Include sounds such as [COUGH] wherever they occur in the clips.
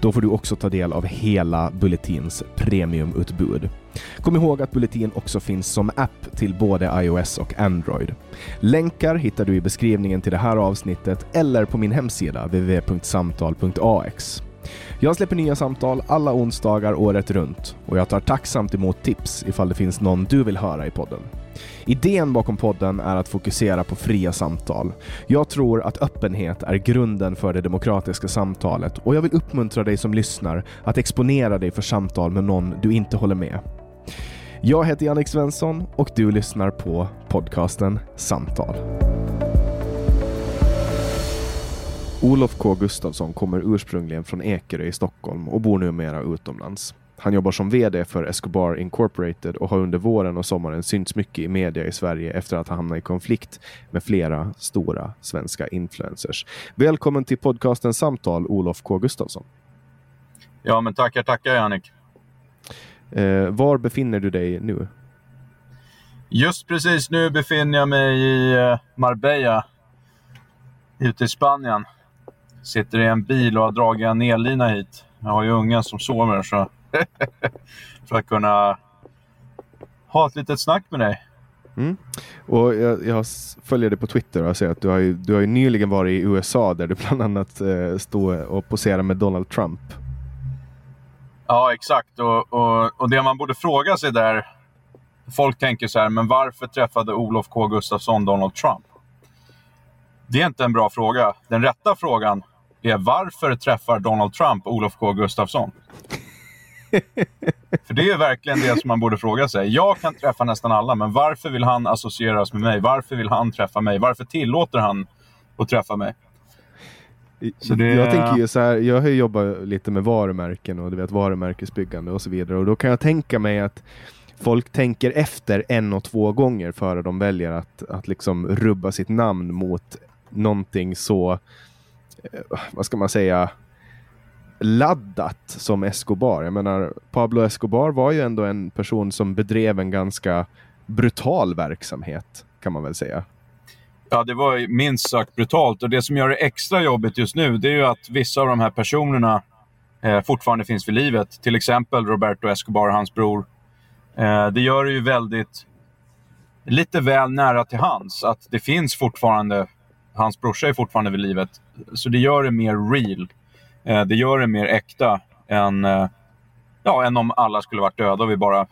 Då får du också ta del av hela Bulletins premiumutbud. Kom ihåg att Bulletin också finns som app till både iOS och Android. Länkar hittar du i beskrivningen till det här avsnittet eller på min hemsida www.samtal.ax. Jag släpper nya samtal alla onsdagar året runt och jag tar tacksamt emot tips ifall det finns någon du vill höra i podden. Idén bakom podden är att fokusera på fria samtal. Jag tror att öppenhet är grunden för det demokratiska samtalet och jag vill uppmuntra dig som lyssnar att exponera dig för samtal med någon du inte håller med. Jag heter Jannik Svensson och du lyssnar på podcasten Samtal. Olof K Gustafsson kommer ursprungligen från Ekerö i Stockholm och bor numera utomlands. Han jobbar som VD för Escobar Incorporated och har under våren och sommaren synts mycket i media i Sverige efter att ha hamnat i konflikt med flera stora svenska influencers. Välkommen till podcasten Samtal, Olof K Gustafsson. Ja, men tackar, tackar Jannik. Eh, var befinner du dig nu? Just precis nu befinner jag mig i eh, Marbella, ute i Spanien. Sitter i en bil och har dragit en ellina hit. Jag har ju ungen som sover, så [LAUGHS] för att kunna ha ett litet snack med dig. Mm. Och jag, jag följer dig på Twitter och ser att du har, ju, du har nyligen varit i USA där du [LAUGHS] bland annat eh, står och poserar med Donald Trump. Ja, exakt. Och, och, och det man borde fråga sig där, folk tänker så här, men varför träffade Olof K Gustafsson Donald Trump? Det är inte en bra fråga. Den rätta frågan är varför träffar Donald Trump Olof K Gustafsson? För det är verkligen det som man borde fråga sig. Jag kan träffa nästan alla, men varför vill han associeras med mig? Varför vill han träffa mig? Varför tillåter han att träffa mig? Det... Jag tänker ju så här, jag har jobbat lite med varumärken och du vet varumärkesbyggande och så vidare och då kan jag tänka mig att folk tänker efter en och två gånger före de väljer att, att liksom rubba sitt namn mot någonting så, eh, vad ska man säga, laddat som Escobar. Jag menar, Pablo Escobar var ju ändå en person som bedrev en ganska brutal verksamhet, kan man väl säga. Ja, det var minst sagt brutalt. Och Det som gör det extra jobbigt just nu, det är ju att vissa av de här personerna eh, fortfarande finns vid livet. Till exempel Roberto Escobar, och hans bror. Eh, det gör det ju väldigt, lite väl nära till hans att det finns fortfarande, hans brorsa är fortfarande vid livet. Så det gör det mer real. Eh, det gör det mer äkta än, eh, ja, än om alla skulle varit döda och vi bara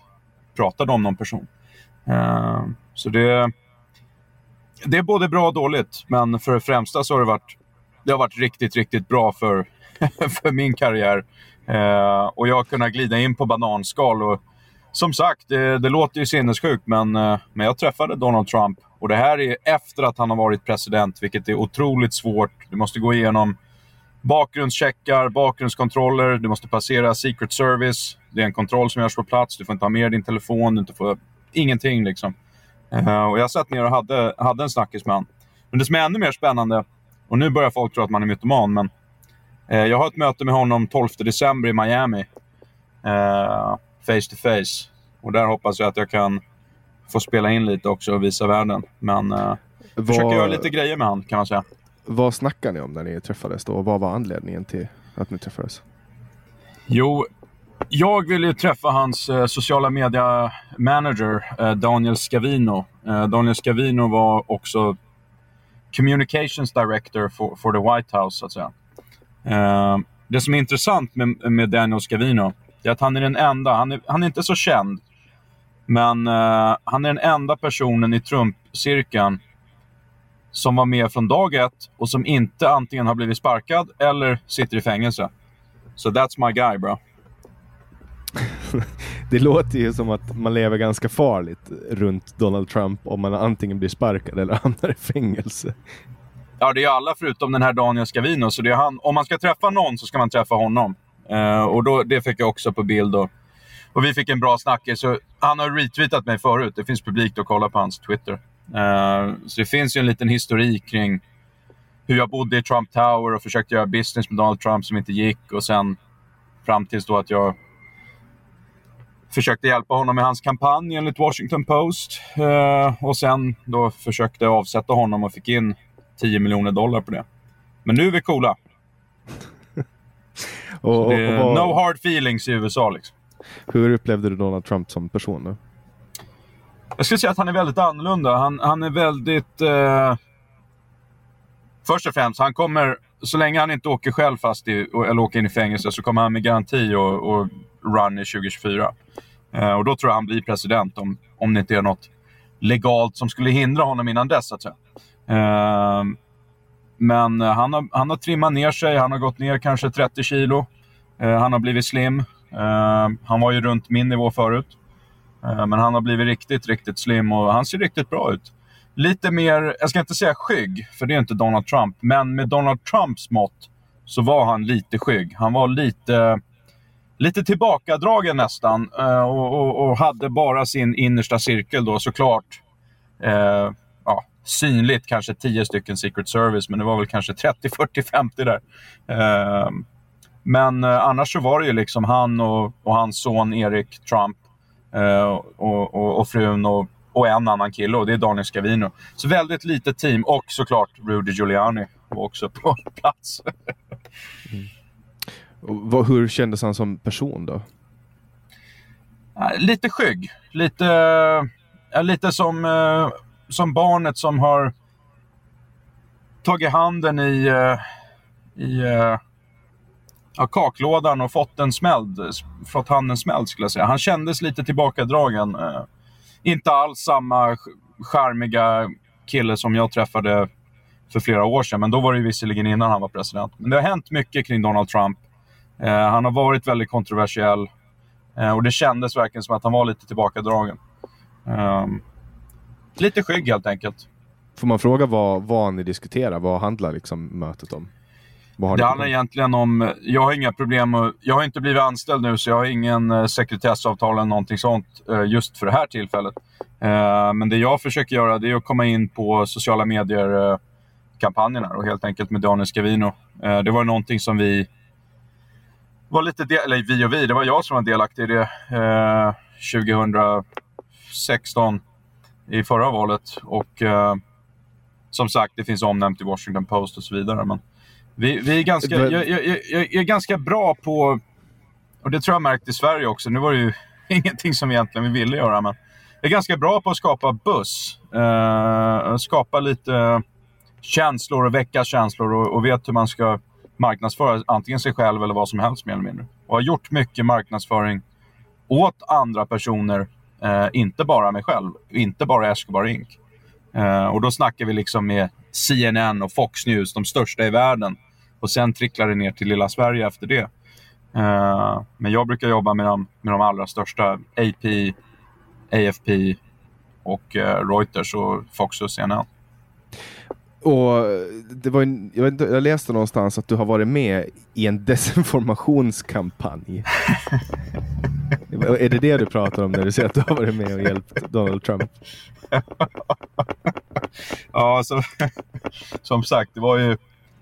pratade om någon person. Eh, så det, det är både bra och dåligt, men för det främsta så har det varit det har varit riktigt, riktigt bra för, [LAUGHS] för min karriär. Eh, och jag har kunnat glida in på bananskal. Och, som sagt, det, det låter ju sinnessjukt, men, eh, men jag träffade Donald Trump. Och det här är efter att han har varit president, vilket är otroligt svårt. Du måste gå igenom bakgrundscheckar, bakgrundskontroller, du måste passera Secret Service. Det är en kontroll som görs på plats. Du får inte ha med din telefon, du inte får ingenting. Liksom. Uh, och jag satt ner och hade, hade en snackis med honom. Men det som är ännu mer spännande, och nu börjar folk tro att man är mytoman, men uh, jag har ett möte med honom 12 december i Miami. Uh, face to face. Och där hoppas jag att jag kan få spela in lite också och visa världen. Men uh, Var... försöker göra lite grejer med honom kan man säga. Vad snackade ni om när ni träffades då? Och vad var anledningen till att ni träffades? Jo, jag ville träffa hans eh, sociala media manager eh, Daniel Scavino. Eh, Daniel Scavino var också communications director for, for the White House, så att säga. Eh, det som är intressant med, med Daniel Scavino är att han är den enda, han är, han är inte så känd, men eh, han är den enda personen i Trump-cirkeln som var med från dag ett och som inte antingen har blivit sparkad eller sitter i fängelse. Så so that's my guy, bro. [LAUGHS] det låter ju som att man lever ganska farligt runt Donald Trump om man antingen blir sparkad eller [LAUGHS] hamnar i fängelse. Ja, det är alla förutom den här Daniel Scavino. Så det är han, om man ska träffa någon så ska man träffa honom. Uh, och då, Det fick jag också på bild. Och, och vi fick en bra snackis. Han har retweetat mig förut. Det finns publikt att kolla på hans Twitter. Uh, så det finns ju en liten historik kring hur jag bodde i Trump Tower och försökte göra business med Donald Trump som inte gick. Och sen fram tills då att jag försökte hjälpa honom med hans kampanj enligt Washington Post. Uh, och sen då försökte avsätta honom och fick in 10 miljoner dollar på det. Men nu är vi coola. [LAUGHS] och, och, och, no hard feelings i USA. Liksom. Hur upplevde du Donald Trump som person? Då? Jag skulle säga att han är väldigt annorlunda. Han, han är väldigt... Eh, Först och främst, han kommer... Så länge han inte åker själv fast i, eller åker in i fängelse så kommer han med garanti och, och run i 2024. Eh, och då tror jag han blir president om, om det inte är något legalt som skulle hindra honom innan dess. Att säga. Eh, men han har, han har trimmat ner sig. Han har gått ner kanske 30 kilo. Eh, han har blivit slim. Eh, han var ju runt min nivå förut. Eh, men han har blivit riktigt, riktigt slim och han ser riktigt bra ut. Lite mer, jag ska inte säga skygg, för det är inte Donald Trump. Men med Donald Trumps mått så var han lite skygg. Han var lite lite tillbakadragen nästan eh, och, och, och, hade bara sin innersta cirkel då såklart. Eh, ja, synligt kanske 10 stycken Secret Service, men det var väl kanske 30, 40, 50 där. Eh, men eh, annars så var det ju liksom han och, och hans son Erik Trump och, och, och, frun och, och en annan kille och det är Daniel Scavino. Så väldigt litet team och såklart Rudy Giuliani var också på [LAUGHS] plats. mm. Och hur kändes han som person då? Lite skygg. Lite, lite som, eh, som barnet som har tagit handen i, eh, i eh, ja, kaklådan och fått, en smälld, fått handen smälld skulle jag säga. Han kändes lite tillbakadragen. Eh, inte alls samma charmiga kille som jag träffade för flera år sedan, men då var det visserligen innan han var president. Men det har hänt mycket kring Donald Trump Eh, han har varit väldigt kontroversiell eh, och det kändes verkligen som att han var lite tillbakadragen. Eh, lite skygg helt enkelt. Får man fråga vad, vad ni diskuterar? Vad handlar liksom mötet om? Det handlar egentligen om... Jag har inga problem med, Jag har inte blivit anställd nu, så jag har ingen eh, sekretessavtal eller någonting sånt just för det här tillfället. Men det jag försöker göra det är att komma in på sociala medier-kampanjerna och helt enkelt med Daniel Scavino. Det var någonting som vi var lite del, eller vi och vi, det var jag som var delaktig i det eh, 2016 i förra valet. Och eh, som sagt, det finns omnämnt i Washington Post och så vidare. Men vi, vi är ganska, jag, jag, jag, är ganska bra på, och det tror jag märkt i Sverige också, nu var det ju [LAUGHS] ingenting som vi egentligen vi ville göra, men jag är ganska bra på att skapa buss. Eh, skapa lite känslor och väcka känslor och, och vet hur man ska marknadsföra antingen sig själv eller vad som helst mer eller mindre. Och har gjort mycket marknadsföring åt andra personer, eh, inte bara mig själv, inte bara Escobar Inc. Eh, och då snackar vi liksom med CNN och Fox News, de största i världen. Och sen tricklar det ner till lilla Sverige efter det. Uh, men jag brukar jobba med de, med de allra största. AP, AFP och uh, Reuters och Fox och CNN. Och det var en, jag, inte, jag, läste någonstans att du har varit med i en desinformationskampanj. är det det du pratar om när du säger att du har varit med och hjälpt Donald Trump? [LAUGHS] ja, så, som sagt, det var ju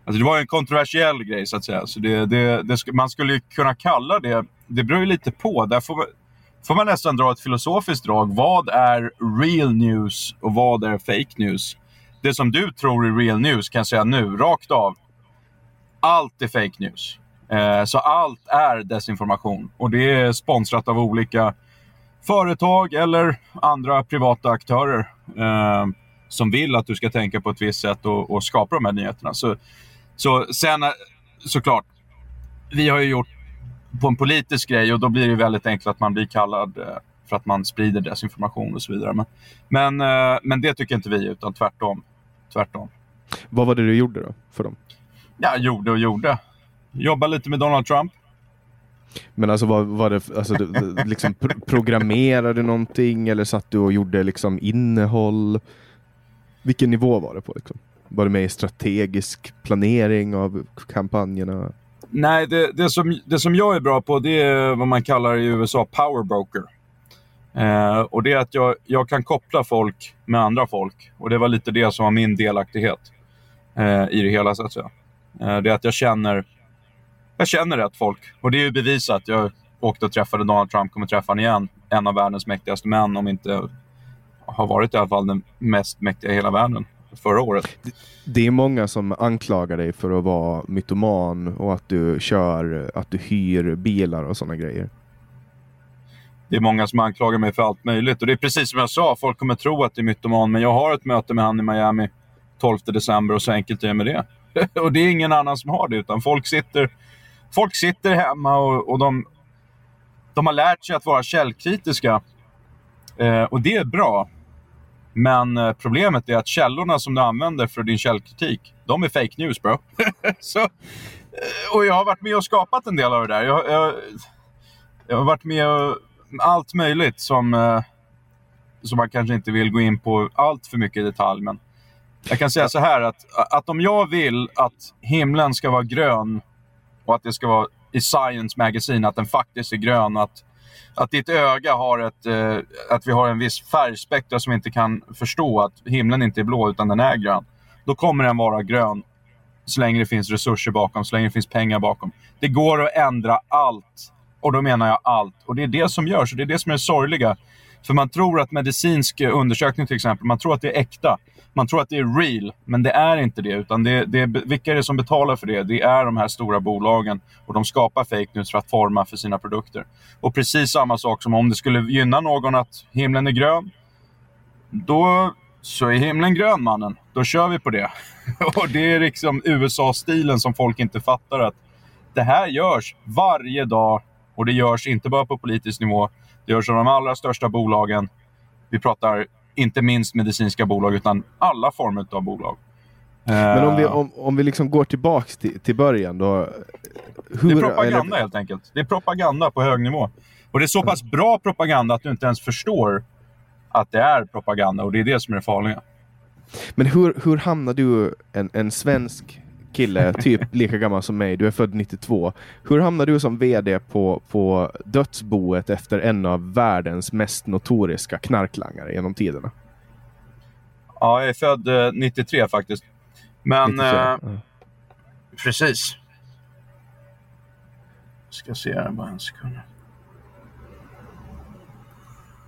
alltså det var en kontroversiell grej så att säga. Så det, det, det, man skulle kunna kalla det, det beror ju lite på. Där får, får man nästan dra ett filosofiskt drag. Vad är real news och vad är fake news? det som du tror är real news kan jag säga nu, rakt av. Allt är fake news. Eh, så allt är desinformation. Och det är sponsrat av olika företag eller andra privata aktörer eh, som vill att du ska tänka på ett visst sätt och, och skapa de här nyheterna. Så, så sen eh, såklart, vi har ju gjort på en politisk grej och då blir det väldigt enkelt att man blir kallad eh, för att man sprider desinformation och så vidare. Men, men, eh, men det tycker inte vi, utan tvärtom tvärtom. Vad var det du gjorde då för dem? Ja, gjorde och gjorde. Jobba lite med Donald Trump. Men alltså var, var det, alltså, du, liksom pro programmerade någonting eller satt du och gjorde liksom innehåll? Vilken nivå var det på? Liksom? Varit med i strategisk planering av kampanjerna? Nej, det, det, som, det som jag är bra på det är vad man kallar i USA power broker. Eh, och det är att jag, jag kan koppla folk med andra folk. Och det var lite det som var min delaktighet eh, i det hela, så att säga. Eh, det är att jag känner, jag känner rätt folk. Och det är ju bevisat. Jag åkte och träffade Donald Trump, kommer träffa honom igen. En av världens mäktigaste män, om inte har varit i alla fall den mest mäktiga i hela världen förra året. Det är många som anklagar dig för att vara mytoman och att du kör, att du hyr bilar och sådana grejer det är många som anklagar mig för allt möjligt. Och det är precis som jag sa, folk kommer tro att det är mytoman, men jag har ett möte med han i Miami 12 december och så enkelt är det med det. [LAUGHS] och det är ingen annan som har det, utan folk sitter, folk sitter hemma och, och de, de har lärt sig att vara källkritiska. Eh, och det är bra. Men eh, problemet är att källorna som du använder för din källkritik, de är fake news bro. [LAUGHS] så, eh, och jag har varit med och skapat en del av det där. Jag, jag, jag har varit med och allt möjligt som, eh, som man kanske inte vill gå in på allt för mycket i detalj. Men jag kan säga så här att, att om jag vill att himlen ska vara grön och att det ska vara i Science Magazine att den faktiskt är grön. Att, att ditt öga har ett, eh, att vi har en viss färgspektra som inte kan förstå att himlen inte är blå utan den är grön. Då kommer den vara grön så länge det finns resurser bakom, så länge det finns pengar bakom. Det går att ändra allt och då menar jag allt. Och det är det som görs och det är det som är det sorgliga. För man tror att medicinsk eh, undersökning till exempel, man tror att det är äkta. Man tror att det är real, men det är inte det. Utan det, det, vilka är det som betalar för det? Det är de här stora bolagen och de skapar fake news för att forma för sina produkter. Och precis samma sak som om det skulle gynna någon att himlen är grön, då så är himlen grön mannen. Då kör vi på det. [LAUGHS] och det är liksom USA-stilen som folk inte fattar att det här görs varje dag och det görs inte bara på politisk nivå. Det görs av de allra största bolagen. Vi pratar inte minst medicinska bolag, utan alla former av bolag. Men om vi, om, om vi liksom går tillbaka till, till början då. Hur, det är propaganda eller... helt enkelt. Det är propaganda på hög nivå. Och det är så pass bra propaganda att du inte ens förstår att det är propaganda och det är det som är det farliga. Men hur, hur hamnar du, en, en svensk kille, typ lika gammal som mig, du är född 92. Hur hamnade du som VD på, på dödsboet efter en av världens mest notoriska knarklangare genom tiderna? Ja, jag är född eh, 93 faktiskt. Men... 93, eh, ja. Precis. Ska se här bara en sekund.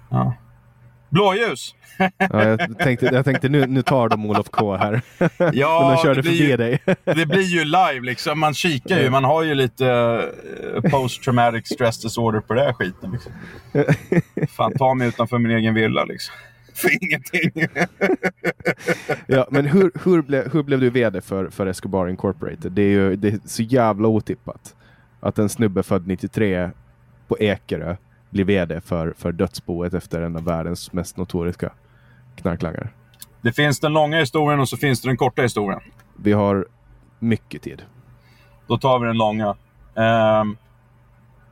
Ja. Blåljus! ja, jag tänkte, jag tänkte nu, nu tar de Olof K här. Ja, [LAUGHS] de körde förbi ju, dig. [LAUGHS] det blir ju live liksom. Man kikar ju. Man har ju lite uh, post traumatic stress disorder på den här skiten. Liksom. Fan, ta mig utanför min egen villa liksom. [LAUGHS] För ingenting. ja, men hur, hur, ble, hur blev du VD för, för Escobar Incorporated? Det är ju det är så jävla otippat. Att en snubbe född 93 på Ekerö bli VD för, för dödsboet efter en av världens mest notoriska knarklangare? Det finns den långa historien och så finns det den korta historien. Vi har mycket tid. Då tar vi den långa. Eh,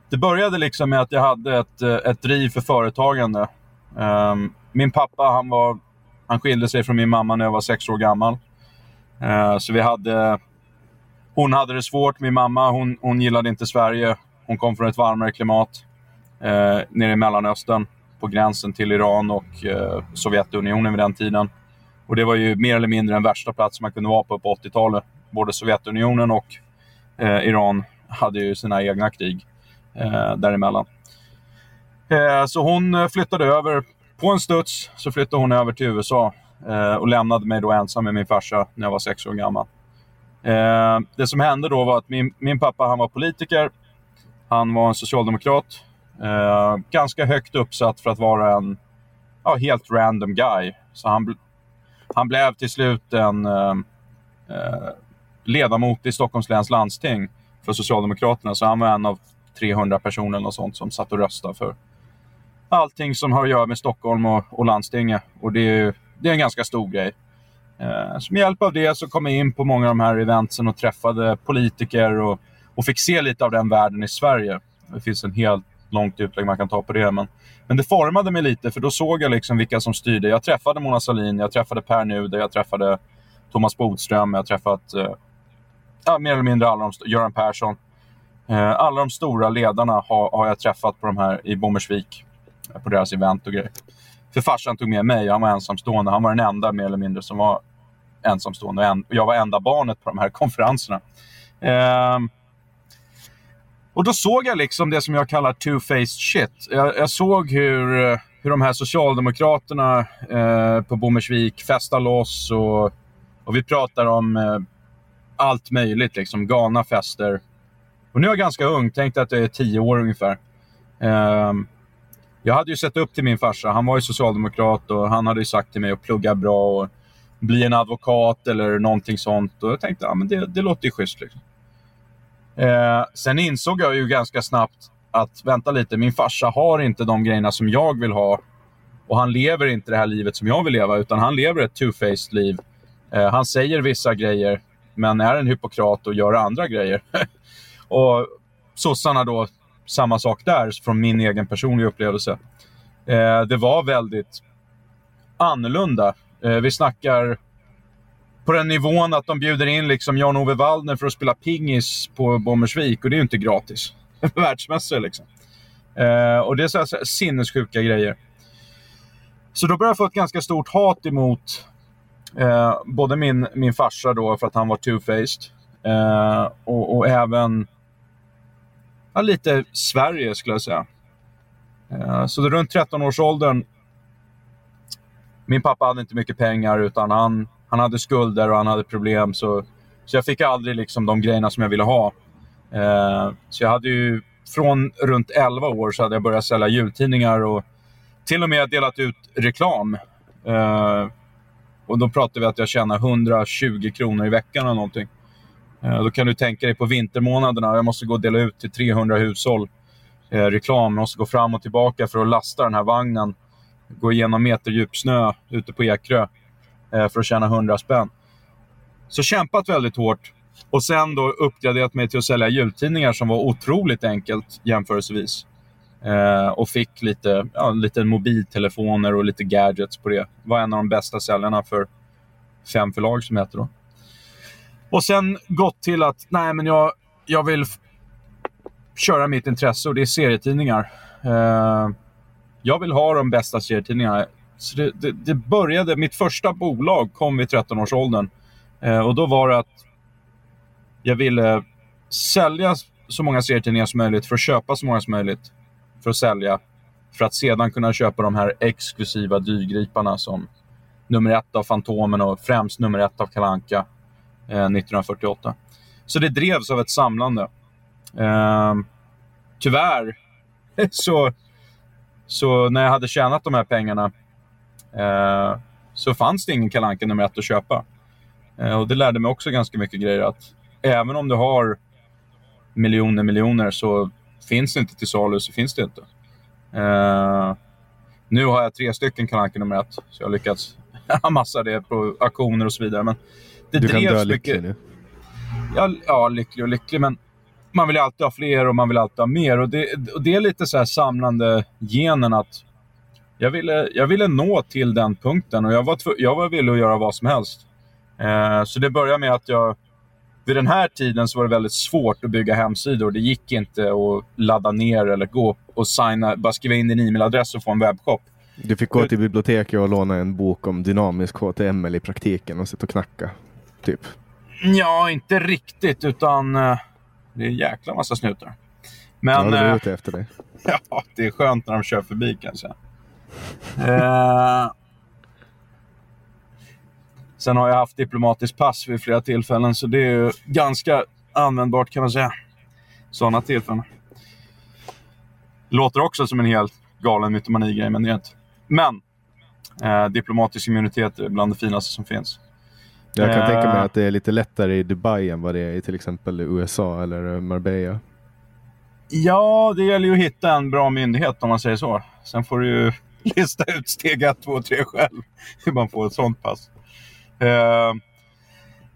det började liksom med att jag hade ett, eh, ett driv för företagande. Eh, min pappa han var, han skilde sig från min mamma när jag var sex år gammal. Eh, så vi hade... Hon hade det svårt. Min mamma hon, hon gillade inte Sverige. Hon kom från ett varmare klimat eh, nere i Mellanöstern på gränsen till Iran och eh, Sovjetunionen vid den tiden. Och Det var ju mer eller mindre den värsta plats man kunde vara på på 80-talet. Både Sovjetunionen och eh, Iran hade ju sina egna krig eh, däremellan. Eh, så hon eh, flyttade över. På en studs så flyttade hon över till USA eh, och lämnade mig då ensam med min farsa när jag var sex år gammal. Eh, det som hände då var att min, min pappa han var politiker. Han var en socialdemokrat. Eh, ganska högt uppsatt för att vara en ja, helt random guy. Så han, han blev till slut en eh, eh, ledamot i Stockholms läns landsting för Socialdemokraterna. Så han var en av 300 personer och sånt som satt och röstade för allting som har att göra med Stockholm och, och landstinget. Och det är, det är en ganska stor grej. Eh, så med hjälp av det så kom jag in på många av de här eventsen och träffade politiker och, och fick se lite av den världen i Sverige. Det finns en helt långt utlägg man kan ta på det. Men, men det formade mig lite, för då såg jag liksom vilka som styrde. Jag träffade Mona Sahlin, jag träffade Per Nuder, jag träffade Thomas Bodström, jag har träffat eh, ja, mer eller mindre alla de, Göran Persson. Eh, alla de stora ledarna har, har jag träffat på de här i Bommersvik, eh, på deras event och grejer. För farsan tog med mig, han var ensamstående. Han var den enda mer eller mindre som var ensamstående. Och en, jag var enda barnet på de här [LAUGHS] konferenserna. Eh, och då såg jag liksom det som jag kallar two-faced shit. Jag, jag, såg hur, eh, hur de här socialdemokraterna eh, på Bommersvik festar loss och, och vi pratar om eh, allt möjligt. Liksom, galna fester. Och nu är jag ganska ung, tänkte att jag är tio år ungefär. Eh, jag hade ju sett upp till min farsa. Han var ju socialdemokrat och han hade sagt till mig att plugga bra och bli en advokat eller någonting sånt. Och jag tänkte, ja men det, det låter ju schysst. Liksom. Eh, sen insåg jag ju ganska snabbt att, vänta lite, min farsa har inte de grejerna som jag vill ha. Och han lever inte det här livet som jag vill leva, utan han lever ett two-faced liv. Eh, han säger vissa grejer, men är en hypokrat och gör andra grejer. [LAUGHS] och sossarna då, samma sak där, från min egen personliga upplevelse. Eh, det var väldigt annorlunda. Eh, vi snackar på den nivån att de bjuder in liksom Jan-Ove Waldner för att spela pingis på Bommersvik och det är ju inte gratis. [LAUGHS] Världsmässor liksom. Eh, och det är så här, sinnessjuka grejer. Så då började jag få ett ganska stort hat emot eh, både min, min farsa då för att han var two-faced eh, och, och, även ja, lite Sverige skulle jag säga. Eh, så runt 13-årsåldern min pappa hade inte mycket pengar utan han han hade skulder och han hade problem. Så, så jag fick aldrig liksom de grejerna som jag ville ha. Eh, så jag hade ju, från runt 11 år så hade jag börjat sälja jultidningar och till och med delat ut reklam. Eh, och då pratade vi att jag tjänar 120 kronor i veckan eller någonting. Eh, då kan du tänka dig på vintermånaderna. Jag måste gå och dela ut till 300 hushåll eh, reklam. Jag måste gå fram och tillbaka för att lasta den här vagnen. Gå igenom meterdjup snö ute på Ekerö. Eh, för att tjäna 100 spänn. Så kämpat väldigt hårt. Och sen då uppgraderat mig till att sälja jultidningar som var otroligt enkelt jämförelsevis. Eh, och fick lite, ja, lite mobiltelefoner och lite gadgets på det. Var en av de bästa säljarna för fem förlag som heter då. Och sen gått till att, nej men jag, jag vill köra mitt intresse och det är serietidningar. Eh, jag vill ha de bästa serietidningarna. Så det, det, det, började, mitt första bolag kom vid 13-årsåldern. Eh, och då var det att jag ville sälja så många serietidningar som möjligt för att köpa så många som möjligt för att sälja. För att sedan kunna köpa de här exklusiva dyrgriparna som nummer ett av Fantomen och främst nummer ett av Kalanka eh, 1948. Så det drevs av ett samlande. Eh, tyvärr [LAUGHS] så, så när jag hade tjänat de här pengarna eh, så fanns det ingen Kalanka nummer ett att köpa. Eh, och det lärde mig också ganska mycket grejer. att Även om du har miljoner miljoner så finns det inte till salu så finns det inte. Eh, nu har jag tre stycken Kalanka nummer ett, så jag har lyckats [LAUGHS] amassar det på auktioner och så vidare. Men det du kan dö lycklig nu. Ja, ja, lycklig och lycklig, men man vill ju alltid ha fler och man vill alltid ha mer. Och det, och det är lite så här samlande genen att jag ville, jag ville nå till den punkten och jag var, jag var villig att göra vad som helst. Eh, så det började med att jag... Vid den här tiden så var det väldigt svårt att bygga hemsidor. Det gick inte att ladda ner eller gå och signa, bara skriva in din e-mailadress och få en webbshop. Du fick gå till biblioteket och låna en bok om dynamisk HTML i praktiken och sitta och knacka. Typ. Ja, inte riktigt, utan eh, det är en jäkla massa snutar. Ja, Men det var eh, ute efter dig. [LAUGHS] ja, det är skönt när de kör förbi kanske. Eh, sen har jag haft diplomatiskt pass vid flera tillfällen, så det är ju ganska användbart kan man säga. Sådana tillfällen. Låter också som en helt galen mytomani-grej, men det är inte. Men eh, diplomatisk immunitet är bland det finaste som finns. Jag kan Eh. tänka mig att det är lite lättare i Dubai än vad det är i till exempel USA eller Marbella. Ja, det gäller ju att hitta en bra myndighet om man säger så. Sen får du ju lista ut steg 1, 2, 3 själv. Hur man får ett sånt pass. Eh,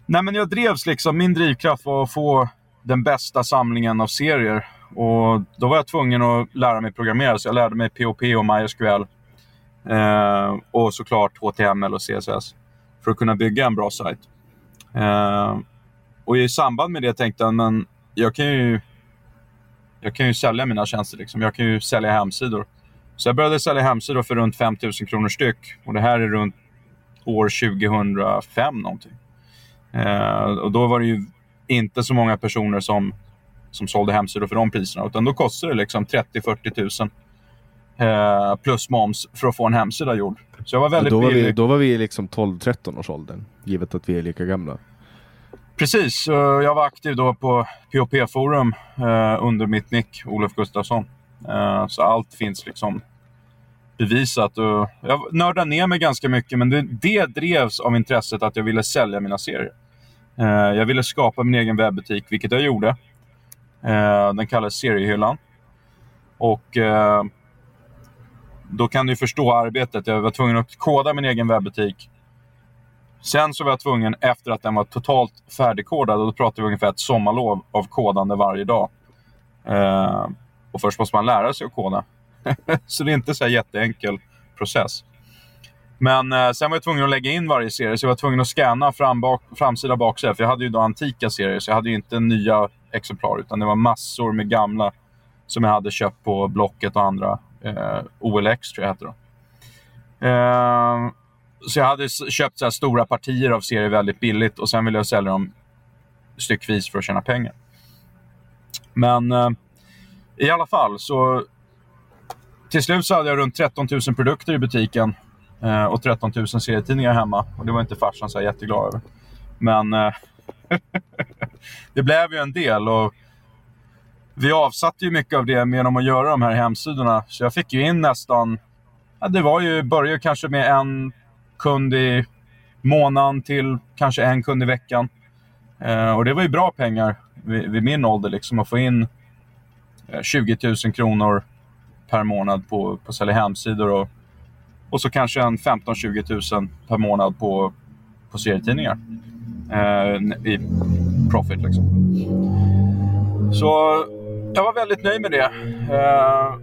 nej, men jag drevs liksom. Min drivkraft var att få den bästa samlingen av serier. Och då var jag tvungen att lära mig programmera, så jag lärde mig POP och MySQL. Eh, och såklart HTML och CSS. För att kunna bygga en bra sajt. Eh, och i samband med det tänkte jag, men jag kan ju jag kan ju sälja mina tjänster. Liksom. Jag kan ju sälja hemsidor. Så jag började sälja hemsidor för runt 5 000 kronor styck. Och det här är runt år 2005 någonting. Eh, och då var det ju inte så många personer som, som sålde hemsidor för de priserna. Utan då kostade det liksom 30-40 000 eh, plus moms för att få en hemsida gjord. Så jag var Och väldigt Då var, billig. vi, då var vi liksom 12-13 års åldern, givet att vi är lika gamla. Precis, jag var aktiv då på POP-forum eh, under mitt nick, Olof Gustafsson. Eh, så allt finns liksom bevisat. Och jag nördade ner mig ganska mycket, men det, det drevs av intresset att jag ville sälja mina serier. Eh, jag ville skapa min egen webbutik, vilket jag gjorde. Eh, den kallades Seriehyllan. Och då kan du förstå arbetet. Jag var tvungen att koda min egen webbutik. Sen så var jag tvungen, efter att den var totalt färdigkodad, och då pratar vi ungefär ett sommarlov av kodande varje dag. Och först måste man lära sig att koda. [LAUGHS] så det är inte så här jätteenkel process. Men eh, sen var jag tvungen att lägga in varje serie, så jag var tvungen att scanna fram, bak, framsida och baksida. För jag hade ju då antika serier, så jag hade ju inte nya exemplar, utan det var massor med gamla som jag hade köpt på Blocket och andra. Eh, OLX tror jag hette då. Eh, så jag hade köpt så här stora partier av serier väldigt billigt och sen ville jag sälja dem styckvis för att tjäna pengar. Men eh, i alla fall så till slut så hade jag runt 13 000 produkter i butiken eh, och 13 000 serietidningar hemma. Och det var inte farsan så här jätteglad över. Men eh, [LAUGHS] det blev ju en del och vi avsatte ju mycket av det genom att göra de här hemsidorna. Så jag fick ju in nästan, ja, det var ju, började kanske med en kund i månaden till kanske en kund i veckan. Eh, och det var ju bra pengar vid, vid min ålder, liksom, att få in Eh, 20 000 kronor per månad på, på att sälja hemsidor. Och, och så kanske en 15-20 000 per månad på, på serietidningar. Eh, I profit liksom. Så jag var väldigt nöjd med det. Eh,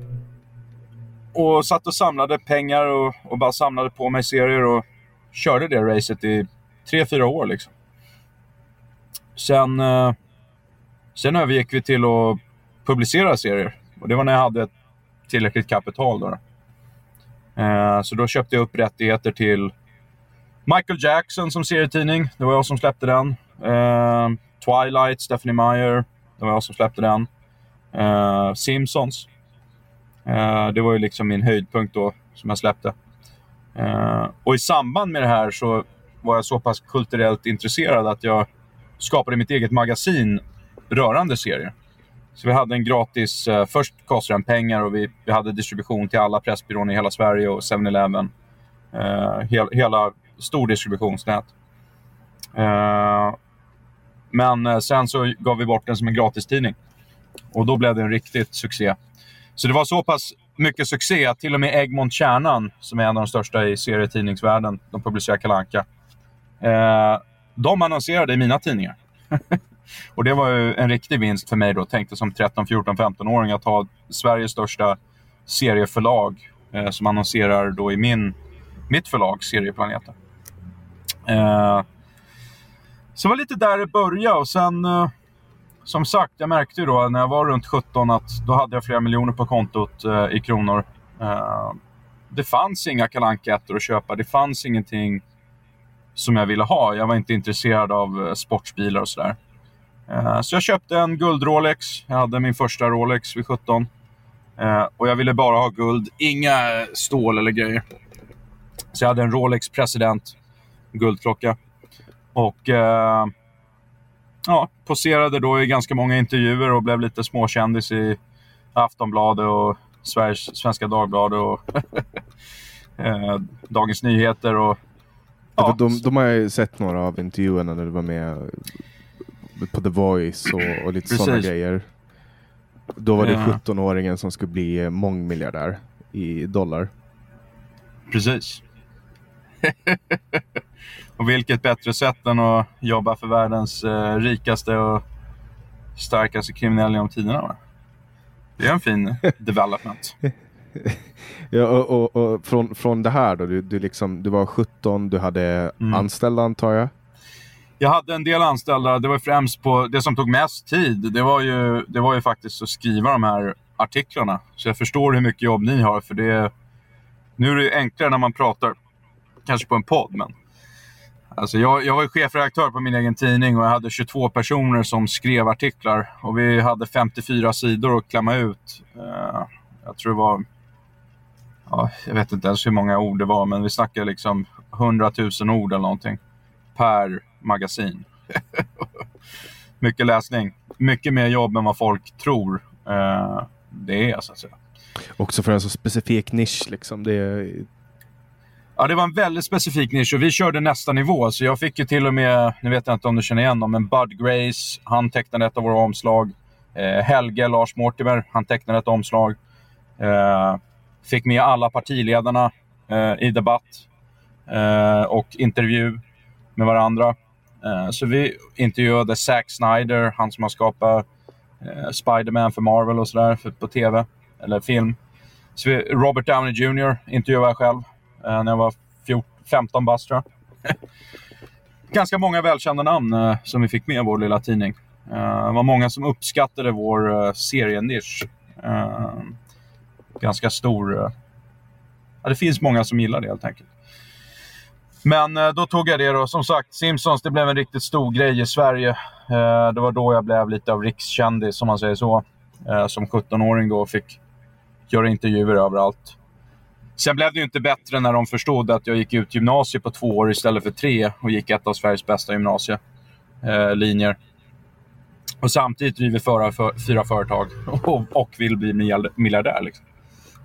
och satt och samlade pengar och, och bara samlade på mig serier och körde det racet i tre, fyra år. Liksom. Sen, eh, sen övergick vi till att publicera serier. Och det var när jag hade tillräckligt kapital. Då. Eh, så då köpte jag upp rättigheter till Michael Jackson som serietidning. Det var jag som släppte den. Eh, Twilight, Stephanie Meyer. Det var jag som släppte den. Eh, Simpsons. Eh, det var ju liksom min höjdpunkt då, som jag släppte. Eh, och i samband med det här så var jag så pass kulturellt intresserad att jag skapade mitt eget magasin rörande serier. Så vi hade en gratis... Eh, först kostade den pengar och vi, vi hade distribution till alla Pressbyrån i hela Sverige och 7-Eleven. Eh, hel, hela stor distributionsnät. Eh, men eh, sen så gav vi bort den som en gratistidning. Och då blev det en riktigt succé. Så det var så pass mycket succé. att Till och med Egmont Kärnan, som är en av de största i serietidningsvärlden, de publicerar Kalanka. Eh, de annonserade i mina tidningar. [LAUGHS] och det var ju en riktig vinst för mig då. Tänkte som 13, 14, 15-åring att ha Sveriges största serieförlag eh, som annonserar då i min, mitt förlag, Serieplaneten. Eh, så det var lite där det började och sen eh, som sagt, jag märkte ju då när jag var runt 17 att då hade jag flera miljoner på kontot eh, i kronor. Eh, det fanns inga kalanka att köpa. Det fanns ingenting som jag ville ha. Jag var inte intresserad av eh, sportbilar och sådär. Eh, så jag köpte en guld-Rolex. Jag hade min första Rolex vid 17. Eh, och jag ville bara ha guld, inga stål eller grejer. Så jag hade en Rolex President, guldklocka. Och eh, ja, poserade då i ganska många intervjuer och blev lite småkändis i Aftonbladet och Sveriges, Svenska Dagbladet och [LAUGHS] eh, Dagens Nyheter. Och, ja. de, de har ju sett några av intervjuerna när du var med på The Voice och, och lite sådana grejer. Då var det ja. 17-åringen som skulle bli mångmiljardär i dollar. Precis. [LAUGHS] och vilket bättre sätt än att jobba för världens eh, rikaste och starkaste kriminell genom tiderna. Va? Det är en fin [LAUGHS] development. [LAUGHS] ja, och, och, och, från, från det här då, du, du, liksom, du var 17, du hade mm. anställda antar jag? Jag hade en del anställda. Det var främst på det som tog mest tid. Det var ju, det var ju faktiskt att skriva de här artiklarna. Så jag förstår hur mycket jobb ni har. För det, nu är det enklare när man pratar kanske på en podd. Men, alltså jag, jag var ju chefredaktör på min egen tidning och jag hade 22 personer som skrev artiklar. Och vi hade 54 sidor att klämma ut. Uh, jag tror det var... Ja, jag vet inte ens hur många ord det var, men vi snackade liksom 100 000 ord eller någonting per magasin. Mycket läsning. Mycket mer jobb än vad folk tror uh, det är, så att säga. Också för en så specifik nisch. Liksom. Det är Ja, det var en väldigt specifik nisch och vi körde nästa nivå. Så jag fick ju till och med, nu vet jag inte om du känner igen dem, men Bud Grace, han tecknade ett av våra omslag. Eh, Helge, Lars Mortimer, han tecknade ett omslag. Eh, fick med alla partiledarna eh, i debatt eh, och intervju med varandra. Eh, så vi intervjuade Zack Snyder, han som har skapat eh, Spiderman för Marvel och sådär på TV, eller film. Så vi, Robert Downey Jr. intervjuade jag själv. Eh, när jag var 14, 15 bast tror jag. [LAUGHS] Ganska många välkända namn eh, som vi fick med i vår lilla tidning. Det var många som uppskattade vår serienisch. ganska stor... Ja, det finns många som gillar det helt enkelt. Men eh, då tog jag det då. Som sagt, Simpsons det blev en riktigt stor grej i Sverige. Eh, det var då jag blev lite av rikskändis, om man säger så. Eh, som 17-åring då fick göra intervjuer överallt. Sen blev det ju inte bättre när de förstod att jag gick ut gymnasiet på två år istället för tre och gick ett av Sveriges bästa gymnasielinjer. Och samtidigt driver för, fyra företag och, och, vill bli miljardär. Liksom,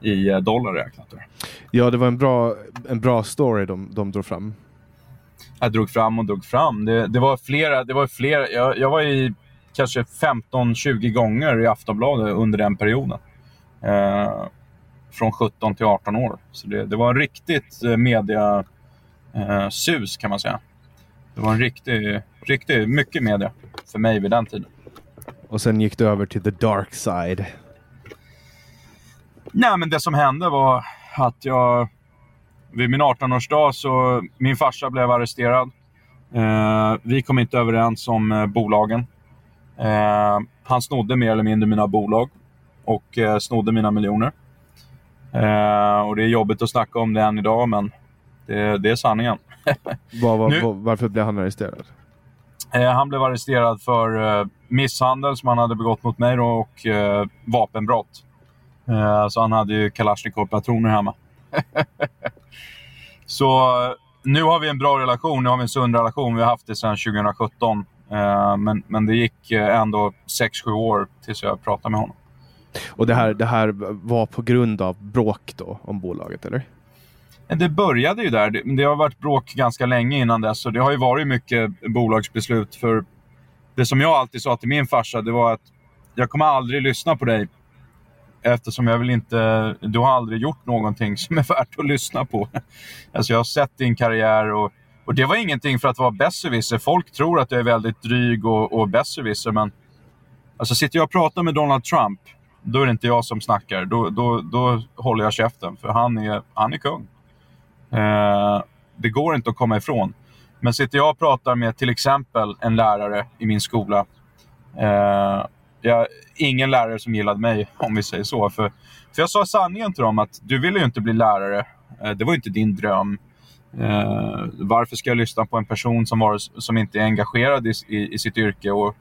i eh, dollar räknat. Ja, det var en bra, en bra story de, de drog fram. Jag drog fram och drog fram. Det, det var flera. Det var flera jag, jag var i kanske 15-20 gånger i Aftonbladet under den perioden. Eh, från 17 till 18 år. Så det, det var en riktigt eh, media eh, sus kan man säga. Det var en riktig, riktig, mycket media för mig vid den tiden. Och sen gick du över till the dark side. Nej, men det som hände var att jag vid min 18-årsdag så min farsa blev arresterad. Eh, vi kom inte överens om eh, bolagen. Eh, han snodde mer eller mindre mina bolag och eh, snodde mina miljoner. Eh, och det är jobbigt att snacka om det än idag, men det, det är sanningen. [LAUGHS] var, var, nu, varför blev han arresterad? Eh, han blev arresterad för eh, misshandel som han hade begått mot mig då, och vapenbrott. Eh, så han hade ju Kalashnikov-patroner hemma. [LAUGHS] så nu har vi en bra relation. Nu har vi en sund relation. Vi har haft det sedan 2017. Eh, men, men det gick ändå 6-7 år tills jag pratade med honom. Och det här, det här var på grund av bråk då om bolaget, eller? Det började ju där. Det, det har varit bråk ganska länge innan dess. Och det har ju varit mycket bolagsbeslut. För det som jag alltid sa till min farsa, det var att jag kommer aldrig lyssna på dig eftersom jag vill inte... Du har aldrig gjort någonting som är värt att lyssna på. Alltså jag har sett din karriär och, och det var ingenting för att vara besserwisser. Folk tror att jag är väldigt dryg och, och besserwisser, men alltså sitter jag och pratar med Donald Trump, då är det inte jag som snackar. Då, då, då håller jag käften, för han är, han är kung. Eh, det går inte att komma ifrån. Men sitter jag och pratar med till exempel en lärare i min skola. Eh, jag, ingen lärare som gillade mig, om vi säger så. För, för jag sa sanningen till dem att du ville ju inte bli lärare. Eh, det var inte din dröm. Eh, varför ska jag lyssna på en person som, var, som inte är engagerad i, i, i sitt yrke och,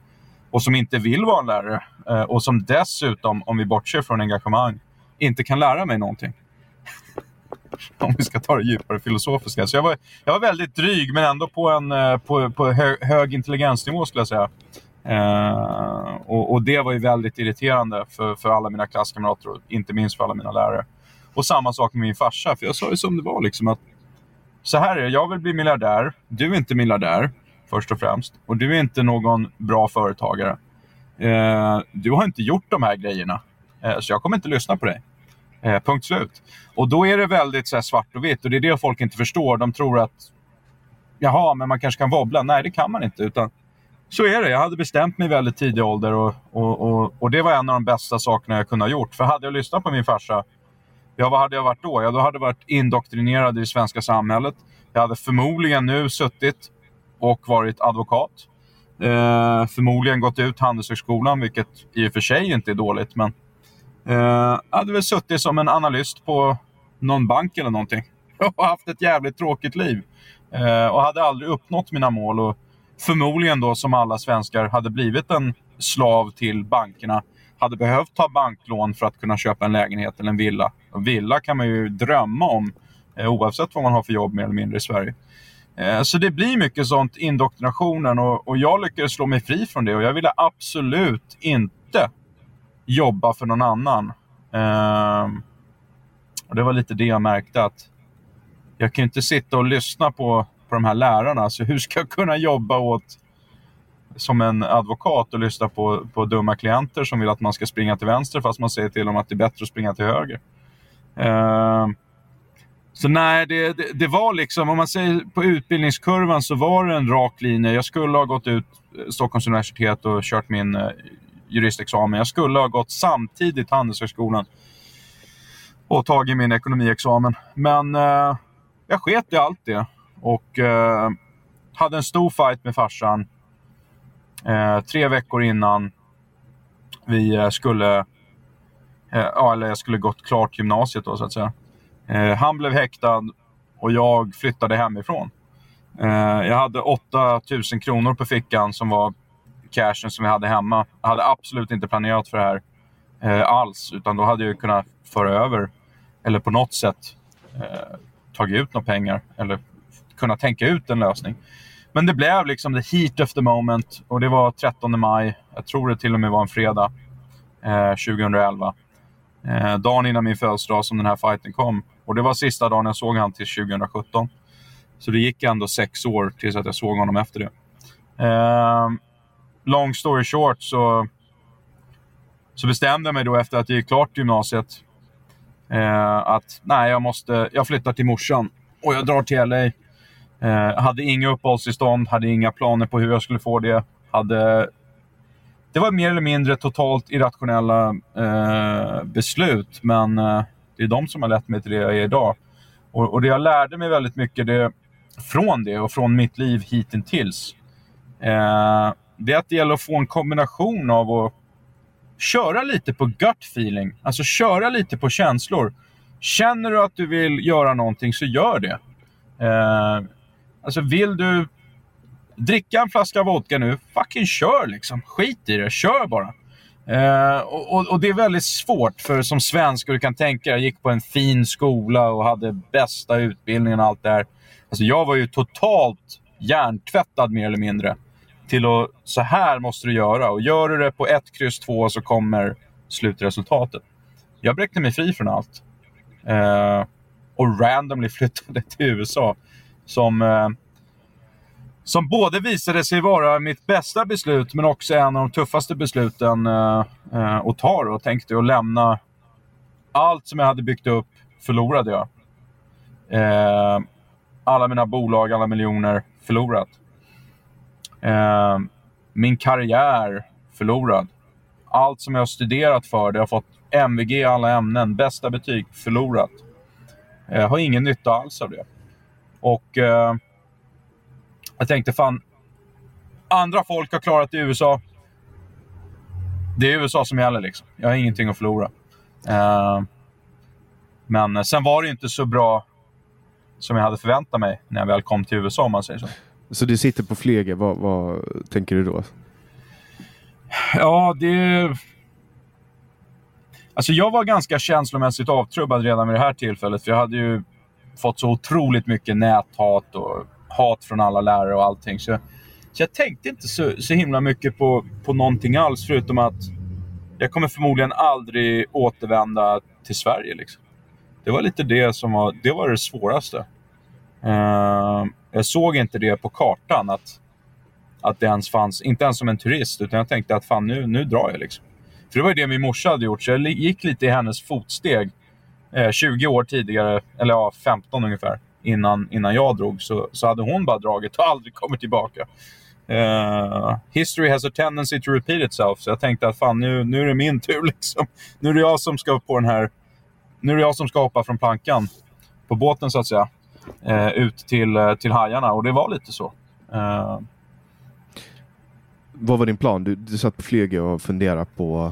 och som inte vill vara en lärare? Eh, och som dessutom, om vi bortser från engagemang, inte kan lära mig någonting. [LAUGHS] om vi ska ta det djupare filosofiska. Så jag var, jag var väldigt dryg, men ändå på en eh, på, på hög, hög intelligensnivå skulle jag säga. Eh, och, och, det var ju väldigt irriterande för, för alla mina klasskamrater och inte minst för alla mina lärare. Och samma sak med min farsa, för jag sa ju som det var. Liksom, att Så här är det, jag vill bli miljardär. Du är inte miljardär, först och främst. Och du är inte någon bra företagare. Eh, du har inte gjort de här grejerna. Eh, så jag kommer inte lyssna på dig. Eh, punkt slut. Och då är det väldigt så här, svart och vitt och det är det folk inte förstår. De tror att jaha, men man kanske kan wobbla. Nej, det kan man inte. Utan så är det. Jag hade bestämt mig i väldigt tidig ålder och, och, och, och, det var en av de bästa sakerna jag kunde ha gjort. För hade jag lyssnat på min farsa, ja vad hade jag varit då? Ja, då hade jag varit indoktrinerad i det svenska samhället. Jag hade förmodligen nu suttit och varit advokat. Eh, förmodligen gått ut Handelshögskolan, vilket i och för sig inte är dåligt. Men eh, hade väl suttit som en analyst på någon bank eller någonting. [LAUGHS] Och haft ett jävligt tråkigt liv. Eh, och hade aldrig uppnått mina mål. Och förmodligen då som alla svenskar hade blivit en slav till bankerna. Hade behövt ta banklån för att kunna köpa en lägenhet eller en villa. Och villa kan man ju drömma om eh, oavsett vad man har för jobb mer eller mindre i Sverige. Eh, så det blir mycket sånt indoktrinationen och, och jag lyckades slå mig fri från det och jag ville absolut inte jobba för någon annan. Ehm, och Det var lite det jag märkte att jag kan inte sitta och lyssna på, på de här lärarna. Så hur ska jag kunna jobba åt som en advokat och lyssna på, på dumma klienter som vill att man ska springa till vänster fast man säger till dem att det är bättre att springa till höger. Uh, så nej, det, det, det, var liksom, om man säger på utbildningskurvan så var det en rak linje. Jag skulle ha gått ut eh, Stockholms universitet och kört min uh, juristexamen. Jag skulle ha gått samtidigt Handelshögskolan och tagit min ekonomiexamen. Men uh, jag sket i allt det och eh, hade en stor fight med farsan eh, tre veckor innan vi eh, skulle, eh, ja, eller jag skulle gått klart gymnasiet då så att säga. Eh, han blev häktad och jag flyttade hemifrån. Eh, jag hade 8000 kronor på fickan som var cashen som jag hade hemma. Jag hade absolut inte planerat för det här eh, alls, utan då hade jag kunnat föra över eller på något sätt eh, tagit ut några pengar eller kunna tänka ut en lösning. Men det blev liksom the heat of the moment och det var 13 maj. Jag tror det till och med var en fredag eh, 2011. Eh, dagen innan min födelsedag som den här fighten kom. Och det var sista dagen jag såg honom till 2017. Så det gick ändå sex år tills att jag såg honom efter det. Eh, long story short så, så bestämde jag mig då efter att jag gick klart gymnasiet eh, att nej, jag, måste, jag flyttar till morsan och jag drar till LA. Eh, hade inga uppehållstillstånd, hade inga planer på hur jag skulle få det. Hade, det var mer eller mindre totalt irrationella eh, beslut, men eh, det är de som har lett mig till det jag är idag. Och, och det jag lärde mig väldigt mycket det, från det och från mitt liv hittills. Eh, det är att det gäller att få en kombination av att köra lite på gut feeling. Alltså köra lite på känslor. Känner du att du vill göra någonting så gör det. Eh, alltså vill du dricka en flaska vodka nu, fucking kör liksom. Skit i det, kör bara. Eh, och, och, det är väldigt svårt för som svensk, och du kan tänka jag gick på en fin skola och hade bästa utbildningen och allt det här. Alltså jag var ju totalt hjärntvättad mer eller mindre. Till att så här måste du göra och gör du det på ett kryss två så kommer slutresultatet. Jag bräckte mig fri från allt. Eh, och randomly flyttade till USA. Som eh, som både visade sig vara mitt bästa beslut, men också en av de tuffaste besluten eh, eh att ta. Och tänkte att lämna allt som jag hade byggt upp förlorade jag. Eh, alla mina bolag, alla miljoner förlorat. Eh, min karriär förlorad. Allt som jag har studerat för, det har fått MVG i alla ämnen, bästa betyg, förlorat. Jag har ingen nytta alls av det. Och eh, jag tänkte fan, andra folk har klarat det i USA. Det är USA som gäller liksom. Jag har ingenting att förlora. Eh, men sen var det inte så bra som jag hade förväntat mig när jag väl kom till USA om man säger så. Så du sitter på flyget, vad, vad tänker du då? Ja, det... Alltså jag var ganska känslomässigt avtrubbad redan vid det här tillfället. För jag hade ju fått så otroligt mycket näthat och hat från alla lärare och allting. Så, så jag tänkte inte så, så himla mycket på, på någonting alls förutom att jag kommer förmodligen aldrig återvända till Sverige. Liksom. Det var lite det som var det, var det svåraste. Uh, jag såg inte det på kartan att, att det ens fanns, inte ens som en turist, utan jag tänkte att fan nu, nu drar jag. Liksom. För det var ju det min morsa hade gjort, så jag gick lite i hennes fotsteg. Eh, 20 år tidigare, eller ja, 15 ungefär, innan, innan jag drog, så, så hade hon bara dragit och aldrig kommit tillbaka. Uh, history has a tendency to repeat itself. Så jag tänkte att fan, nu, nu är det min tur. [LAUGHS] Liksom. Nu är det jag som ska på den här... Nu är det jag som ska hoppa från plankan på båten, så att säga. Uh, ut till, uh, till hajarna. Och det var lite så. Vad var din plan? Du, du satt på flyget och funderade på...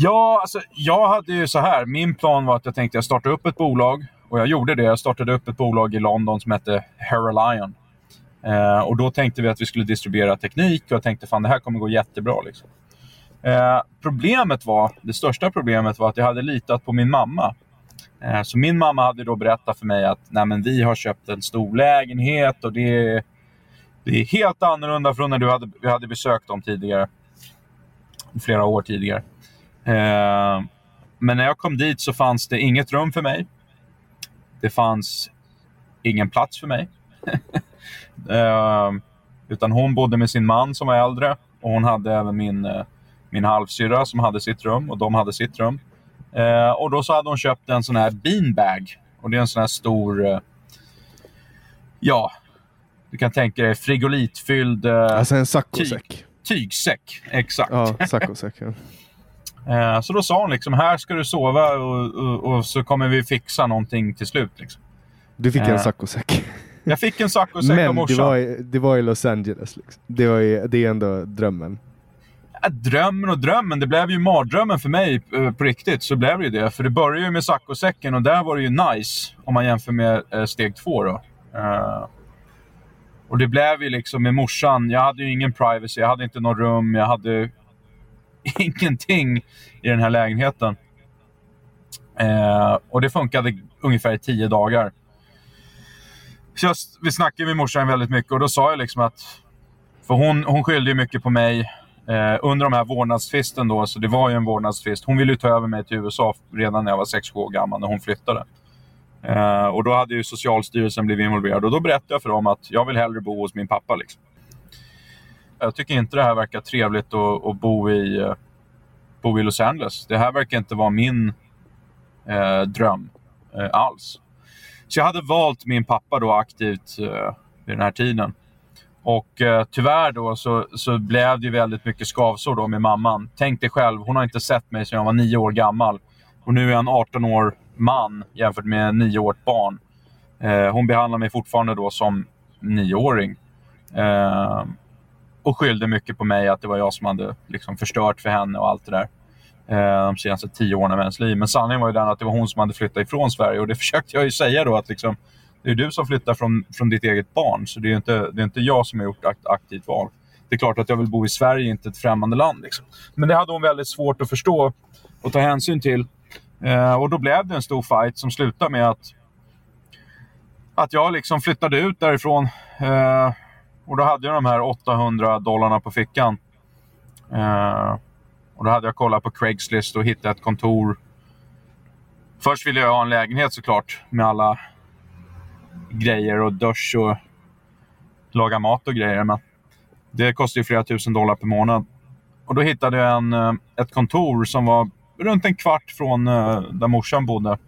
Ja, alltså, jag hade ju så här. Min plan var att jag tänkte jag starta upp ett bolag. Och jag gjorde det. Jag startade upp ett bolag i London som hette Heralion. Eh, och då tänkte vi att vi skulle distribuera teknik och jag tänkte fan det här kommer gå jättebra. Liksom. Eh, problemet var, det största problemet var att jag hade litat på min mamma. Eh, så min mamma hade då berättat för mig att Nej, men vi har köpt en stor lägenhet och det är, det är helt annorlunda från när du hade, vi hade besökt dem tidigare. Flera år tidigare. Eh, men när jag kom dit så fanns det inget rum för mig. Det fanns ingen plats för mig. [LAUGHS] Eh, utan hon bodde med sin man som var äldre och hon hade även min, eh, min halvsyrra som hade sitt rum och de hade sitt rum. Eh, och då så hade hon köpt en sån här beanbag. Och det är en sån här stor... Ja, du kan tänka dig frigolitfylld... Alltså en saccosäck? Tyg, tygsäck, exakt. Ja, [LAUGHS] saccosäck. Ja. Eh, så då sa hon liksom, här ska du sova och, och, och, så kommer vi fixa någonting till slut. Liksom. Du fick en saccosäck? Jag fick en saccosäck av morsan. Men det var, i, det var i Los Angeles. Liksom. Det, var i, det är ändå drömmen. Ja, drömmen och drömmen. Det blev ju mardrömmen för mig eh, på riktigt. Så blev det ju det. För det började ju med saccosäcken och där var det ju nice. Om man jämför med eh, steg två då. Uh, och det blev ju liksom med morsan. Jag hade ju ingen privacy. Jag hade inte något rum. Jag hade [LAUGHS] ingenting i den här lägenheten. Eh, och det funkade ungefär i tio dagar. Just, vi snackade med morsan väldigt mycket och då sa jag liksom att... För hon, hon skyllde ju mycket på mig eh, under de här vårdnadstvisten då, så det var ju en vårdnadstvist. Hon ville ju ta över mig till USA redan när jag var 6-7 år gammal, när hon flyttade. Eh, och då hade ju Socialstyrelsen blivit involverad och då berättade jag för dem att jag vill hellre bo hos min pappa. Liksom. Jag tycker inte det här verkar trevligt att, att bo, i, eh, bo i Los Angeles. Det här verkar inte vara min eh, dröm eh, alls. Så jag hade valt min pappa då aktivt eh, vid den här tiden. Och eh, tyvärr då så, så blev det väldigt mycket skavsår då med mamman. Tänk dig själv, hon har inte sett mig sedan jag var nio år gammal. Och nu är jag en 18 år man jämfört med en nioårigt barn. Eh, hon behandlar mig fortfarande då som nioåring. Eh, och skyllde mycket på mig att det var jag som hade liksom förstört för henne och allt det där. Eh, de senaste tio åren av hennes liv. Men sanningen var ju den att det var hon som hade flyttat ifrån Sverige och det [LAUGHS] försökte jag ju säga då att liksom, det är du som flyttar från, från ditt eget barn så det är inte, det är inte jag som har gjort ett aktivt val. Det är klart att jag vill bo i Sverige, inte ett främmande land. Liksom. Men det hade hon väldigt svårt att förstå och ta hänsyn till. Eh, och då blev det en stor fight som slutade med att, att jag liksom flyttade ut därifrån. Eh, och då hade jag de här 800 dollarna på fickan. Eh, och då hade jag kollat på Craigslist och hittat ett kontor. Först ville jag ha en lägenhet såklart med alla grejer och dusch och laga mat och grejer. Men det kostar ju flera tusen dollar per månad. Och då hittade jag en, eh, ett kontor som var runt en kvart från eh, där morsan bodde.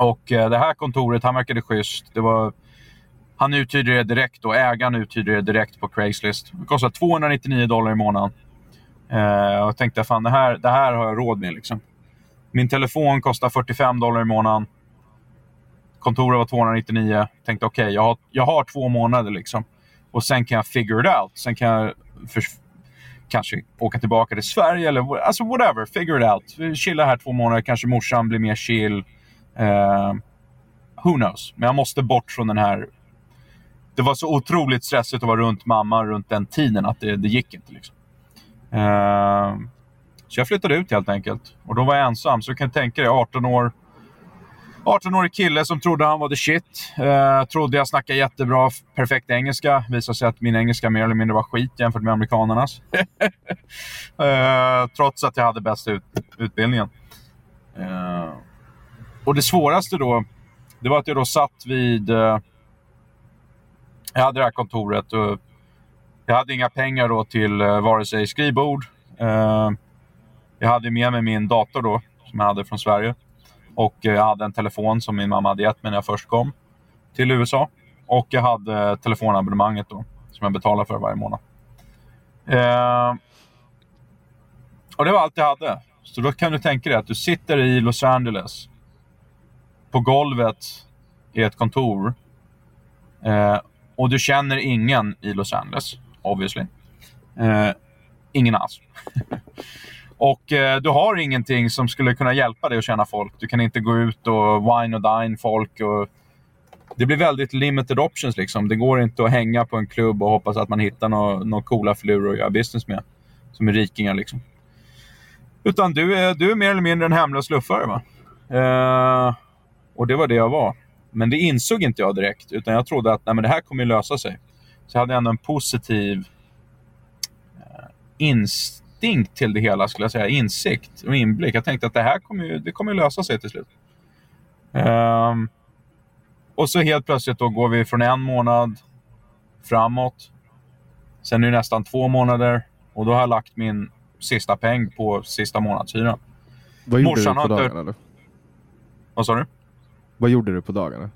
Och eh, det här kontoret, han verkade schysst. Det var, han uthyrde det direkt och ägaren uthyrde det direkt på Craigslist. Det kostade 299 dollar i månaden. Eh, och jag tänkte, fan det här, det här har jag råd med. Liksom. Min telefon kostar 45 dollar i månaden. Kontoret var 299. Jag Tänkte okej, okay, jag, har, jag har två månader liksom. Och sen kan jag figure it out. Sen kan jag för, kanske åka tillbaka till Sverige eller alltså whatever. Figure it out. Chilla här två månader. Kanske morsan blir mer chill. Eh, who knows? Men jag måste bort från den här... Det var så otroligt stressigt att vara runt mamma runt den tiden att det, det gick inte. Liksom. Eh, så jag flyttade ut helt enkelt. Och då var jag ensam. Så du kan tänka dig 18 år 18-årig kille som trodde han var the shit. Eh, trodde jag snackade jättebra, perfekt engelska. Visade sig att min engelska mer eller mindre var skit jämfört med amerikanernas. [LAUGHS] eh, trots att jag hade bästa ut, utbildningen. Eh, och det svåraste då, det var att jag då satt vid... Eh, jag hade det här kontoret och jag hade inga pengar då till eh, vare sig skrivbord. Eh, jag hade med mig min dator då, som jag hade från Sverige. Och eh, jag hade en telefon som min mamma hade gett mig när jag först kom till USA. Och jag hade telefonabonnemanget då, som jag betalade för varje månad. Eh, och det var allt jag hade. Så då kan du tänka dig att du sitter i Los Angeles på golvet i ett kontor eh, och du känner ingen i Los Angeles, obviously. Eh, ingen alls. [LAUGHS] Och eh, du har ingenting som skulle kunna hjälpa dig att känna folk. Du kan inte gå ut och wine och dine folk. Och det blir väldigt limited options. Liksom. Det går inte att hänga på en klubb och hoppas att man hittar några nå coola filurer att göra business med. Som är rikingar. Liksom. Utan du är, du är mer eller mindre en hemlös luffare. Va? Eh, och det var det jag var. Men det insåg inte jag direkt. Utan jag trodde att nej, men det här kommer lösa sig. Så jag hade ändå en positiv eh, instinkt till det hela, skulle jag säga. Insikt och inblick. Jag tänkte att det här kommer ju, det kommer lösa sig till slut. Um, och så helt plötsligt då går vi från en månad framåt. Sen är det nästan två månader och då har jag lagt min sista peng på sista månadshyran. Vad gjorde Morsan du på dagarna? Inte... Vad sa du? Vad gjorde du på dagarna?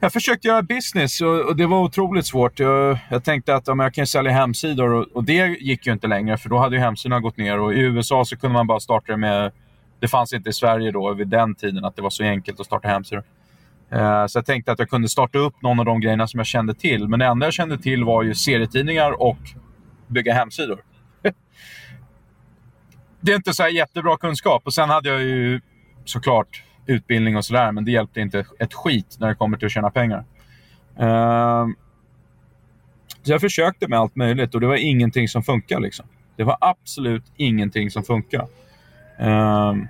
Jag försökte göra business och, och, det var otroligt svårt. Jag, jag tänkte att ja, jag kan sälja hemsidor och, och, det gick ju inte längre för då hade ju hemsidorna gått ner och i USA så kunde man bara starta det med... Det fanns inte i Sverige då vid den tiden att det var så enkelt att starta hemsidor. Uh, så jag tänkte att jag kunde starta upp någon av de grejerna som jag kände till. Men det enda jag kände till var ju serietidningar och bygga hemsidor. [LAUGHS] det är inte så jättebra kunskap. Och sen hade jag ju såklart utbildning och sådär, men det hjälpte inte ett skit när det kommer till att tjäna pengar. Uh, så jag försökte med allt möjligt och det var ingenting som funkade. Liksom. Det var absolut ingenting som funkade. Ehm, uh,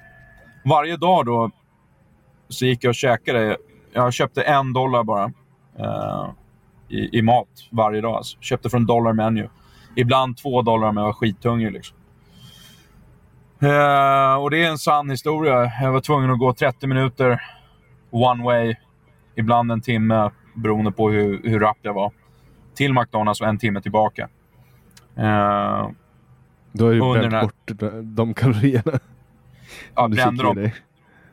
varje dag då så gick jag och käkade. Jag köpte en dollar bara uh, i, i, mat varje dag. Alltså. Köpte från Dollar Menu. Ibland två dollar om jag var skithungrig. Liksom. Uh, och det är en sann historia. Jag var tvungen att gå 30 minuter one way, ibland en timme beroende på hur, hur rapp jag var, till McDonalds och en timme tillbaka. Uh, du har ju bränt här... bort de kalorierna. Ja, brände dem.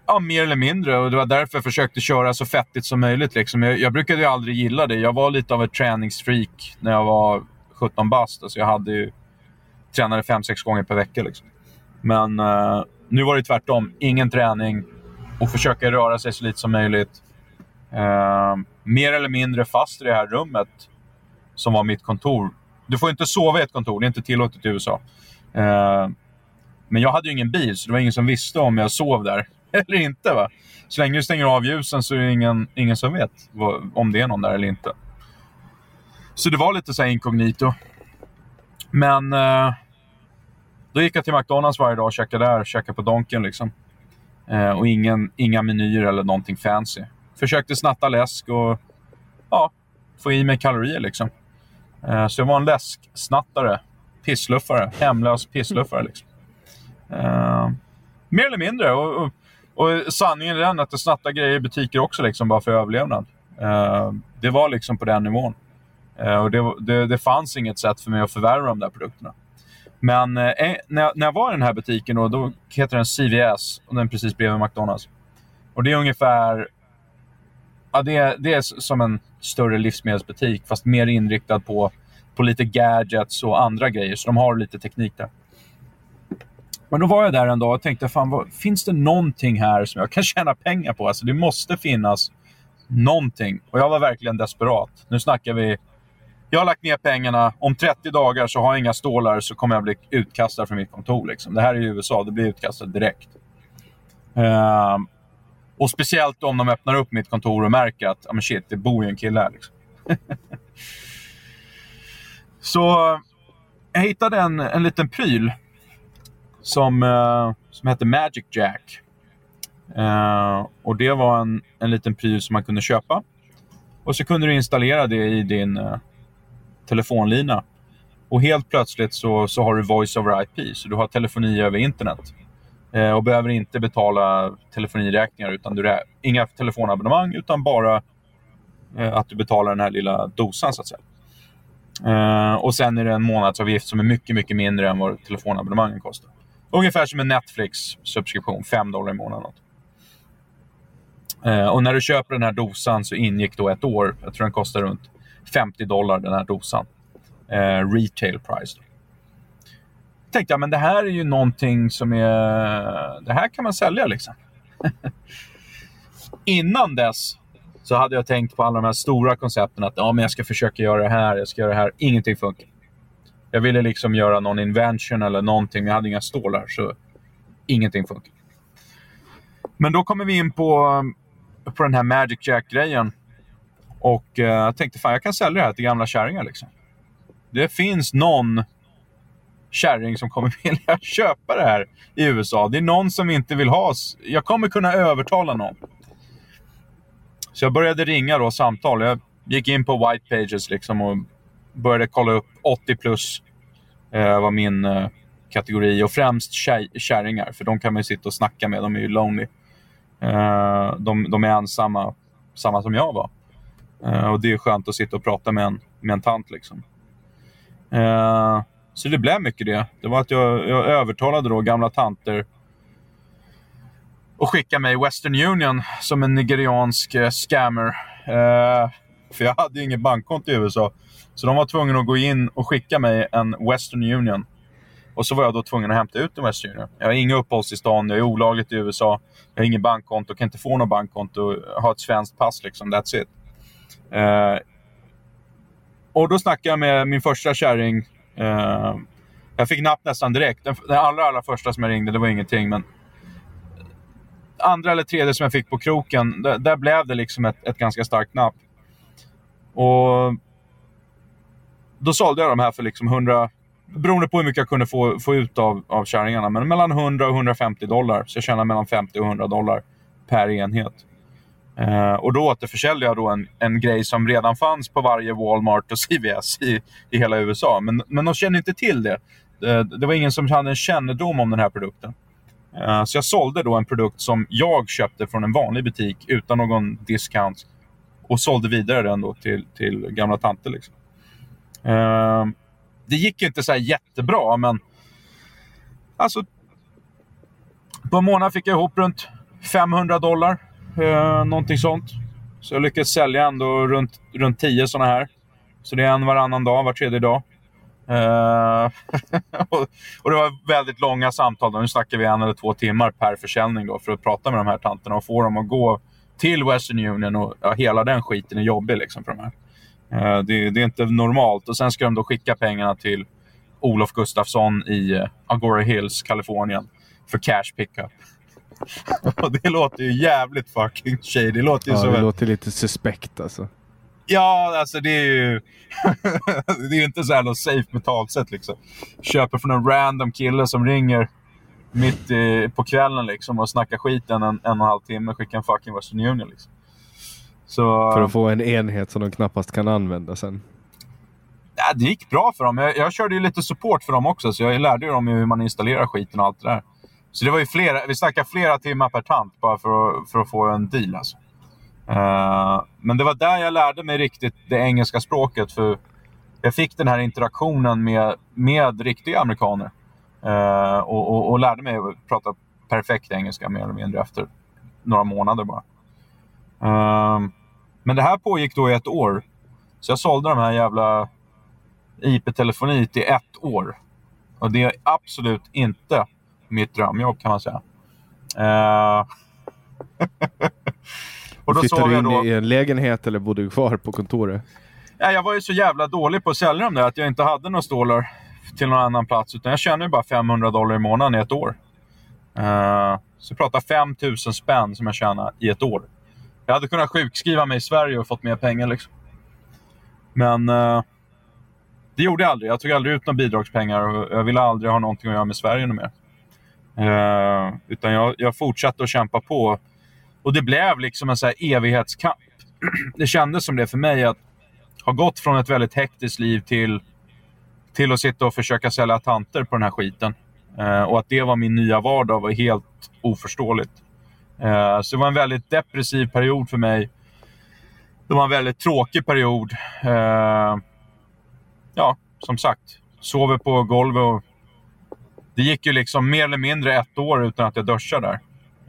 Ja, mer eller mindre. Och Det var därför jag försökte köra så fettigt som möjligt. Liksom. Jag, jag brukade ju aldrig gilla det. Jag var lite av ett träningsfreak när jag var 17 bast. Alltså jag hade ju, tränade 5-6 gånger per vecka. Liksom. Men eh, nu var det tvärtom. Ingen träning och försöka röra sig så lite som möjligt. Eh, mer eller mindre fast i det här rummet som var mitt kontor. Du får inte sova i ett kontor, det är inte tillåtet i USA. Eh, men jag hade ju ingen bil, så det var ingen som visste om jag sov där [LAUGHS] eller inte. Va? Så länge du stänger av ljusen så är det ingen, ingen som vet vad, om det är någon där eller inte. Så det var lite så inkognito. Men eh, då gick jag till McDonalds varje dag och käkade där, käkade på Donken liksom. Eh, och ingen, inga menyer eller någonting fancy. Försökte snatta läsk och ja, få i mig kalorier liksom. Eh, så jag var en läsksnattare, pissluffare, hemlös pissluffare liksom. Eh, mer eller mindre. Och, och, och, sanningen är den att jag snattade grejer i butiker också liksom, bara för överlevnad. Eh, det var liksom på den nivån. Eh, och det, det, det fanns inget sätt för mig att förvärva de där produkterna. Men eh, eh, när, jag, när jag var i den här butiken, då, då heter den CVS och den är precis bredvid McDonalds. Och det är ungefär... Ja, det, är, det är som en större livsmedelsbutik, fast mer inriktad på, på lite gadgets och andra grejer. Så de har lite teknik där. Men då var jag där en dag och tänkte, fan, vad, finns det någonting här som jag kan [LAUGHS] tjäna pengar på? Alltså, det måste finnas någonting. Och jag var verkligen desperat. Nu snackar vi... Jag har lagt ner pengarna. Om 30 dagar så har jag inga stålar så kommer jag bli utkastad från mitt kontor. Liksom. Det här är i USA. Det blir utkastad direkt. Uh, och speciellt om de öppnar upp mitt kontor och märker att ah, men shit, det bor ju en kille här. Liksom. [LAUGHS] så jag hittade en, en liten pryl som, uh, som hette Magic Jack. Uh, och Det var en, en liten pryl som man kunde köpa. Och så kunde du installera det i din eh, telefonlina. Och helt plötsligt så, så har du voice over IP, så du har telefoni över internet. Eh, och behöver inte betala telefoniräkningar, utan du är, inga telefonabonnemang, utan bara eh, att du betalar den här lilla dosan så att säga. Eh, och sen är det en månadsavgift som är mycket, mycket mindre än vad telefonabonnemangen kostar. Ungefär som en Netflix-subskription, 5 dollar i månaden. Eh, och när du köper den här dosan så ingick då ett år. Jag tror den kostar runt 50 dollar den här dosan. Eh, retail price. Då. tänkte jag, men det här är ju någonting som är... Det här kan man sälja liksom. [LAUGHS] Innan dess så hade jag tänkt på alla de här stora koncepten att ja, men jag ska försöka göra det här, jag ska göra det här. Ingenting funkar. Jag ville liksom göra någon invention eller någonting, men jag hade inga stålar, så ingenting funkar. Men då kommer vi in på på den här Magic Jack-grejen. Och eh, jag tänkte fan jag kan sälja det här till gamla kärringar. Liksom. Det finns någon kärring som kommer [LAUGHS] vilja köpa det här i USA. Det är någon som inte vill ha... Jag kommer kunna övertala någon. Så jag började ringa då, samtal. Jag gick in på White Pages liksom och började kolla upp 80 plus. Eh, var min eh, kategori. Och främst kärringar, för de kan man ju sitta och snacka med. De är ju lonely. Eh, de, de, är ensamma, samma som jag var. Eh, och det är skönt att sitta och prata med en, med en tant. Liksom. Eh, så det blev mycket det. Det var att jag, jag övertalade då gamla tanter att skicka mig Western Union som en nigeriansk eh, scammer. Eh, för jag hade ju inget bankkonto i USA. Så de var tvungna att gå in och skicka mig en Western Union. Och så var jag då tvungen att hämta ut en Western Union. Jag har inga uppehållstillstånd, jag är olagligt i USA, jag har inget bankkonto, kan inte få något bankkonto, har ett svenskt pass liksom, that's it. Eh, och då snackade jag med min första kärring. Eh, jag fick napp nästan direkt. Den, den, allra, allra första som jag ringde, det var ingenting, men andra eller tredje som jag fick på kroken, där, där blev det liksom ett, ett ganska starkt napp. Och då sålde jag de här för liksom 100, beroende på hur mycket jag kunde få, få ut av, av kärringarna, men mellan 100 och 150 dollar. Så jag tjänade mellan 50 och 100 dollar per enhet. Eh, och då återförsäljde jag då en, en grej som redan fanns på varje Walmart och [LAUGHS] CVS i, i hela USA. Men, men de kände inte till det. det. Det var ingen som hade en kännedom om den här produkten. Eh, så jag sålde då en produkt som jag köpte från en vanlig butik utan någon discount. Och sålde vidare den då till, till gamla tanter. Liksom. Eh, det gick inte så jättebra, men alltså på en månad fick jag ihop runt 500 dollar. Eh, någonting sånt. Så jag lyckades sälja ändå runt, runt 10 sådana här. Så det är en varannan dag, var tredje dag. Eh, [LAUGHS] och, det var väldigt långa samtal. Då. Nu snackar vi en eller två timmar per försäljning då, för att prata med de här tanterna och få dem att gå till Western Union. Och ja, Hela den skiten är jobbig liksom, för de här. Eh, det, det, är inte normalt. Och Sen ska de då skicka pengarna till Olof Gustafsson i eh, Agora Hills, Kalifornien för cash pickup. [LAUGHS] det låter ju jävligt fucking shady. Det låter ju ja, som det en... låter lite suspekt alltså. Ja, alltså det är ju... [LAUGHS] det är inte så här något safe betalsätt liksom. Köper från en random kille som ringer mitt i, på kvällen liksom och snackar skiten en, en och en halv timme. Skickar en fucking Western Union liksom. Så, för att få en enhet som de knappast kan använda sen? Ja, det gick bra för dem. Jag, jag körde ju lite support för dem också, så jag lärde dem hur man installerar skiten och allt det där. Så det var ju flera, vi snackade flera timmar per tant bara för att, för att få en deal. Alltså. Uh, men det var där jag lärde mig riktigt det engelska språket. För jag fick den här interaktionen med, med riktiga amerikaner. uh, och, och, och, lärde mig att prata perfekt engelska mer eller mindre efter några månader bara. Uh, men det här pågick då i ett år. Så jag sålde de här jävla IP-telefoni till ett år. Och det är absolut inte mitt drömjobb kan man säga. Uh... [LAUGHS] och då Flyttade du in då... i en lägenhet eller bodde du kvar på kontoret? Ja, jag var ju så jävla dålig på att sälja dem där att jag inte hade några stålar till någon annan plats. Utan jag tjänade bara 500 dollar i månaden i ett år. Uh, så jag pratar 5000 spänn som jag tjänade i ett år. Jag hade kunnat sjukskriva mig i Sverige och fått mer pengar. Liksom. Men uh, det gjorde jag aldrig. Jag tog aldrig ut några bidragspengar och jag ville aldrig ha någonting att göra med Sverige mer. Eh, utan jag, jag fortsatte att kämpa på. Och det blev liksom en så här evighetskamp. [CLEARS THROAT] det kändes som det för mig att ha gått från ett väldigt hektiskt liv till, till att sitta och försöka sälja tanter på den här skiten. Eh, och att det var min nya vardag var helt oförståeligt. Eh, så det var en väldigt depressiv period för mig. Det var en väldigt tråkig period. Eh, ja, som sagt, sover på golvet och det gick ju liksom mer eller mindre ett år utan att jag duschade där.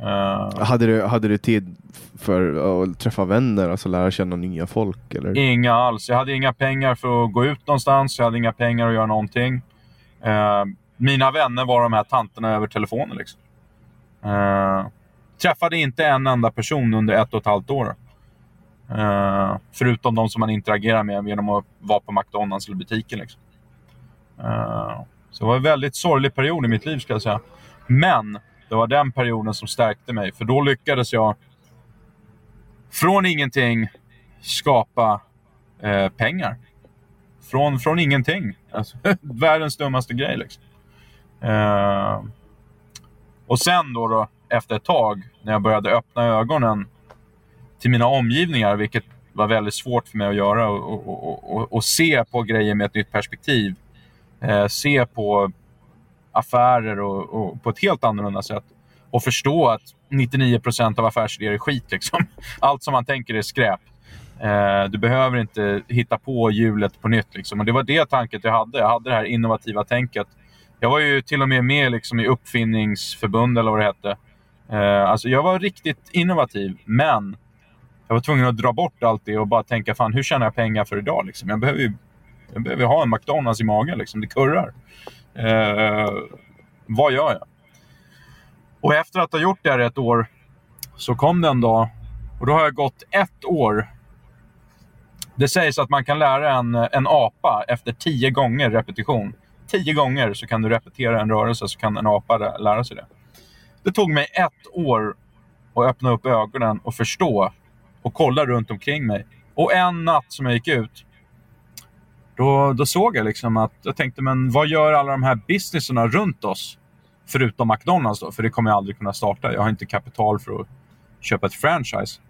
Uh, hade, du, hade du tid för att träffa vänner, alltså lära känna nya folk? Eller? Inga alls. Jag hade inga pengar för att gå ut någonstans. Jag hade inga pengar att göra någonting. Uh, mina vänner var de här tanterna över telefonen. Liksom. Uh, träffade inte en enda person under ett och ett halvt år. Uh, förutom de som man interagerar med genom att vara på McDonalds eller butiken. Liksom. Uh, så det var en väldigt sorglig period i mitt liv, ska jag säga. Men det var den perioden som stärkte mig, för då lyckades jag från ingenting skapa eh, pengar. Från, från ingenting. Alltså, [LAUGHS] världens dummaste grej. Liksom. Eh, och sen då, då, efter ett tag, när jag började öppna ögonen till mina omgivningar, vilket var väldigt svårt för mig att göra. Och, och, och, och se på grejer med ett nytt perspektiv. Eh, se på affärer och, på ett helt annorlunda sätt. Och förstå att 99 procent av affärsidéer är skit. Liksom. [LAUGHS] Allt som man tänker är skräp. Eh, du behöver inte hitta på hjulet på nytt. Liksom. Och det var det tanket jag hade. Jag hade det här innovativa tänket. Jag var ju till och med med liksom, i uppfinningsförbund eller vad det hette. Eh, alltså, jag var riktigt innovativ, men jag var tvungen att dra bort allt det och bara tänka, fan hur tjänar jag pengar för idag? Liksom? Jag behöver ju jag behöver ha en McDonalds i magen, liksom. det kurrar. Eh, vad gör jag? Och efter att ha gjort det här ett år så kom det en dag och då har jag gått ett år. Det sägs att man kan lära en, en apa efter tio gånger repetition. Tio gånger så kan du repetera en rörelse så kan en apa lära sig det. Det tog mig ett år att öppna upp ögonen och förstå och kolla runt omkring mig. Och en natt som jag gick ut, då, då såg jag liksom att jag tänkte, men vad gör alla de här businesserna runt oss? Förutom McDonalds då, för det kommer jag aldrig kunna starta. Jag har inte kapital för att köpa ett franchise.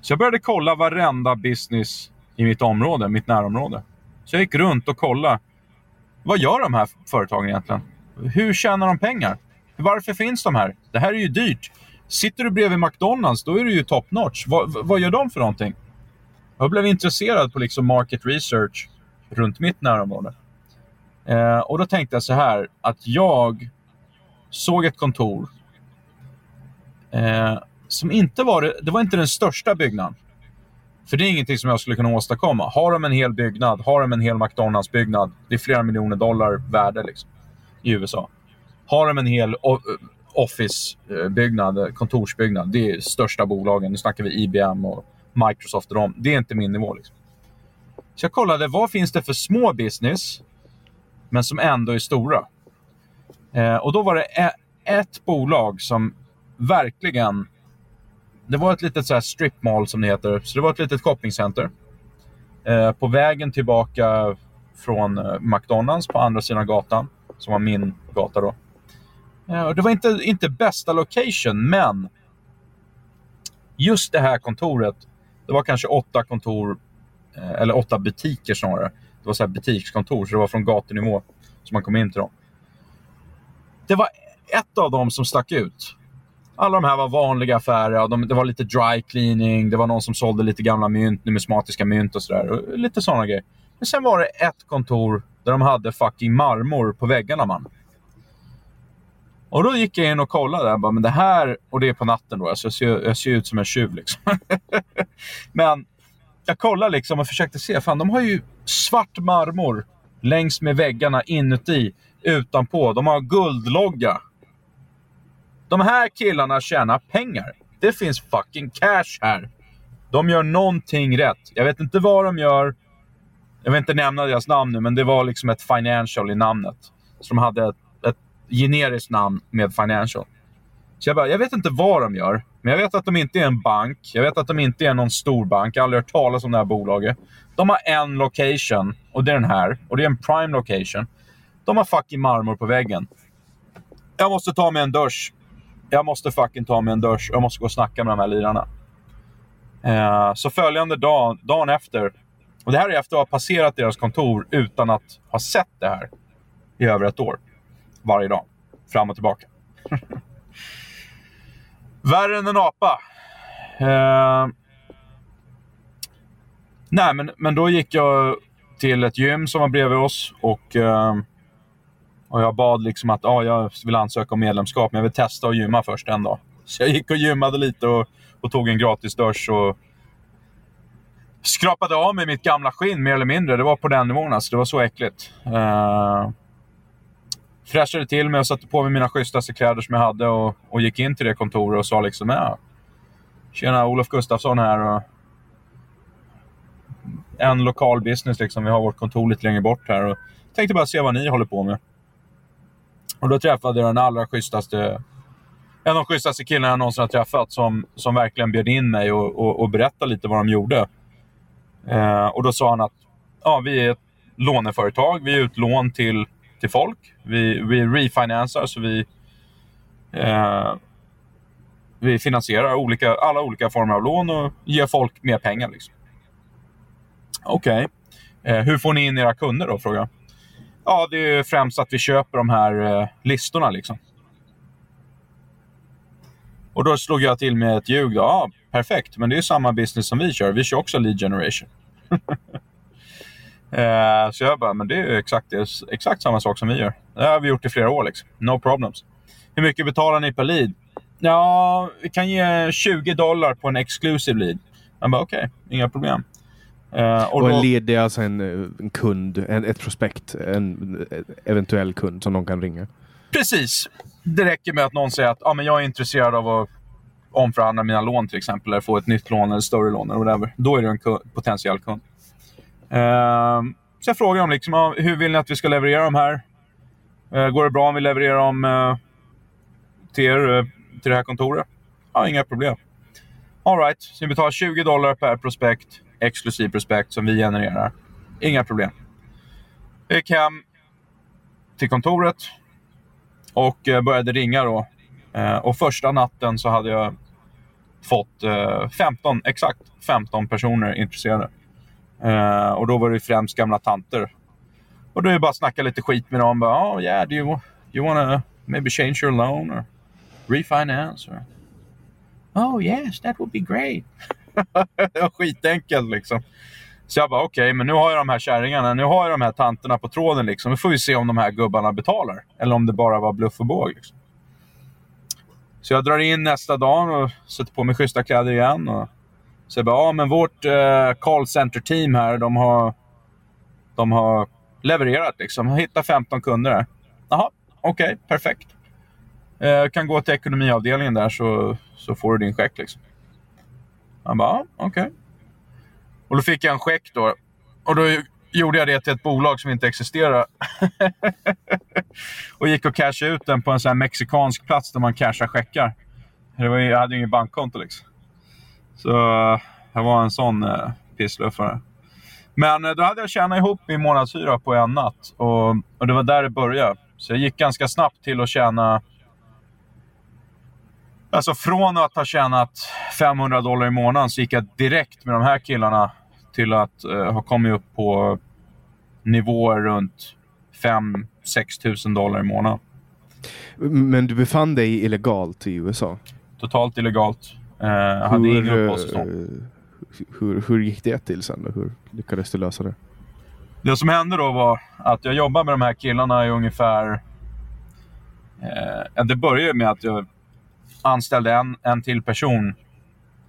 Så jag började kolla varenda business i mitt område, mitt närområde. Så jag gick runt och kollade. Vad gör de här företagen egentligen? Hur tjänar de pengar? Varför finns de här? Det här är ju dyrt. Sitter du bredvid McDonalds, då är du ju top notch. Vad, vad gör de för någonting? Jag blev intresserad på liksom market research runt mitt närområde. Eh, och då tänkte jag så här, att jag såg ett kontor eh, som inte var, det var inte den största byggnaden. För det är ingenting som jag skulle kunna åstadkomma. Har de en hel byggnad, har de en hel McDonalds-byggnad, det är flera miljoner dollar värde liksom, i USA. Har de en hel eh, Office-byggnad, eh, eh, kontorsbyggnad. Det är största bolagen. Nu snackar vi IBM och Microsoft och dem. Det är inte min nivå. Liksom. Så jag kollade, vad finns det för små business, men som ändå är stora? Eh, och då var det ett bolag som verkligen... Det var ett litet så här strip mall, som det heter. Så det var ett litet shoppingcenter. Eh, på vägen tillbaka från eh, McDonalds på andra sidan gatan, som var min gata då. Eh, det var inte, inte bästa location, men just det här kontoret, det var kanske åtta kontor, Eh, eller åtta butiker snarare. Det var så här butikskontor, så det var från gatunivå som man kom in till dem. Det var ett av dem som stack ut. Alla de här var vanliga affärer. det var lite dry cleaning, det var någon som sålde lite gamla mynt, numismatiska mynt och sådär. Lite sådana grejer. Men sen var det ett kontor där de hade fucking marmor på väggarna man. Och då gick jag in och kollade. Jag bara, men det här, och det är på natten då, så jag, ser, jag ser ut som en tjuv liksom. [LAUGHS] men jag kollade liksom och försökte se. Fan, de har ju svart marmor längs med väggarna inuti, utanpå. De har guldlogga. De här killarna tjänar pengar. Det finns fucking cash här. De gör någonting rätt. Jag vet inte vad de gör. Jag vill inte nämna deras namn nu, men det var liksom ett financial i namnet. Så de hade ett, ett generiskt namn med financial. Så jag bara, jag vet inte vad de gör. Men jag vet att de inte är en bank. Jag vet att de inte är någon stor bank. Jag har aldrig hört talas om det här bolaget. De har en location och det är den här. Och det är en prime location. De har fucking marmor på väggen. Jag måste ta mig en dusch. Jag måste fucking ta mig en dusch. Jag måste gå och snacka med de här lirarna. Eh, så följande dag, dagen efter. Och det här är efter att ha passerat deras kontor utan att ha sett det här i över ett år. Varje dag. Fram och tillbaka. [LAUGHS] Värre än en apa. Eh, nej, men, men då gick jag till ett gym som var bredvid oss och, eh, och jag bad liksom att ah, jag vill ansöka om medlemskap, men jag vill testa att gymma först en dag. Så jag gick och gymmade lite och, och tog en gratis dusch och skrapade av mig mitt gamla skinn mer eller mindre. Det var på den nivån alltså. Det var så äckligt. Eh, fräschade till mig och satte på mig mina schysstaste kläder som jag hade och, och gick in till det kontoret och sa liksom ja, Tjena, Olof Gustafsson här. Och en lokal business liksom. Vi har vårt kontor lite längre bort här. Och tänkte bara se vad ni håller på med. Och då träffade jag den allra schysstaste en av de schysstaste killarna jag någonsin har träffat som, som verkligen bjöd in mig och, och, och berättade lite vad de gjorde. Eh, och Då sa han att ja, vi är ett låneföretag. Vi är utlån till, till folk. Vi, vi refinansar, så vi, eh, vi finansierar olika, alla olika former av lån och ger folk mer pengar. Liksom. Okej. Okay. Eh, hur får ni in era kunder då? frågar jag. Ja, det är främst att vi köper de här eh, listorna. Liksom. Och då slog jag till med ett ljug. Då. Ja, perfekt, men det är samma business som vi kör. Vi kör också lead generation. [LAUGHS] eh, så jag bara, men det är exakt, det är exakt samma sak som vi gör. Det har vi gjort i flera år. Liksom. No problems. Hur mycket betalar ni per lead? Ja, vi kan ge 20 dollar på en exclusive lead. Jag bara, okej, okay, inga problem. Uh, och, och en lead är alltså en, en kund, en, ett prospekt, en eventuell kund som någon kan ringa? Precis. Det räcker med att någon säger att ah, men jag är intresserad av att omförhandla mina lån till exempel, eller få ett nytt lån eller större lån eller whatever. Då är du en potentiell kund. Ehm, så jag frågade dem liksom, hur vill ni att vi ska leverera de här? Eh, går det bra om vi levererar dem eh, till er, eh, till det här kontoret? Ja, inga problem. All right, så ni betalar 20 dollar per prospekt, exklusiv prospekt som vi genererar. Inga problem. Jag gick hem till kontoret, och började ringa då. Och första natten så hade jag fått 15, exakt 15 personer intresserade. Eh, och då var det främst gamla tanter. Och då är det bara att snacka lite skit med dem. Bara, oh yeah, do you, you wanna maybe change your loan or refinance? Or... Oh yes, that would be great. [LAUGHS] det var skitenkelt liksom. Så jag bara, okej, okay, men nu har jag de här kärringarna, nu har jag de här tanterna på tråden. Liksom. Nu får vi se om de här gubbarna betalar. Eller om det bara var bluff och båg. Liksom. Så jag drar in nästa dag och sätter på mig schyssta kläder igen. Och så jag bara, ja men vårt eh, call center-team här, de har, de har levererat. Liksom. Hittat 15 kunder här. Jaha, okej, okay, perfekt. Eh, kan gå till ekonomiavdelningen där så, så får du din check. Liksom. Han bara, ”Ja, okej. Okay. Och då fick jag en check då. Och då gjorde jag det till ett bolag som inte existerar. [LAUGHS] och gick och cashade ut den på en sån mexikansk plats där man cashar checkar. Det var, jag hade ju inget bankkonto liksom. Så jag var en sån eh, pissluffare. Men eh, då hade jag tjänat ihop min månadshyra på en natt. Och, och det var där det började. Så jag gick ganska snabbt till att tjäna Alltså från att ha tjänat 500 dollar i månaden så gick jag direkt med de här killarna till att uh, ha kommit upp på nivåer runt 5-6 tusen dollar i månaden. Men du befann dig illegalt i USA? Totalt illegalt. Uh, hur, hade inga uppehållstillstånd. Uh, hur, hur gick det till sen? Då? Hur lyckades du lösa det? Det som hände då var att jag jobbade med de här killarna i ungefär... Eh, det började med att jag anställde en, en till person.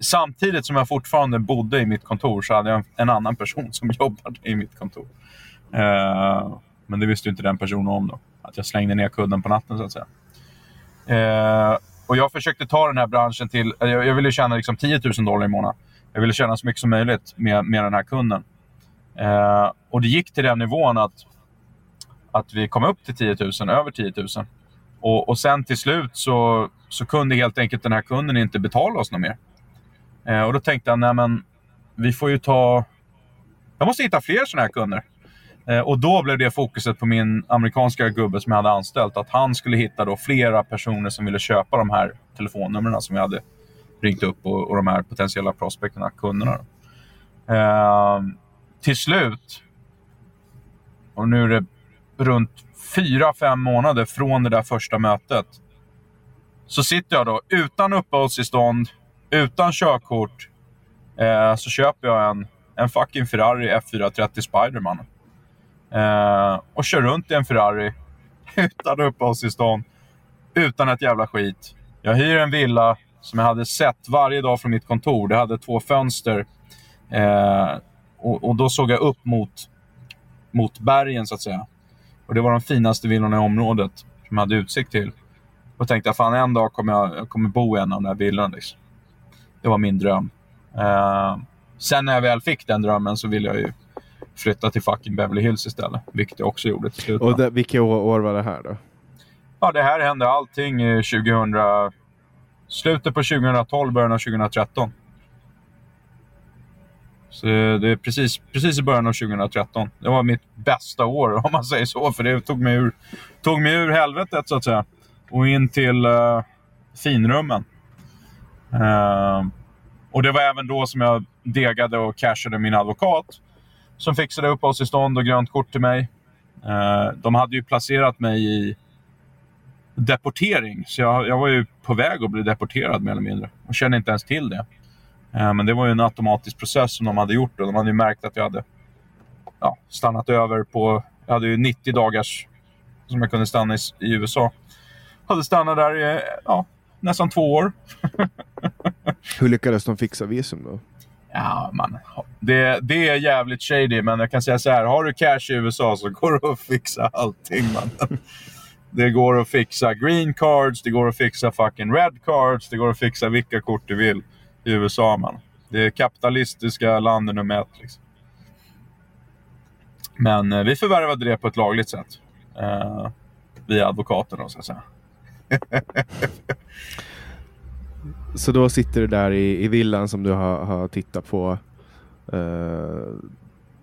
Samtidigt som jag fortfarande bodde i mitt kontor så hade jag en, en annan person som [LAUGHS] jobbade i mitt kontor. Eh, men det visste inte den personen om då. Att jag slängde ner kudden på natten så att säga. Eh, och jag försökte ta den här branschen till... Jag, jag ville tjäna liksom 10 000 dollar i månaden. Jag ville tjäna så mycket som möjligt med, med den här kunden. Eh, och det gick till den nivån att, att vi kom upp till 10 000, över 10 000. Och, och sen till slut så, så kunde helt enkelt den här kunden inte betala oss något mer. Eh, och då tänkte jag, nej men vi får ju ta... Jag måste hitta fler sådana här kunder. Eh, och då blev det fokuset på min amerikanska gubbe som jag hade anställt. Att han skulle hitta då flera personer som ville köpa de här telefonnumren som jag hade ringt upp och, och de här potentiella prospekterna, kunderna. Eh, till slut, och nu är det runt fyra, fem månader från det där första mötet, så sitter jag då utan uppehållstillstånd, utan körkort, eh, så köper jag en, en fucking Ferrari F430 Spiderman. Eh, och kör runt i en Ferrari [LAUGHS] utan uppehållstillstånd, utan ett jävla skit. Jag hyr en villa som jag hade sett varje dag från mitt kontor. Det hade två fönster. Eh, och, och, då såg jag upp mot, mot bergen, så att säga. Och Det var de finaste villorna i området som jag hade utsikt till. Och tänkte jag, fan en dag kommer jag, jag kommer bo i en av de där villorna. Liksom. Det var min dröm. Eh, sen när jag väl fick den drömmen så ville jag ju flytta till fucking Beverly Hills istället. Vilket jag också gjorde till slut. Och det, vilka år, var det här då? Ja, det här hände allting i 2000... Slutet på 2012, början av 2013. Så det är precis, precis i början av 2013. Det var mitt bästa år, [LAUGHS] om man säger så. För det tog mig ur, tog mig ur helvetet, så att säga. Och in till uh, finrummen. Uh, och det var även då som jag degade och cashade min advokat. Som fixade uppehållstillstånd och grönt kort till mig. Eh, de hade ju placerat mig i deportering. Så jag, jag var ju på väg att bli deporterad mer eller mindre. Och kände inte ens till det. Eh, men det var ju en automatisk process som de hade gjort. Och de hade ju märkt att jag hade ja, stannat över på... Jag hade ju 90 dagars som jag kunde stanna i, i USA. Jag hade stannat där i ja, nästan två år. [LAUGHS] Hur lyckades de fixa visum då? Ja, man. Det, det är jävligt shady, men jag kan säga så här. Har du cash i USA så går det att fixa allting. Man. Det går att fixa green cards, det går att fixa fucking red cards, det går att fixa vilka kort du vill i USA. Man. Det är kapitalistiska landet nummer ett. Liksom. Men eh, vi förvärvade det på ett lagligt sätt. Eh, via advokaten då, så att säga. [LAUGHS] så då sitter du där i, i villan som du har, har tittat på. Uh,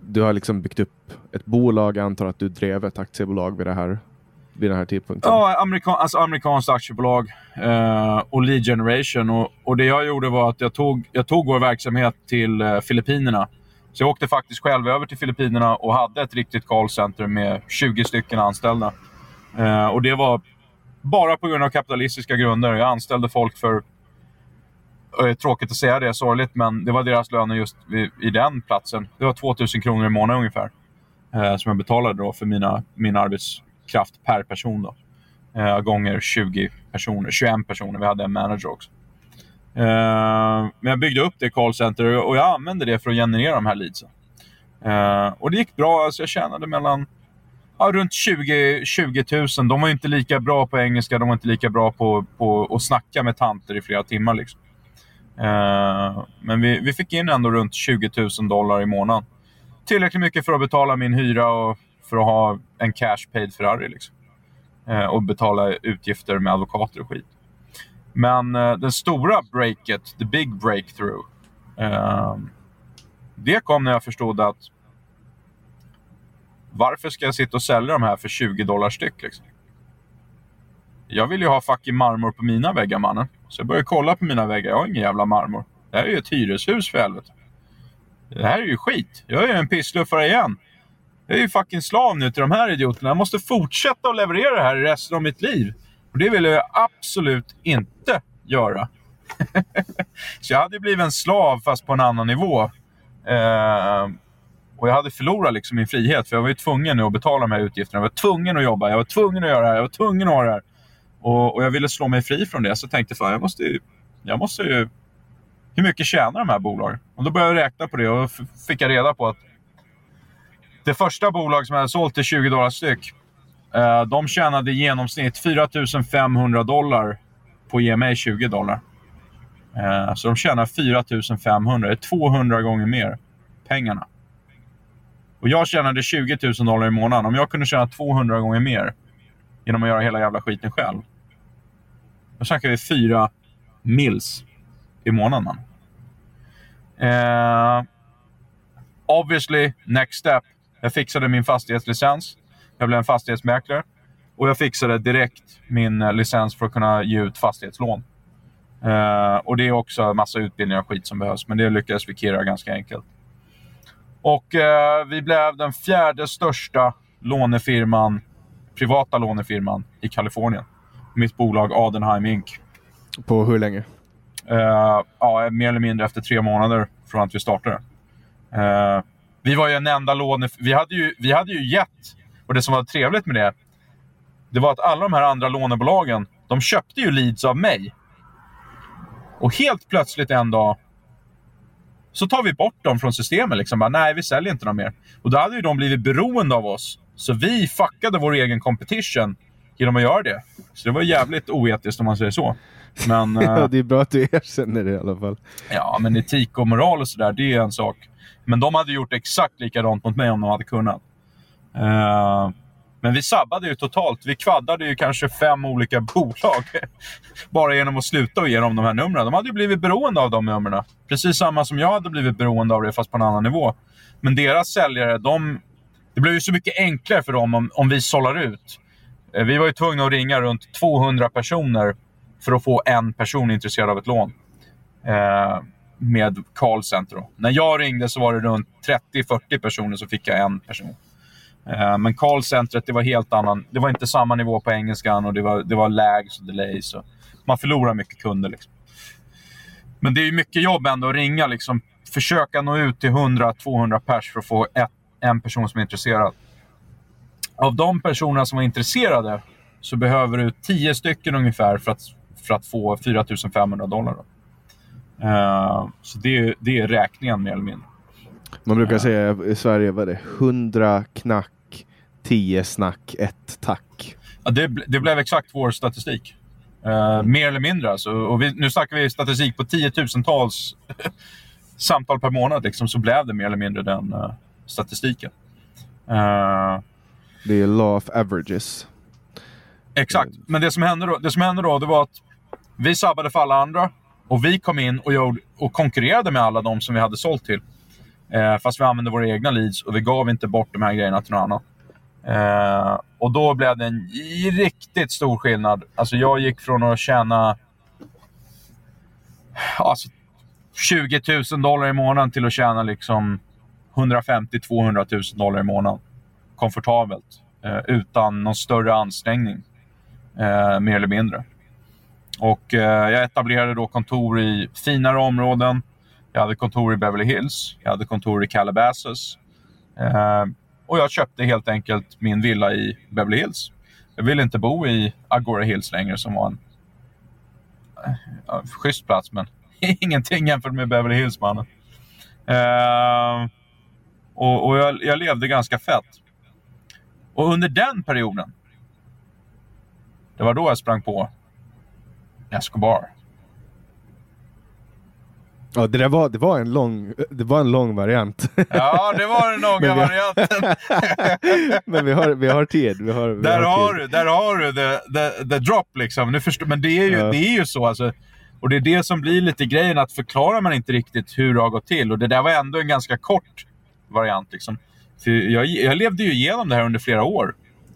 du har liksom byggt upp ett bolag, jag antar att du drev ett aktiebolag vid det här vid den här tidpunkten? Ja, amerikan, alltså amerikanskt aktiebolag eh, och lead generation. Och, och, Det jag gjorde var att jag tog, jag tog vår verksamhet till eh, Filippinerna. Så jag åkte faktiskt själv över till Filippinerna och hade ett riktigt callcenter med 20 stycken anställda. Eh, och Det var bara på grund av kapitalistiska grunder. Jag anställde folk för tråkigt att säga det, sorgligt, men det var deras löner just vid, i den platsen. Det var 2000 kronor i månaden ungefär. Eh, som jag betalade då för mina, min arbetskraft per person. Då. Eh, gånger 20 personer, 21 personer. Vi hade en manager också. Eh, men jag byggde upp det callcenter och jag använde det för att generera de här leadsen. Eh, och det gick bra. Alltså jag tjänade mellan ja, runt 20, 20 000. De var inte lika bra på engelska, de var inte lika bra på, på att snacka med tanter i flera timmar. Liksom. Eh, men vi, vi fick in ändå runt 20 000 dollar i månaden. Tillräckligt mycket för att betala min hyra och för att ha en cash paid Ferrari. Liksom. Eh, och betala utgifter med advokater och skit. Men eh, den stora breaket, the big breakthrough, eh, det kom när jag förstod att varför ska jag sitta och sälja de här för 20 dollar styck? Liksom? Jag vill ju ha fucking marmor på mina väggar mannen. Så jag började kolla på mina väggar. Jag har ingen jävla marmor. Det här är ju ett hyreshus för helvete. Det här är ju skit. Jag är ju en pissluffare igen. Jag är ju fucking slav nu till de här idioterna. Jag måste fortsätta att leverera det här resten av mitt liv. Och det vill jag absolut inte göra. [LAUGHS] så jag hade blivit en slav fast på en annan nivå. Eh, Och jag hade förlorat liksom min frihet, för jag var ju tvungen nu att betala de här utgifterna. Jag var tvungen att jobba, jag var tvungen att göra det här, jag var tvungen att ha det här. Och, och jag ville slå mig fri från det, så jag tänkte fan, jag måste ju... Jag måste ju hur mycket tjänar de här bolagen? Och då började jag räkna på det och fick jag reda på att det första bolag som jag hade sålt till 20 dollar styck, eh, de tjänade i genomsnitt 4 500 dollar på att ge mig 20 dollar. Eh, så de tjänar 4 500, det är 200 gånger mer pengarna. Och jag tjänade 20 000 dollar i månaden. Om jag kunde tjäna 200 gånger mer genom att göra hela jävla skiten själv. Då snackar vi fyra mils i månaden. Eh, obviously, next step. Jag fixade min fastighetslicens. Jag blev en fastighetsmäklare. Och jag fixade direkt min eh, licens för att kunna ge ut fastighetslån. Eh, och det är också en massa utbildningar och skit som behövs, men det lyckades vi kirra ganska enkelt. Och eh, vi blev den fjärde största lånefirman, privata lånefirman i Kalifornien. Mitt bolag Adenheim Inc. På hur länge? Uh, ja, mer eller mindre efter tre månader från att vi startade. Uh, vi var ju en enda låne... Vi hade ju, vi hade ju gett, och det som var trevligt med det, det var att alla de här andra lånebolagen, de köpte ju leads av mig. Och helt plötsligt en dag så tar vi bort dem från systemet. Liksom. Bara, Nej, vi säljer inte dem mer. Och då hade ju de blivit beroende av oss. Så vi fuckade vår egen competition genom att göra det. Så det var jävligt oetiskt om man säger så. Men, [LAUGHS] ja, eh, det är bra att du [LAUGHS] erkänner det i alla fall. Ja, men etik och moral och sådär, det är en sak. Men de hade gjort exakt likadant mot mig om de hade kunnat. Uh, men vi sabbade ju totalt. Vi kvaddade ju kanske fem olika [LAUGHS] bolag. Bara genom att sluta ge dem de här numren. De hade ju blivit beroende av de numren. Precis samma som jag hade blivit beroende av det, fast på en annan nivå. Men deras säljare, de... Det blev ju så mycket enklare för dem om, om vi sållar ut. Eh, vi var ju tvungna att ringa runt 200 personer för att få en person intresserad av ett lån. Eh, med callcenter. Då. När jag ringde så var det runt 30-40 personer så fick jag en person. Eh, men callcentret, det var helt annan. Det var inte samma nivå på engelskan och det var, det var lags och delays. Och man förlorar mycket kunder. Liksom. Men det är mycket jobb ändå att ringa. Liksom, försöka nå ut till 100-200 pers för att få ett, en person som är intresserad. Av de personerna som var intresserade så behöver du 10 stycken ungefär för att för att få 4 500 dollar. Uh, så det är, det är räkningen mer eller mindre. Man brukar uh. säga i Sverige, vad är det? 100 knack, 10 snack, 1 tack. Ja, det, det blev exakt vår statistik. Uh, mer eller mindre alltså. Och vi, nu snackar vi statistik på tiotusentals [LAUGHS] samtal per månad. Liksom, så blev det mer eller mindre den statistiken det är law of averages. Exakt. Men det som hände då, det som hände då det var att vi sabbade för alla andra och vi kom in och, gjorde, och konkurrerade med alla de som vi hade sålt till. Eh, fast vi använde våra egna leads och vi gav inte bort de här grejerna till någon annan. Eh, och då blev det en riktigt stor skillnad. Alltså jag gick från att tjäna alltså, 20 000 dollar i månaden till att tjäna liksom 150-200 000 dollar i månaden. Komfortabelt. Eh, utan någon större ansträngning. Eh, mer eller mindre. Och eh, jag etablerade då kontor i finare områden. Jag hade kontor i Beverly Hills, jag hade kontor i Calabasas. Eh, och jag köpte helt enkelt min villa i Beverly Hills. Jag ville inte bo i Agora Hills längre som var en uh, schysst plats, men [LAUGHS] ingenting jämfört med Beverly Hills, mannen. Eh, och, och jag, jag, levde ganska fett. Och under den perioden, det var då jag sprang på Escobar. Ja, det där var, det var, en, lång, det var en lång variant. [LAUGHS] Ja, det var den långa varianten. [LAUGHS] men vi har, vi har tid. Vi har, vi där, har, har du, där har du the, the, the drop liksom. Nu förstår, men det är ju, ja. det är ju så. Alltså. Och det är det som blir lite grejen, att förklarar man inte riktigt hur det har gått till. Och det där var ändå en ganska kort variant. Liksom. För jag, jag levde ju igenom det här under flera år.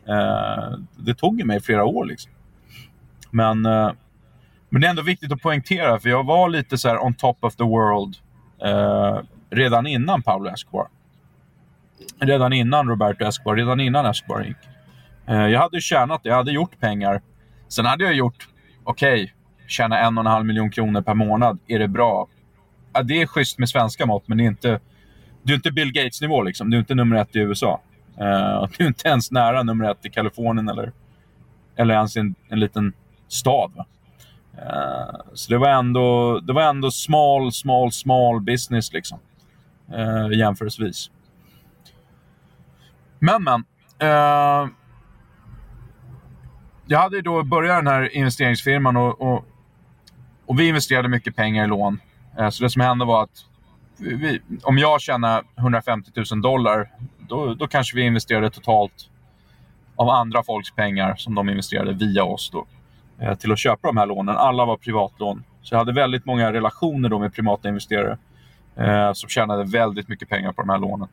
Eh, det tog ju mig flera år. Liksom. Men... eh, men det är ändå viktigt att poängtera, för jag var lite så on top of the world eh, redan innan Pablo Escobar. Redan innan Roberto Escobar, redan innan Escobar gick. Eh, jag hade tjänat, jag hade gjort pengar. Sen hade jag gjort, okej, okay, tjäna en och en halv miljon kronor per månad. Är det bra? Ja, det är schysst med svenska mått, men det är inte, du är inte Bill Gates-nivå. Liksom. Du är inte nummer ett i USA. Uh, eh, du är inte ens nära nummer ett i Kalifornien eller, eller ens i en, en liten stad. Uh, så det var, ändå, det var ändå small, small, small business liksom. Uh, jämförelsevis. Men, men. Uh, jag hade då börjat den här investeringsfirman och, och, och vi investerade mycket pengar i lån. Uh, så det som hände var att vi, om jag tjänar 150 000 dollar, då, då kanske vi investerade totalt av andra folks pengar som de investerade via oss då, eh, till att köpa de här lånen. Alla var privatlån. Så jag hade väldigt många relationer då med privata investerare eh, som tjänade väldigt mycket pengar på de här lånen.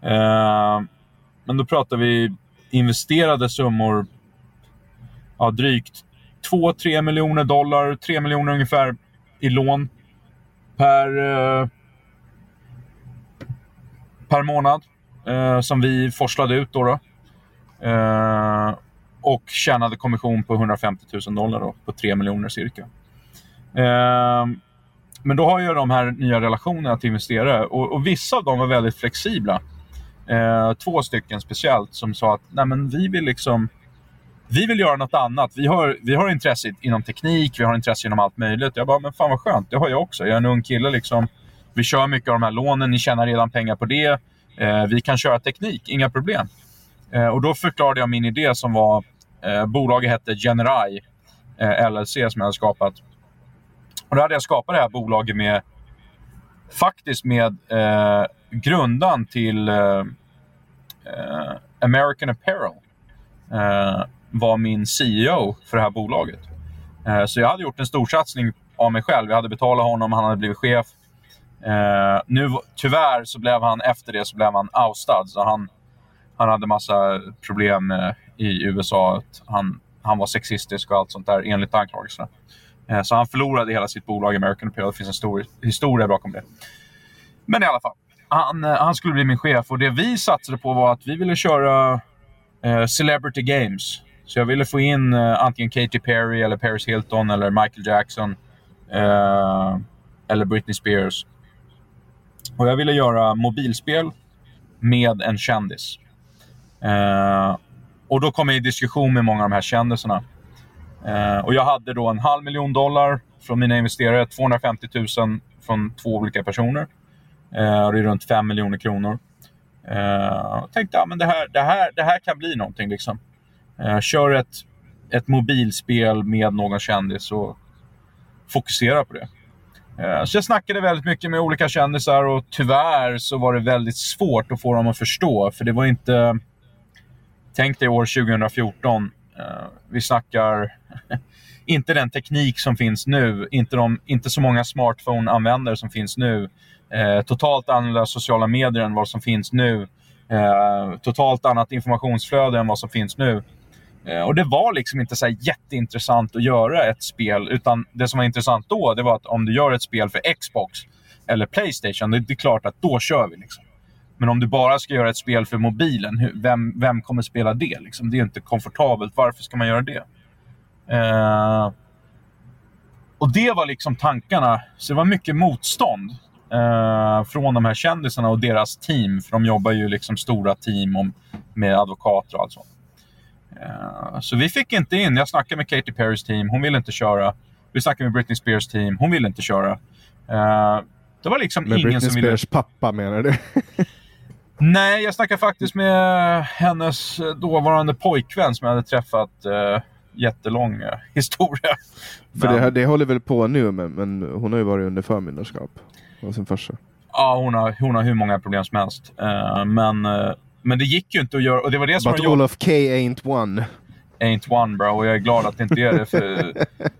Eh, men då pratar vi investerade summor, ja, drygt 2-3 miljoner dollar, 3 miljoner ungefär i lån per, eh, per månad eh, som vi forslade ut. Då, då. Eh, och tjänade kommission på 150 000 dollar då, på 3 miljoner cirka. Eh, men då har jag de här nya relationerna till investerare och, och vissa av dem var väldigt flexibla. Eh, två stycken speciellt som sa att Nej, men vi vill liksom vi vill göra något annat. Vi har, vi har intresse inom teknik, vi har intresse inom allt möjligt. Jag bara, men fan vad skönt, det har jag också. Jag är en ung kille. Liksom. Vi kör mycket av de här lånen, ni tjänar redan pengar på det. Eh, vi kan köra teknik, inga problem. Eh, och Då förklarade jag min idé som var, eh, bolaget hette Generai eh, LLC som jag hade skapat. Och Då hade jag skapat det här bolaget med, faktiskt med eh, grundan till eh, eh, American Apparel uh, var min CEO för det här bolaget. Så jag hade gjort en storsatsning av mig själv. Jag hade betalat honom, han hade blivit chef. Eh, nu, tyvärr så blev han efter det så blev han oustad. Så han, han hade massa problem eh, i USA. Han, han var sexistisk och allt sånt där enligt anklagelserna. Eh, så han förlorade hela sitt bolag American Apparel. Det finns en stor historia bakom det. Men i alla fall han, han skulle bli min chef och det vi satsade på var att vi ville köra eh, Celebrity Games. Så jag ville få in eh, antingen Katy Perry, eller Paris Hilton, eller Michael Jackson. Eh, eller Britney Spears. Och jag ville göra mobilspel med en kändis. Eh, och då kom jag i diskussion med många av de här kändisarna. Eh, och jag hade då en halv miljon dollar från mina investerare, 250 000 från två olika personer. Eh, det är runt 5 miljoner kronor. Eh, tänkte att ja, det, här, det, här, det här kan bli någonting. Liksom. Eh, kör ett, ett mobilspel med någon kändis och fokusera på det. Eh, så jag snackade väldigt mycket med olika kändisar och tyvärr så var det väldigt svårt att få dem att förstå. För det var inte... Tänk dig år 2014. Eh, vi snackar [LAUGHS] inte den teknik som finns nu, inte, de, inte så många smartphone-användare som finns nu. Eh, totalt annorlunda sociala medier än vad som finns nu. Totalt annat informationsflöde än vad som finns nu. Eh, och Det var liksom inte så jätteintressant att göra ett spel. Utan Det som var intressant då det var att om du gör ett spel för Xbox eller Playstation, det, det är klart att då kör vi. Liksom. Men om du bara ska göra ett spel för mobilen, vem, vem kommer spela det? Liksom? Det är inte komfortabelt. Varför ska man göra det? Eh, och det var liksom tankarna. Så det var mycket motstånd eh, från de här kändisarna och deras team. För de jobbar ju liksom stora team om, med advokater och allt sånt. Eh, så vi fick inte in. Jag snackade med Katy Perrys team. Hon ville inte köra. Vi snackade med Britney Spears team. Hon ville inte köra. Eh, det var liksom med ingen Britney som ville... Spears pappa menar du? [LAUGHS] Nej, jag snackade faktiskt med hennes dåvarande pojkvän som jag hade träffat. Eh, jättelång [LAUGHS] historia. För Men- det, det håller väl på nu, men, men hon har ju varit under förmyndarskap av sin farsa. Ja, hon har, hon har hur många problem som helst. Eh, men, eh, men det gick ju inte att göra. Och det var det som But jobbigt. Olof K ain't one. Ain't one bro. Och jag är glad att det inte är det. För [LAUGHS]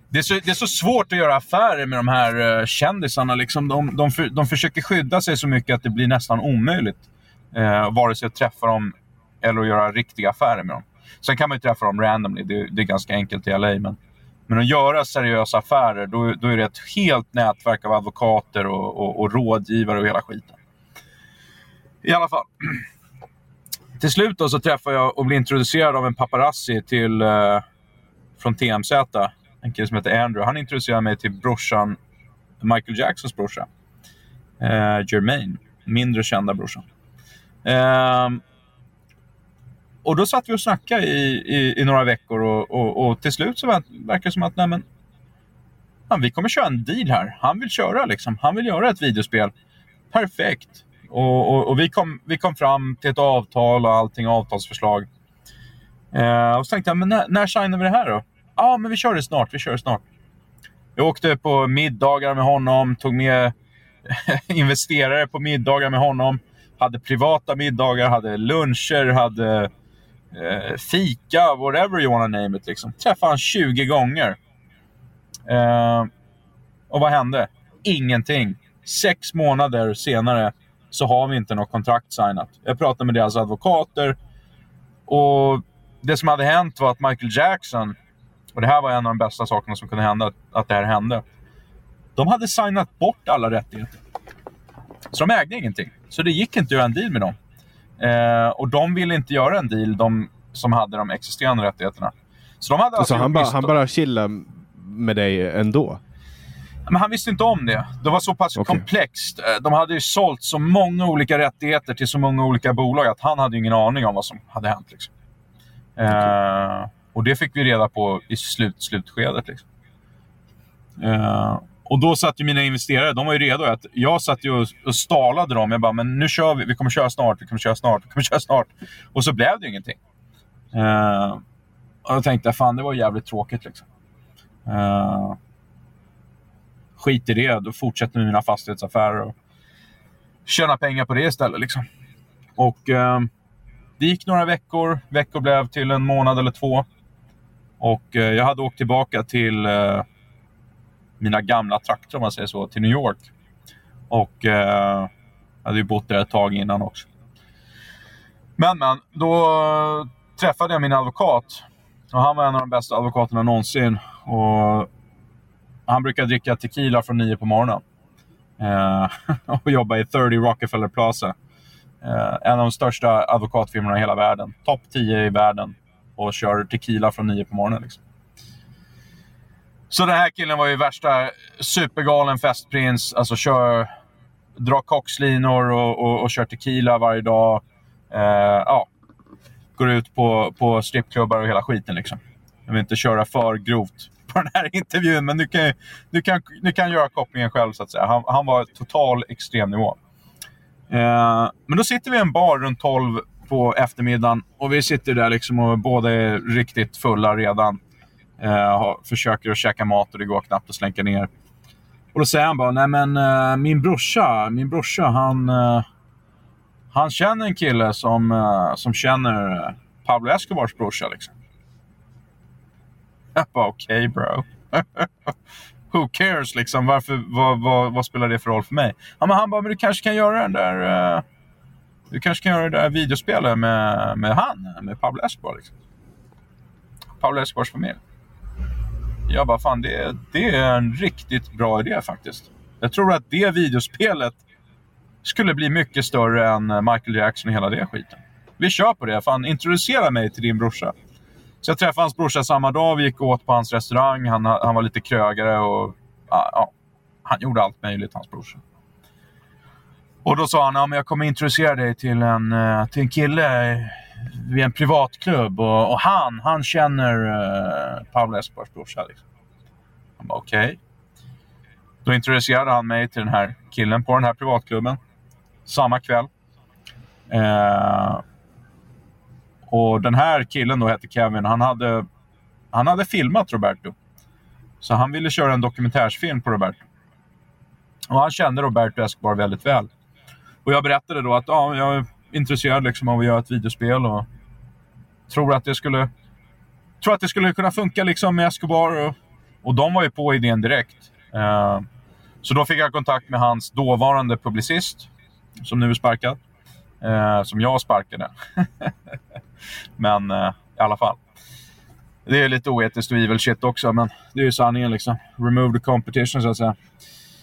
det, är så, det är så svårt att göra affärer med de här uh, kändisarna. Liksom. De, de, för, de försöker skydda sig så mycket att det blir nästan omöjligt. Uh, vare sig att träffa dem eller att göra riktiga affärer med dem. Sen kan man ju träffa dem randomly. Det, det är ganska enkelt i LA. Men, men att göra seriösa affärer, då, då är det ett helt nätverk av advokater och, och, och rådgivare och hela skiten. I alla fall. Till slut då så träffade jag och blev introducerad av en paparazzi till, eh, från TMZ. En kille som heter Andrew. Han introducerade mig till brorsan, Michael Jacksons brorsa. Eh, Jermaine. Mindre kända brorsan. Eh, och då satt vi och snackade i, i, i några veckor och, och, och, till slut så verkar det som att nej men, ja, vi kommer köra en deal här. Han vill köra liksom. Han vill göra ett videospel. Perfekt. Och, och, och, vi, kom, vi kom fram till ett avtal och allting, avtalsförslag. Eh, och så tänkte jag, men när, när signar vi det här då? Ja, men vi kör det snart. Vi kör det snart. Jag åkte på middagar med honom, tog med [LAUGHS] investerare på middagar med honom. Hade privata middagar, hade luncher, hade eh, fika, whatever you wanna name it. Liksom. Träffade han 20 gånger. Eh, och vad hände? Ingenting. Sex månader senare så har vi inte något kontrakt signat. Jag pratade med deras advokater och det som hade hänt var att Michael Jackson, och det här var en av de bästa sakerna som kunde hända, att det här hände. De hade signat bort alla rättigheter. Så de ägde ingenting. Så det gick inte att göra en deal med dem. Eh, och de ville inte göra en deal, de som hade de existerande rättigheterna. Så, de hade alltså han, ba, han bara chillade med dig ändå? Men han visste inte om det. Det var så pass okay. komplext. Eh, de hade ju sålt så många olika rättigheter till så många olika bolag att han hade ingen aning om vad som hade hänt. Liksom. Okay. Eh, och det fick vi reda på i slut, slutskedet. Liksom. Eh, och då satt ju mina investerare, de var ju redo. Att jag satt ju och, och stalade dem. Jag bara, men nu kör vi. Vi kommer köra snart, vi kommer köra snart, vi kommer köra snart. Och så blev det ingenting. Uh, och då tänkte jag, fan det var jävligt tråkigt liksom. Skit i det, då fortsätter med mina fastighetsaffärer och tjäna pengar på det istället. Liksom. Och eh, det gick några veckor. Veckor blev till en månad eller två. Och eh, jag hade åkt tillbaka till eh, mina gamla trakter, om man säger så, till New York. Och eh, hade ju bott där ett tag innan också. Men, men, då eh, träffade jag min advokat. Och han var en av de bästa advokaterna någonsin. Och han brukar dricka tequila från nio på morgonen. Eh, [LAUGHS] och jobba i 30 Rockefeller Plaza. Eh, en av de största advokatfirmorna i hela världen. Topp 10 i världen. Och kör tequila från nio på morgonen. Liksom. Så den här killen var ju värsta supergalen festprins. Alltså kör, drar kokslinor och, och, och kör tequila varje dag. Eh, ja, går ut på, på strippklubbar och hela skiten. Liksom. Jag vill inte köra för grovt på den här intervjun, men du kan, du kan, du kan göra kopplingen själv. så att säga. Han, han var total extremnivå. Eh, men då sitter vi i en bar runt 12 på eftermiddagen och vi sitter där liksom och båda är riktigt fulla redan. Uh, försöker att käka mat och det går knappt att slänka ner. Och då säger han bara, nej men eh, min brorsa, min brorsa han, eh, han känner en kille som, eh, som känner Pablo Escobars brorsa. Liksom. Jag [LAUGHS] bara, okej okay, bro. [LAUGHS] Who cares liksom? Varför, vad, vad, vad, spelar det för roll för mig? Ja, men han bara, men du kanske kan göra den där... Eh, du kanske kan göra det där videospelet med, med han, med Pablo Escobar. Liksom. Pablo Escobars familj. Jag bara, fan det, det är en riktigt bra idé faktiskt. Jag tror att det videospelet skulle bli mycket större än Michael Jackson och hela det skiten. Vi kör på det. Fan, introducera mig till din brorsa. Så jag träffade hans brorsa samma dag. Vi gick och åt på hans restaurang. Han, han var lite krögare och ja, han gjorde allt möjligt, hans brorsa. Och då sa han, ja, men jag kommer introducera dig till en, eh, till en kille vid en privatklubb och, och han, han känner eh, uh, Pablo Escobars brorsa. Liksom. Han bara okej. Okay. Då introducerade han mig till den här killen på den här privatklubben. Samma kväll. Uh, och den här killen då hette Kevin. Han hade, han hade filmat Roberto. Så han ville köra en dokumentärsfilm på Roberto. Och han kände Roberto Escobar väldigt väl. Och jag berättade då att ja, jag intresserad liksom av att göra ett videospel och tror att det skulle, tror att det skulle kunna funka liksom med Escobar. Och, och de var ju på idén direkt. Uh, så då fick jag kontakt med hans dåvarande publicist, som nu är sparkad. Uh, som jag sparkade. [LAUGHS] men uh, i alla fall. Det är lite oetiskt och evil shit också, men det är ju sanningen liksom. Remove the competition så att säga.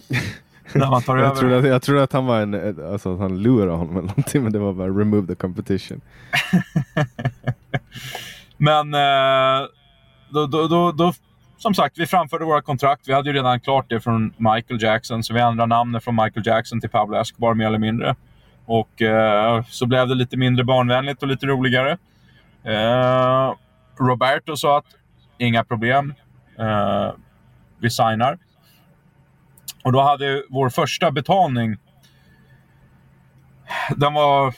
[LAUGHS] När man tar jag, över. Trodde att, jag trodde att han var en, alltså att han lurade honom eller någonting, men det var bara remove the competition. [LAUGHS] men eh, då, då, då, då, som sagt, vi framförde våra kontrakt. Vi hade ju redan klart det från Michael Jackson, så vi ändrade namnet från Michael Jackson till Pablo Escobar mer eller mindre. Och eh, så blev det lite mindre barnvänligt och lite roligare. Eh, Roberto sa att inga problem. Eh, vi signar. Och då hade vår första betalning... Den var...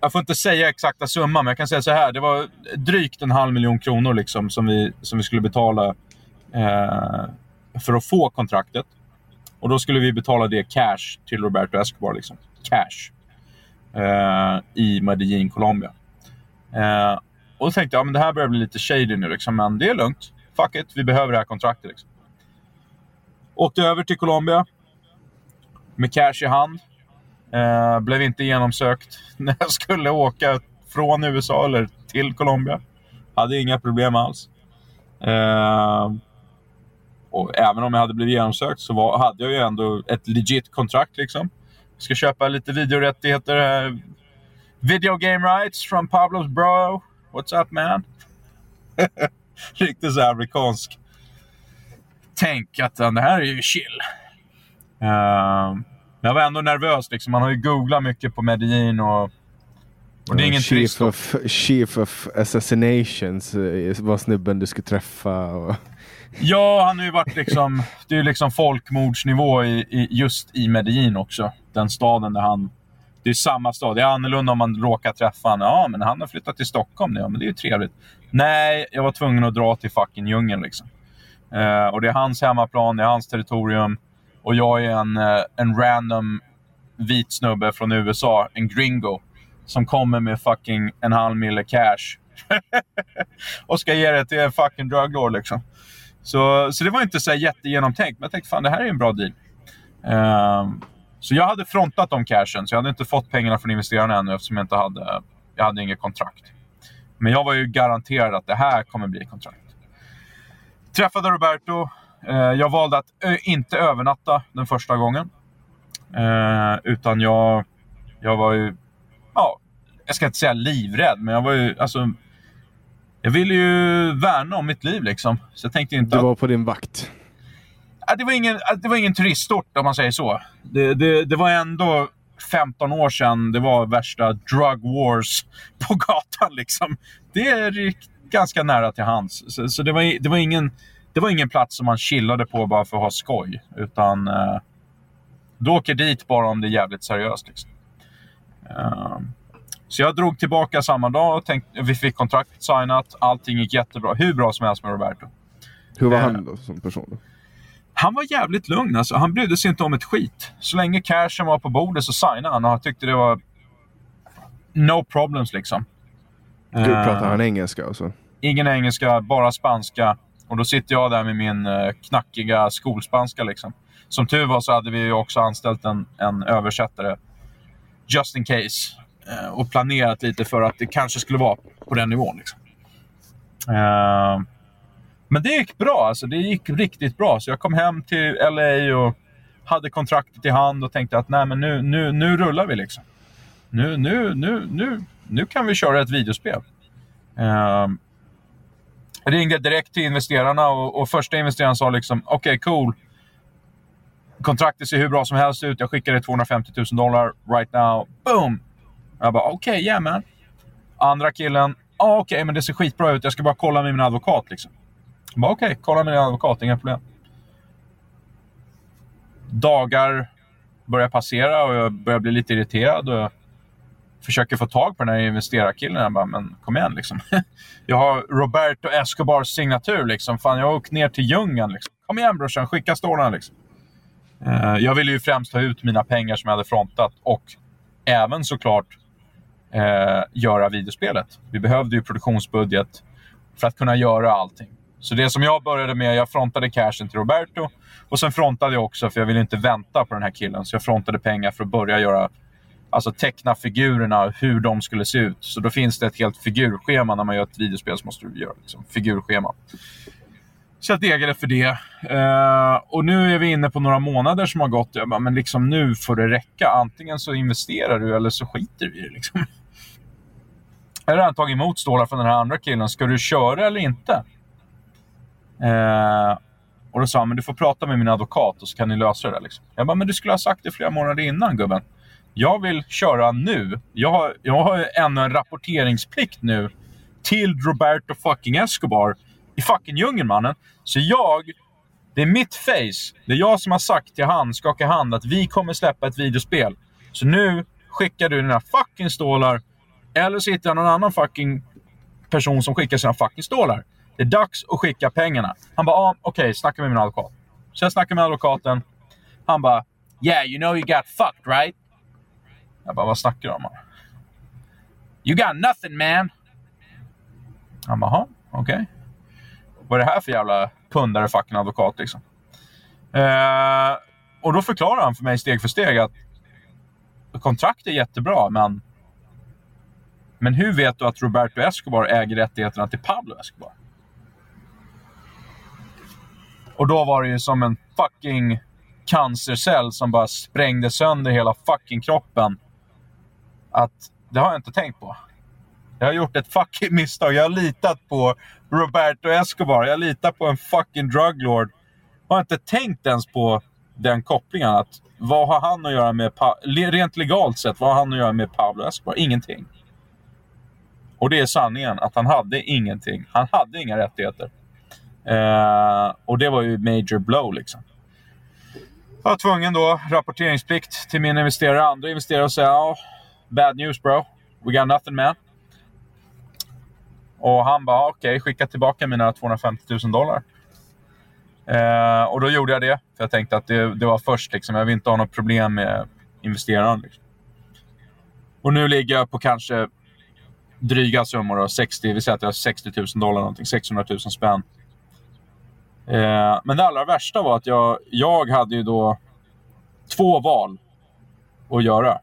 Jag får inte säga exakta summan, men jag kan säga så här. Det var drygt en halv miljon kronor liksom, som, vi, som vi skulle betala eh, för att få kontraktet. Och då skulle vi betala det cash till Roberto Escobar. Liksom. Cash. Eh, I Medellin, Colombia. Eh, och då tänkte jag, men det här börjar bli lite shady nu. Liksom, men det är lugnt. Fuck it, vi behöver det här kontraktet. Liksom. Åkte över till Colombia. Med cash i hand. Eh, blev inte genomsökt [LAUGHS] när jag skulle åka från USA eller till Colombia. Hade inga problem alls. Eh, och även om jag hade blivit genomsökt så var, hade jag ju ändå ett legit kontrakt. Liksom. Jag ska köpa lite videorättigheter. Video game rights from Pablos bro. What's up man? [LAUGHS] Riktigt så amerikansk tänk att det här är ju chill. Uh, jag var ändå nervös. Liksom. Man har ju googlat mycket på Medellin och, och det är ingen chief of, chief of Assassinations eh, var snubben du skulle träffa. Och... Ja, han har ju varit liksom... Det är liksom folkmordsnivå i, i, just i Medellin också. Den staden där han... Det är samma stad. Det är annorlunda om man råkar träffa honom. Ja, men han har flyttat till Stockholm nu. Ja, men det är ju trevligt. Nej, jag var tvungen att dra till fucking djungeln liksom. Eh, och det är hans hemmaplan, det är hans territorium. Och jag är en, eh, en random vit snubbe från USA, en gringo, som kommer med fucking en halv mille cash. [LAUGHS] och ska ge det till en fucking druglord liksom. Så, så det var inte så jättegenomtänkt, men jag tänkte fan det här är en bra deal. Um, så jag hade frontat de cashen, så jag hade inte fått pengarna från investerarna ännu eftersom jag inte hade, jag hade inget kontrakt. Men jag var ju garanterad att det här kommer bli ett kontrakt. Träffade Roberto. Uh, jag valde att inte övernatta den första gången. Uh, utan jag, jag var ju, ja, jag ska inte säga livrädd, men jag var ju, alltså, jag ville ju värna om mitt liv liksom. Så jag tänkte inte Du var att, på din vakt? det, var ingen, det var ingen turistort om man säger så. Det, det, det var ändå 15 år sedan det var värsta drug wars [LAUGHS] på gatan. Liksom. Det är ganska nära till hands. Så, så det, var, det, var ingen, det var ingen plats som man chillade på bara för att ha skoj. Utan eh, du åker dit bara om det är jävligt seriöst. Liksom. Uh, så jag drog tillbaka samma dag och tänkte, vi fick kontraktet signat. Allting gick jättebra. Hur bra som helst med Roberto. Hur var uh, han då som person? Då? Han var jävligt lugn. Alltså. Han brydde sig inte om ett skit. Så länge cashen var på bordet så signade han och han tyckte det var no problems liksom. Du pratar han engelska alltså? Ingen engelska, bara spanska. Och då sitter jag där med min uh, knackiga skolspanska. Liksom. Som tur var så hade vi också anställt en, en översättare, just in case. Eh, och planerat lite för att det kanske skulle vara på den nivån. Liksom. Eh, men det gick bra. Alltså, det gick riktigt bra. Så jag kom hem till LA och hade kontraktet i hand och tänkte att Nej, men nu, nu, nu rullar vi. liksom. Nu, nu, nu, nu, nu kan vi köra ett videospel. Jag ringde direkt till investerarna och, och första investeraren sa liksom okej, okay, cool. Kontraktet ser hur bra som helst ut. Jag skickar dig 250 000 dollar right now. Boom! Jag bara okej, okay, yeah man. Andra killen, ah, okej, okay, men det ser skitbra ut. Jag ska bara kolla med min advokat. Liksom. Okej, okay, kolla med din advokat, inga problem. Dagar börjar passera och jag börjar bli lite irriterad. Och försöker få tag på den här investerarkillen. Jag bara, men kom igen liksom. [LAUGHS] Jag har Roberto Escobars signatur liksom. Fan, jag har åkt ner till djungeln liksom. Kom igen brorsan, skicka stålarna liksom. Eh, jag ville ju främst ta ut mina pengar som jag hade frontat och även såklart eh, göra videospelet. Vi behövde ju produktionsbudget för att kunna göra allting. Så det som jag började med, jag frontade cashen till Roberto. Och sen frontade jag också, för jag ville inte vänta på den här killen, så jag frontade pengar för att börja göra alltså teckna figurerna, hur de skulle se ut. Så då finns det ett helt figurschema. När man gör ett videospel så måste du göra liksom, figurschema. Så jag degade för det. Uh, och nu är vi inne på några månader som har gått. Jag bara, men liksom nu får det räcka. Antingen så investerar du eller så skiter vi i det. Liksom. Jag har redan tagit emot stålar från den här andra killen. Ska du köra eller inte? Eh, och då sa han, men du får prata med min advokat och så kan ni lösa det där. Liksom. Jag bara, men du skulle ha sagt det flera månader innan gubben. Jag vill köra nu. Jag har, jag har ännu en rapporteringsplikt nu till Roberto fucking Escobar i fucking djungeln, mannen. Så jag... Det är mitt face. Det är jag som har sagt till han, skaka hand, att vi kommer släppa ett videospel. Så nu skickar du dina fucking stålar. Eller så hittar jag någon annan fucking person som skickar sina fucking stålar. Det är dags att skicka pengarna. Han bara, ah, okej, okay, snacka med min advokat. Så jag snackar med advokaten. Han bara, yeah, you know you got fucked right? Jag bara, vad snackar du om? You got nothing man. Han bara, okej. Okay. Vad är det här för jävla pundare fucking advokat liksom? Eh, och då förklarar han för mig steg för steg att kontrakt är jättebra, men men hur vet du att Roberto Escobar äger rättigheterna till Pablo Escobar? Och då var det ju som en fucking cancercell som bara sprängde sönder hela fucking kroppen. Att det har jag inte tänkt på. Jag har gjort ett fucking misstag. Jag har litat på Roberto Escobar. Jag litar på en fucking druglord. Jag har inte tänkt ens på den kopplingen. Att vad har han att göra med... Pa rent legalt sett, vad har han att göra med Pablo Escobar? Ingenting. Och det är sanningen, att han hade ingenting. Han hade inga rättigheter. Eh, och det var ju major blow liksom. Jag var tvungen då, rapporteringsplikt till min investerare, andra investerare och säga oh, “Bad news bro, we got nothing man”. Och han bara “Okej, okay, skicka tillbaka mina 250 000 dollar”. Eh, och då gjorde jag det, för jag tänkte att det, det var först. Liksom. Jag vill inte ha något problem med investeraren. Liksom. Och nu ligger jag på kanske dryga summor. Då, 60, vi säger att jag har 60 000 dollar, någonting, 600 000 spänn. Eh, men det allra värsta var att jag, jag hade ju då två val att göra.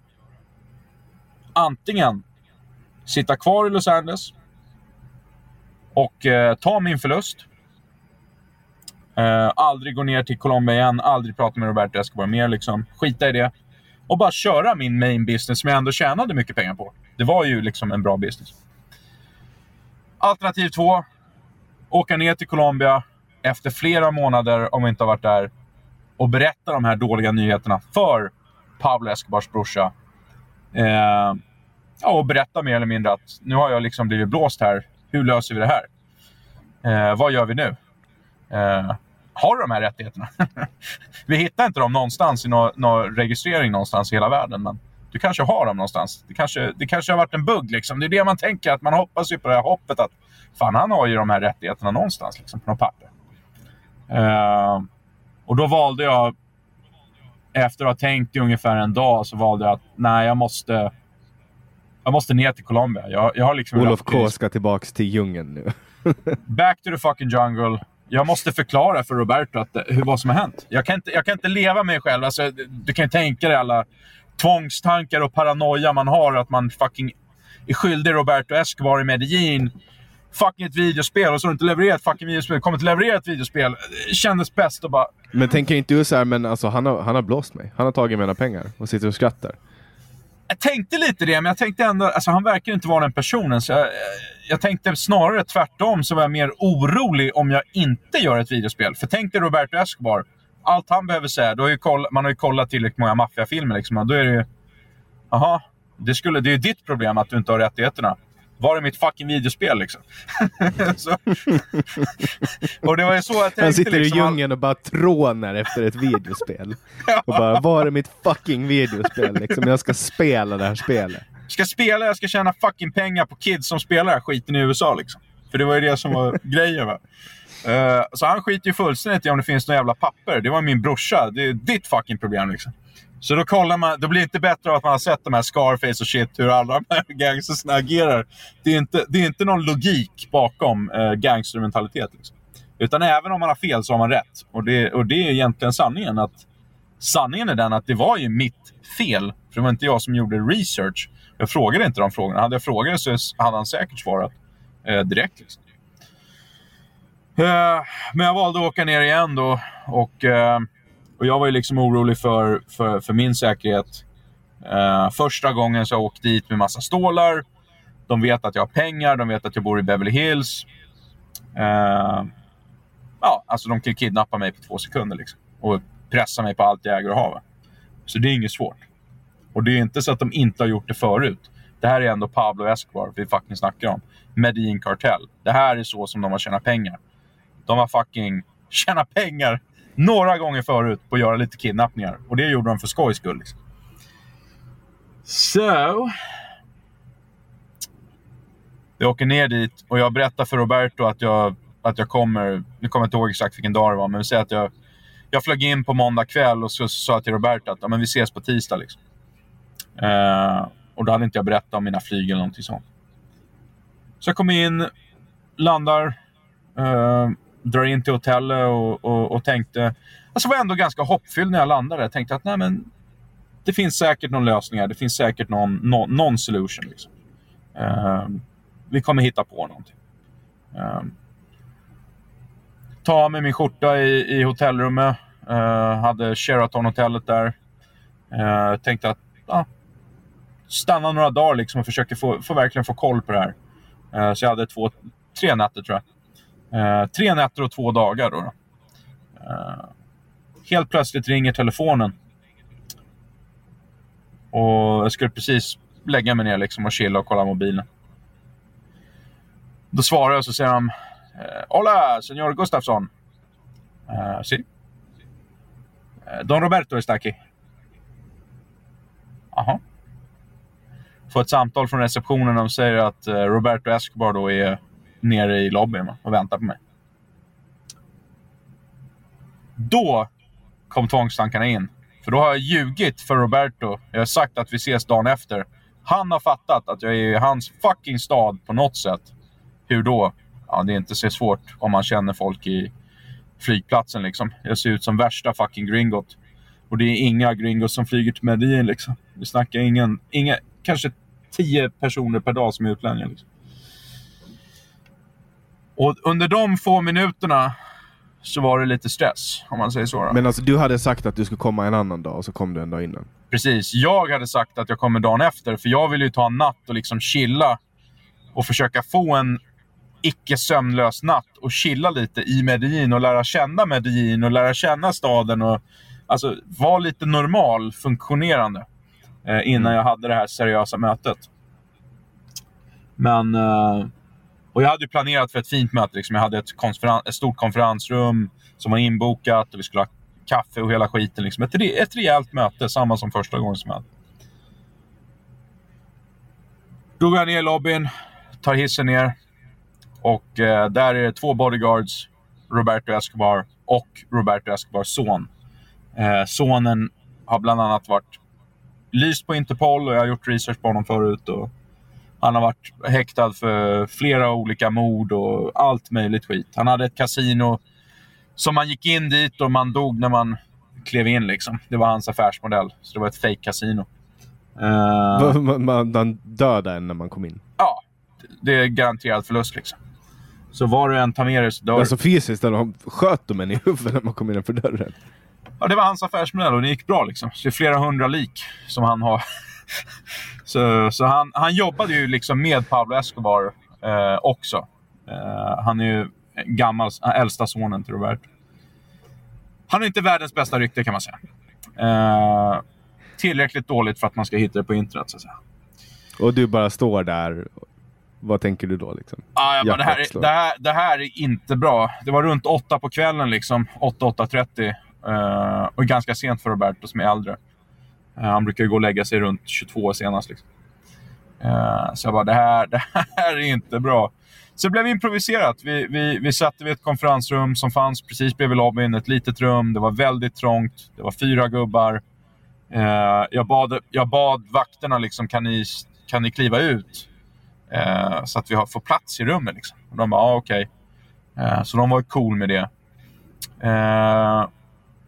Antingen sitta kvar i Los Angeles och eh, ta min förlust. Eh, aldrig gå ner till Colombia igen, aldrig prata med Roberto Escobar mer. Liksom. Skita i det. Och bara köra min main business som jag ändå tjänade mycket pengar på. Det var ju liksom en bra business. Alternativ två. Åka ner till Colombia efter flera månader, om vi inte har varit där, och berätta de här dåliga nyheterna för Pablo Escobars brorsa. Eh, ja, och berätta mer eller mindre att nu har jag liksom blivit blåst här. Hur löser vi det här? Eh, vad gör vi nu? Eh, har de här rättigheterna? [LAUGHS] vi hittar inte dem någonstans i någon, någon registrering någonstans i hela världen. Men du kanske har dem någonstans. Det kanske, det kanske har varit en bugg. Liksom. Det är det man tänker. att Man hoppas ju på det här hoppet att fan, han har ju de här rättigheterna någonstans liksom, på något papper. Uh, och då valde jag, efter att ha tänkt i ungefär en dag, så valde jag att nej, jag måste, jag måste ner till Colombia. Jag, jag har liksom Olof K ska tillbaka till djungeln nu. [LAUGHS] back to the fucking jungle. Jag måste förklara för Roberto att, hur, vad som har hänt. Jag kan inte, jag kan inte leva med mig själv. Alltså, du kan ju tänka dig alla tvångstankar och paranoia man har. Att man fucking är skyldig Roberto Escobar i Medellin fucking ett videospel och så har du inte levererat fucking videospel. Kommer inte leverera ett videospel. Kändes bäst att bara... Men tänker inte du så här, men alltså han har, han har blåst mig. Han har tagit mina pengar och sitter och skrattar. Jag tänkte lite det, men jag tänkte ändå... Alltså han verkar inte vara den personen. Så jag, jag tänkte snarare tvärtom, så var jag mer orolig om jag inte gör ett videospel. För tänk dig Roberto Escobar. Allt han behöver säga, då har ju koll, man har ju kollat tillräckligt många maffiafilmer. Liksom, då är det ju... Jaha, det, skulle, det är ju ditt problem att du inte har rättigheterna. Var är mitt fucking videospel liksom? [LAUGHS] och det var ju så jag tänkte. Han sitter liksom, i djungeln och bara trånar efter ett videospel. [LAUGHS] Och bara, var är mitt fucking videospel? Liksom, jag ska spela det här spelet. Jag ska spela, jag ska tjäna fucking pengar på kids som spelar den här skiten i USA liksom. För det var ju det som var [LAUGHS] grejen va. Uh, så han skiter ju fullständigt i om det finns några jävla papper. Det var min brorsa. Det är ditt fucking problem liksom. Så då kollar man, det blir inte bättre av att man har sett de här Scarface och shit, hur alla de här [LAUGHS] gangstersna agerar. Det är inte, det är inte någon logik bakom eh, gangstermentalitet. Liksom. Utan även om man har fel så har man rätt. Och det, och det är egentligen sanningen. att Sanningen är den att det var ju mitt fel. För det var inte jag som gjorde research. Jag frågade inte de frågorna. Hade jag frågat så hade han säkert svarat eh, direkt. Liksom. Eh, men jag valde att åka ner igen då. Och... Eh, och jag var ju liksom orolig för, för, för min säkerhet. Eh, första gången så jag åkte dit med massa stålar. De vet att jag har pengar, de vet att jag bor i Beverly Hills. Eh, ja, alltså de kan kidnappa mig på två sekunder liksom. Och pressa mig på allt jag äger och har. Så det är inget svårt. Och det är inte så att de inte har gjort det förut. Det här är ändå Pablo Escobar vi fucking snackar om. Medin-Kartell. Det här är så som de har tjänat pengar. De har fucking [LAUGHS] tjänat pengar några gånger förut på att göra lite kidnappningar. Och det gjorde de för skojs skull. Liksom. Så... Jag åker ner dit och jag berättar för Roberto att jag, att jag kommer... Nu kommer jag inte ihåg exakt vilken dag det var, men vi säger att jag, jag flög in på måndag kväll och så sa jag till Roberto att ja, men vi ses på tisdag. Liksom. Eh, och då hade inte jag berättat om mina flyg eller någonting sånt. Så jag kommer in, landar, eh, drar in till hotellet och, och, och tänkte... Alltså var jag ändå ganska hoppfylld när jag landade. Jag tänkte att nej, men, det finns säkert någon lösning här. Det finns säkert någon, någon, någon solution. Liksom. Eh, vi kommer hitta på någonting. Eh, ta av mig min skjorta i, i hotellrummet. Uh, hade Sheraton-hotellet där. Uh, tänkte att ah, stannade några dagar liksom och försökte få, få, verkligen få koll på det här. Eh, så jag hade två, tre nätter tror jag. Eh, tre nätter och två dagar. Då, då. Eh, helt plötsligt ringer telefonen. Och jag skulle precis lägga mig ner liksom och chilla och kolla mobilen. Då svarar jag och så säger de hola, señor Gustafsson. Uh, sí. Don Roberto está aquí. Jaha. Får ett samtal från receptionen och säger att eh, Roberto Escobar då är nere i lobbyn och väntar på mig. Då kom tvångstankarna in. För då har jag ljugit för Roberto. Jag har sagt att vi ses dagen efter. Han har fattat att jag är i hans fucking stad på något sätt. Hur då? ja, det är inte så svårt om man känner folk i flygplatsen. Liksom. Jag ser ut som värsta fucking gringot. Och det är inga gringos som flyger till Medellin. Liksom. Vi snackar ingen, inga, kanske tio personer per dag som är utlänningar. Liksom. Och under de få minuterna så var det lite stress, om man säger så. Då. Men alltså du hade sagt att du skulle komma en annan dag och så kom du en dag innan? Precis. Jag hade sagt att jag kommer dagen efter, för jag vill ju ta en natt och liksom chilla och försöka få en icke sömnlös natt och chilla lite i Medellin och lära känna Medellin och lära känna staden. och Alltså vara lite normal, funktionerande eh, innan mm. jag hade det här seriösa mötet. Men... Eh, och jag hade planerat för ett fint möte. Liksom. Jag hade ett, ett, stort konferensrum som var inbokat och vi skulle ha kaffe och hela skiten. Liksom. Ett, ett rejält möte, samma som första gången som jag hade. Då går jag ner i lobbyn, tar hissen ner, och eh, där är det två bodyguards, Roberto Escobar och Roberto Escobars son. Eh, sonen har bland annat varit lyst på Interpol och jag har gjort research på honom förut. Och han har varit häktad för flera olika mord och allt möjligt skit. Han hade ett kasino som man gick in dit och man dog när man klev in. Liksom. Det var hans affärsmodell. Så det var ett fake kasino uh, man, man, man dödade en när man kom in? Ja, det är garanterad förlust. Liksom. Så var du än tar med dig så dör Alltså fysiskt, eller sköt de en i huvudet när man kom innanför dörren? Ja, det var hans affärsmodell och det gick bra. Liksom. Så det är flera hundra lik som han har. [LAUGHS] så så han, han jobbade ju liksom med Pablo Escobar eh, också. Eh, han är ju gammal, äldsta sonen till Robert. Han är inte världens bästa rykte kan man säga. Eh, tillräckligt dåligt för att man ska hitta det på internet. Så att säga. Och du bara står där vad tänker du då? Liksom? Ah, ja, men det, här, är, det, här, det här är inte bra. Det var runt åtta på kvällen, liksom. 8-8.30. Uh, och ganska sent för Roberto som är äldre. Uh, han brukar gå och lägga sig runt 22 senast. Liksom. Uh, så jag bara, det här, det här är inte bra. Så det blev improviserat. Vi, vi, vi satt vid ett konferensrum som fanns precis bredvid lobbyn. Ett litet rum. Det var väldigt trångt. Det var fyra gubbar. jag, bad, jag bad vakterna, liksom, kan, ni, kan ni kliva ut? Så att vi har, får plats i rummet. Liksom. Och de bara, ah, okej. Okay. Så de var cool med det. Uh,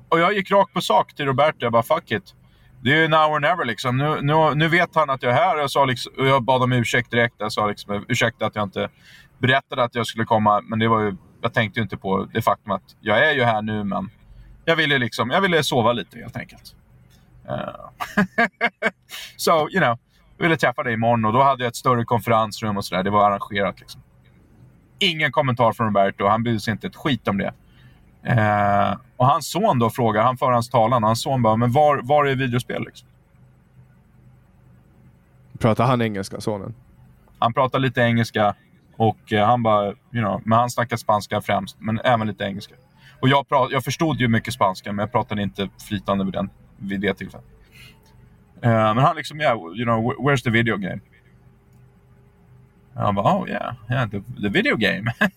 och jag gick rakt på sak till Roberto. Jag bara, fuck it. Det är now or never. Liksom. Nu, nu, nu vet han att jag är här. Jag, sa liksom, och jag bad om ursäkt direkt. Jag sa liksom, ursäkta att jag inte berättade att jag skulle komma. Men det var ju, jag tänkte inte på det faktum att jag är ju här nu, men jag ville, liksom, jag ville sova lite helt enkelt. Uh, [LAUGHS] so, you know jag ville träffa dig imorgon och då hade jag ett större konferensrum och sådär. Det var arrangerat liksom. Ingen kommentar från Roberto. Han brydde sig inte ett skit om det. Uh, och hans son då frågar, han för hans talan. Hans son bara, men var, var är videospel? Liksom? Pratar han engelska, sonen? Han pratar lite engelska och eh, han bara, you know, men han snackar spanska främst, men även lite engelska. Och jag, prat, jag förstod ju mycket spanska, men jag pratade inte flytande vid, den, vid det tillfället. Uh, men han liksom, yeah, you know, where's the video game? Han bara, oh yeah, yeah the, the video game. [LAUGHS]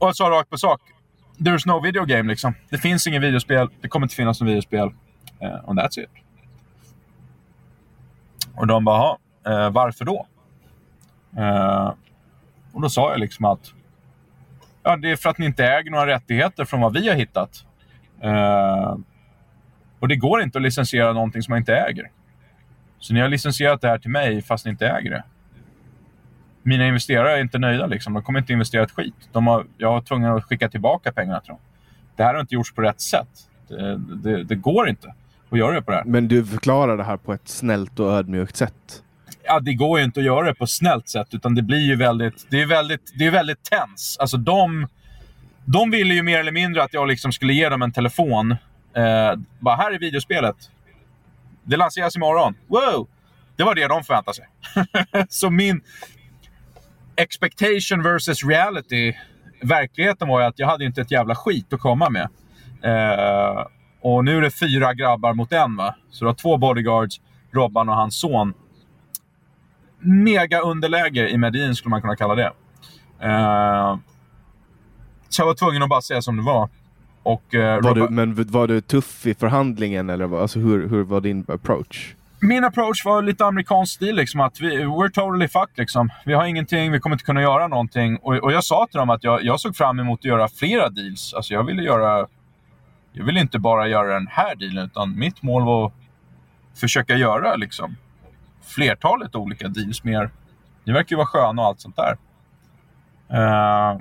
och jag sa rakt på sak, there's no video game liksom. Det finns inget videospel, det kommer inte finnas något videospel. Eh, uh, and that's it. Och de bara, uh, varför då? Uh, och då sa jag liksom att ja, det är för att ni inte äger några rättigheter från vad vi har hittat. Uh, och det går inte att licensiera någonting som man inte äger. Så ni har licensierat det här till mig fast ni inte äger det. Mina investerare är inte nöjda. Liksom. De kommer inte investera ett skit. De har, jag var tvungen att skicka tillbaka pengarna till dem. Det här har inte gjorts på rätt sätt. Det, det, det går inte att göra det på det här. Men du förklarar det här på ett snällt och ödmjukt sätt. Ja, det går ju inte att göra det på ett snällt sätt. Utan det blir ju väldigt... Det är väldigt, det är väldigt tens. Alltså de... De ville ju mer eller mindre att jag liksom skulle ge dem en telefon. Eh, bara, här är videospelet. Det lanseras imorgon. Wow! Det var det de förväntade sig. [LAUGHS] så min expectation versus reality. Verkligheten var ju att jag hade inte ett jävla skit att komma med. Eh, och nu är det fyra grabbar mot en va? Så du har två bodyguards, Robban och hans son. Mega underläge i Medin skulle man kunna kalla det. Eh, så jag var tvungen att bara säga som det var. Och, eh, var du, men var du tuff i förhandlingen eller alltså, hur, hur var din approach? Min approach var lite amerikansk stil. Liksom, att vi, we're totally fucked. Liksom. Vi har ingenting, vi kommer inte kunna göra någonting. Och, och jag sa till dem att jag, jag såg fram emot att göra flera deals. Alltså, jag ville göra... Jag ville inte bara göra den här dealen, utan mitt mål var att försöka göra liksom, flertalet olika deals mer. Ni verkar ju vara sköna och allt sånt där. Uh,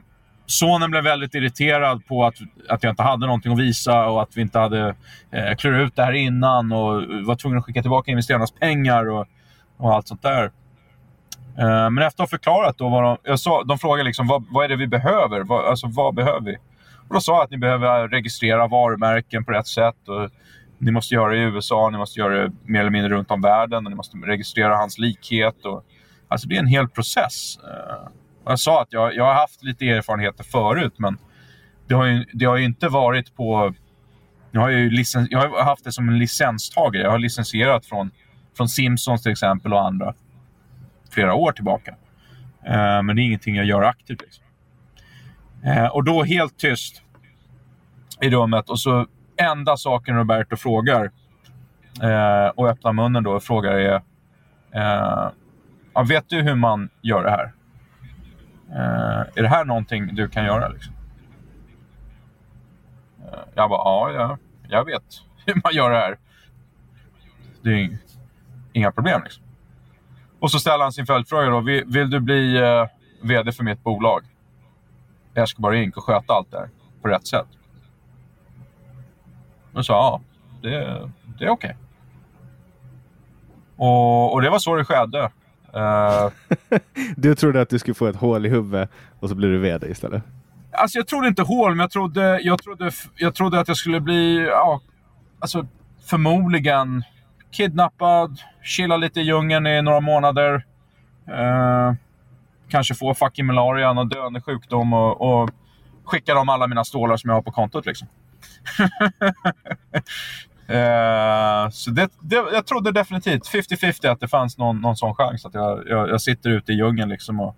Sonen blev väldigt irriterad på att, att jag inte hade någonting att visa och att vi inte hade eh, klurat ut det här innan och var tvungen att skicka tillbaka investerarnas pengar och, och allt sånt där. Eh, men efter att ha förklarat då vad de, jag sa, de frågade liksom vad, vad är det vi behöver? Vad, alltså vad behöver vi? Och då sa jag att ni behöver registrera varumärken på rätt sätt. Och ni måste göra det i USA, ni måste göra det mer eller mindre runt om världen och ni måste registrera hans likhet. Och, alltså det är en hel process. Eh, jag sa att jag, jag har haft lite erfarenheter förut, men det har ju, det har ju inte varit på... Jag har, ju licens, jag har haft det som en licenstagare. Jag har licensierat från, från Simpsons till exempel och andra flera år tillbaka. Eh, men det är ingenting jag gör aktivt. Liksom. Eh, och då helt tyst i rummet och så enda saken Roberto frågar eh, och öppnar munnen då och frågar är eh, Vet du hur man gör det här? Uh, är det här någonting du kan göra? Liksom? Uh, jag bara, ja, ja, jag vet [LAUGHS] hur man gör det här. Det är inga problem. Liksom. Och så ställer han sin följdfråga då. Vill, vill du bli eh, uh, VD för mitt bolag? Jag ska bara in och sköta allt det här på rätt sätt. Och sa ja, det, det är okej. Okay. Och, och det var så det skedde. Uh, [LAUGHS] du trodde att du skulle få ett hål i huvudet och så blir du VD istället? Alltså jag trodde inte hål, men jag trodde, jag trodde, jag trodde att jag skulle bli, ja, alltså förmodligen kidnappad, chilla lite i djungeln i några månader. Uh, kanske få fucking malaria, någon döende sjukdom och, och skicka dem alla mina stålar som jag har på kontot. Liksom. [LAUGHS] Eh, så det, det, jag trodde definitivt, 50-50, att det fanns någon, någon sån chans. Att jag, jag, jag sitter ute i djungeln liksom och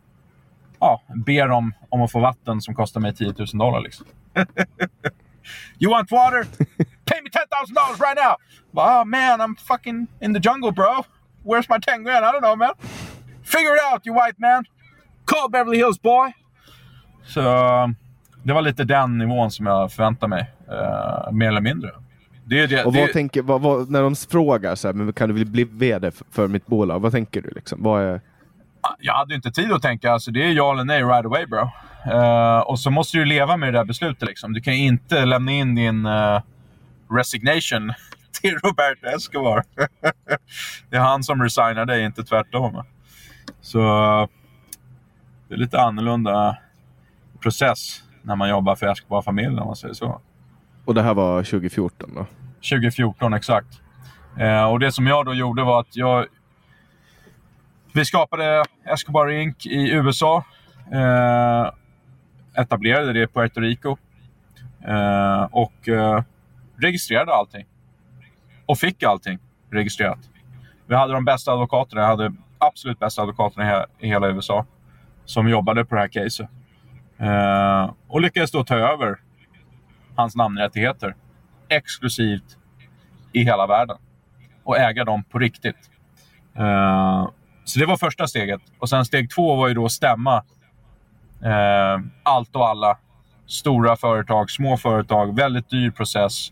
ja, ber om, om att få vatten som kostar mig 10 000 dollar. Liksom. [LAUGHS] you want water? Pay me 10,000 dollars right now! Oh man, I'm fucking in the jungle bro. Where's my 10 grand? I don't know man. Figure it out you white man! Call Beverly Hills boy! Så det var lite den nivån som jag förväntade mig. Eh, mer eller mindre. Det, det, och vad det... tänker, vad, vad, när de frågar så här, men kan du bli VD för, för mitt bolag, vad tänker du? Liksom? Vad är... Jag hade inte tid att tänka. Alltså, det är ja eller nej right away bro. Uh, och så måste du leva med det där beslutet. Liksom. Du kan inte lämna in din uh, resignation [LAUGHS] till Roberto Escobar. [LAUGHS] det är han som resignar dig, inte tvärtom. Så det är lite annorlunda process när man jobbar för Escobar-familjen om man säger så. Och det här var 2014 då? 2014 exakt. Eh, och det som jag då gjorde var att jag... Vi skapade Escobar Inc. i USA. Eh, etablerade det i Puerto Rico. Eh, och eh, registrerade allting. Och fick allting registrerat. Vi hade de bästa advokaterna. Jag hade absolut bästa advokaterna i hela USA. Som jobbade på det här caset. Eh, och lyckades då ta över hans namnrättigheter. Exklusivt i hela världen. Och äga dem på riktigt. Eh, så det var första steget. Och sen steg två var ju då att stämma eh, allt och alla. Stora företag, små företag. Väldigt dyr process.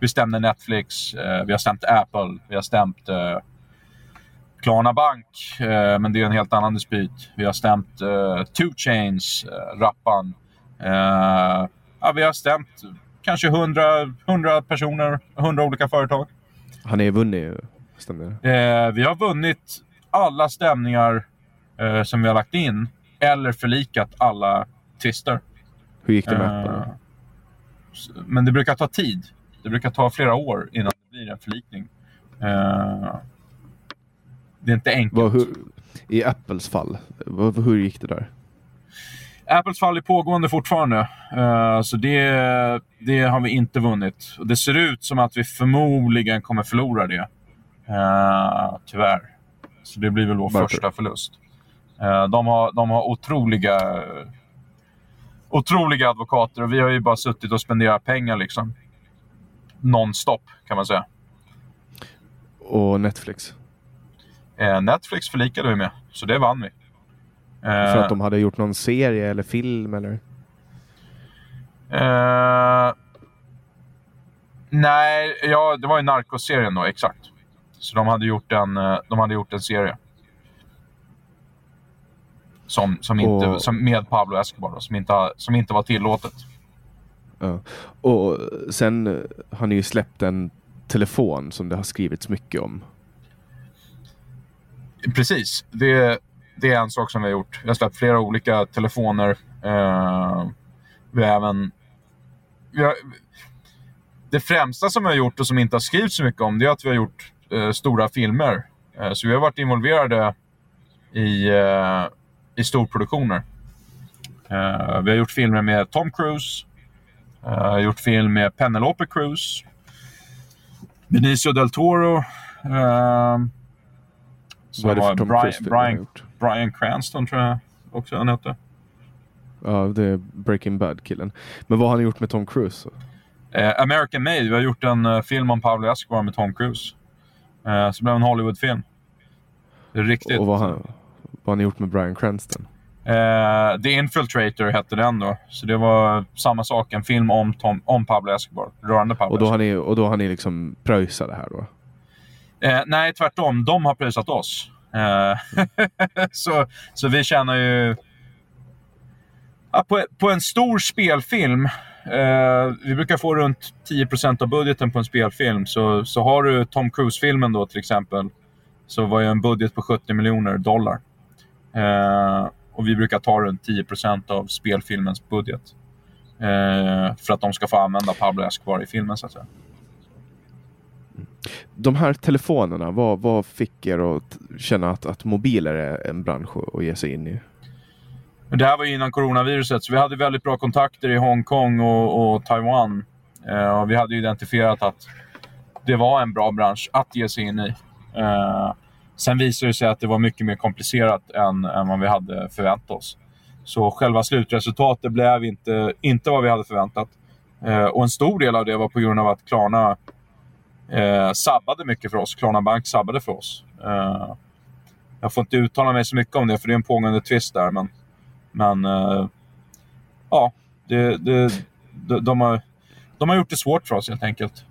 Vi stämde Netflix, eh, vi har stämt Apple, vi har stämt Klarna Bank, men det är en helt annan dispyt. Vi har stämt eh, Two Chains, eh, Rappan. Eh, ja, vi har stämt kanske 100, 100 personer, 100 olika företag. Har ni vunnit? Stämmer eh, Vi har vunnit alla stämningar eh, som vi har lagt in eller förlikat alla tvister. Hur gick det med? Eh, men det brukar ta tid. Det brukar ta flera år innan det blir en förlikning. Uh, det är inte enkelt. Vad, hur, I Apples fall, vad, hur gick det där? Apples fall är pågående fortfarande. Uh, så det, det har vi inte vunnit. Och det ser ut som att vi förmodligen kommer förlora det. Uh, tyvärr. Så det blir väl vår Varför? första förlust. Uh, de, har, de har otroliga, otroliga advokater och vi har ju bara suttit och spenderat pengar. liksom nonstop kan man säga. Och Netflix? Netflix förlikade vi med, så det vann vi. Eh, För att de hade gjort någon serie eller film eller? Eh, nej, ja, det var ju Narcos-serien då, exakt. Så de hade gjort en, eh, de hade gjort en serie. Som, som inte, och... som med Pablo Escobar, då, som, inte, som inte var tillåtet. Ja. Och sen har ni ju släppt en telefon som det har skrivits mycket om. Precis. Det, det är en sak som vi har gjort. Vi har släppt flera olika telefoner. Uh, vi har även... Vi har, det främsta som vi har gjort och som inte har skrivits så mycket om det är att vi har gjort uh, stora filmer. Uh, så vi har varit involverade i, i storproduktioner. vi har gjort filmer med Tom Cruise, jag eh, har gjort film med Penelope Cruz, Benicio del Toro. Uh, Vad är det för Tom Brian, Brian, Brian Cranston tror jag också han hette. Ja, det är Breaking Bad-killen. Men vad har ni gjort med Tom Cruise? Uh, American Made. Vi har gjort en uh, film om Pablo Escobar med Tom Cruise. Uh, så det blev en Hollywood-film. Det riktigt. Och vad har, vad har ni gjort med Brian Cranston? Eh, The Infiltrator hette den då. Så det var samma sak, en film om, Tom, om Pablo Escobar. Rörande Pablo och då Escobar. Har ni, och då har ni liksom det här då? Eh, nej, tvärtom. De har pröjsat oss. Eh, [LAUGHS] så, så vi tjänar ju... Ja, på, på en stor spelfilm, eh, vi brukar få runt 10% av budgeten på en spelfilm. Så, så har du Tom Cruise-filmen då till exempel, så var ju en budget på 70 miljoner dollar. Eh, och vi brukar ta runt 10% av spelfilmens budget. Eh, för att de ska få använda Pablo Escobar i filmen så att säga. De här telefonerna, vad, vad fick er att känna att, att mobiler är en bransch att ge sig in i? Det här var innan coronaviruset, så vi hade väldigt bra kontakter i Hongkong och, och Taiwan. Eh, och vi hade identifierat att det var en bra bransch att ge sig in i. Eh, Sen visade det sig att det var mycket mer komplicerat än, än vad vi hade förväntat oss. Så själva slutresultatet blev inte, inte vad vi hade förväntat. Eh, och en stor del av det var på grund av att Klarna eh, sabbade mycket för oss. Klarna Bank sabbade för oss. Eh, jag får inte uttala mig så mycket om det, för det är en pågående tvist där. Men, men eh, ja, det, det, de, de, har, de har gjort det svårt för oss helt enkelt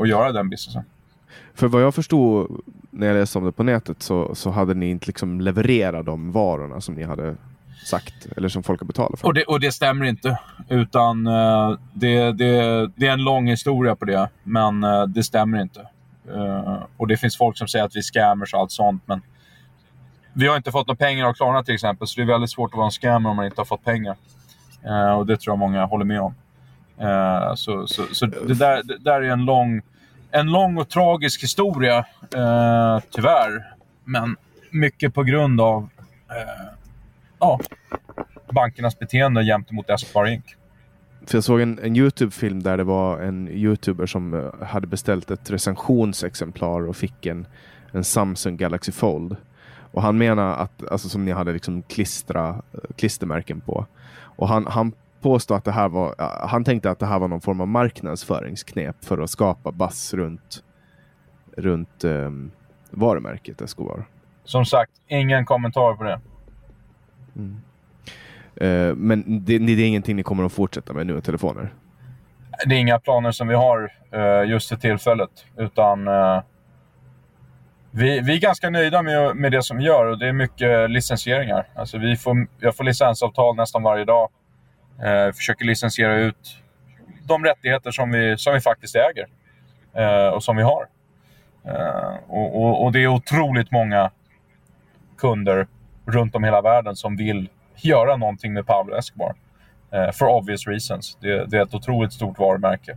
att göra den businessen. För vad jag förstod när jag läste om det på nätet så, så hade ni inte liksom levererat de varorna som ni hade sagt eller som folk har betalat för. Och det, och det stämmer inte. Utan uh, det, det, det, är en lång historia på det, men uh, det stämmer inte. Uh, och det finns folk som säger att vi är scammers och allt sånt, men vi har inte fått några pengar av Klarna till exempel, så det är väldigt svårt att vara en scammer om man inte har fått pengar. och det tror jag många håller med om. så så, så det, där, det där är en lång en lång och tragisk historia, tyvärr. Men mycket på grund av eh, ja, bankernas beteende gentemot Escobar Inc. För jag såg en, en Youtube-film där det var en Youtuber som eh, hade beställt ett recensionsexemplar och fick en, en Samsung Galaxy Fold. Och han menar att, alltså som ni hade liksom klistra, eh, klistermärken på. Och han, han påstår att det här var, han tänkte att det här var någon form av marknadsföringsknep för att skapa buzz runt, runt um, varumärket Escobar. Som sagt, ingen kommentar på det. Mm. Uh, men det, det, är ingenting ni kommer att fortsätta med nu, telefoner? Det är inga planer som vi har uh, just för tillfället. Utan uh, vi, vi är ganska nöjda med, med det som vi gör och det är mycket licensieringar. Alltså vi får, jag får licensavtal nästan varje dag. Eh, försöker licensiera ut de rättigheter som vi, som vi faktiskt äger eh, och som vi har. Eh, och, och, och, det är otroligt många kunder runt om hela världen som vill göra någonting med Pablo Escobar. Eh, for obvious reasons. Det, det, är ett otroligt stort varumärke.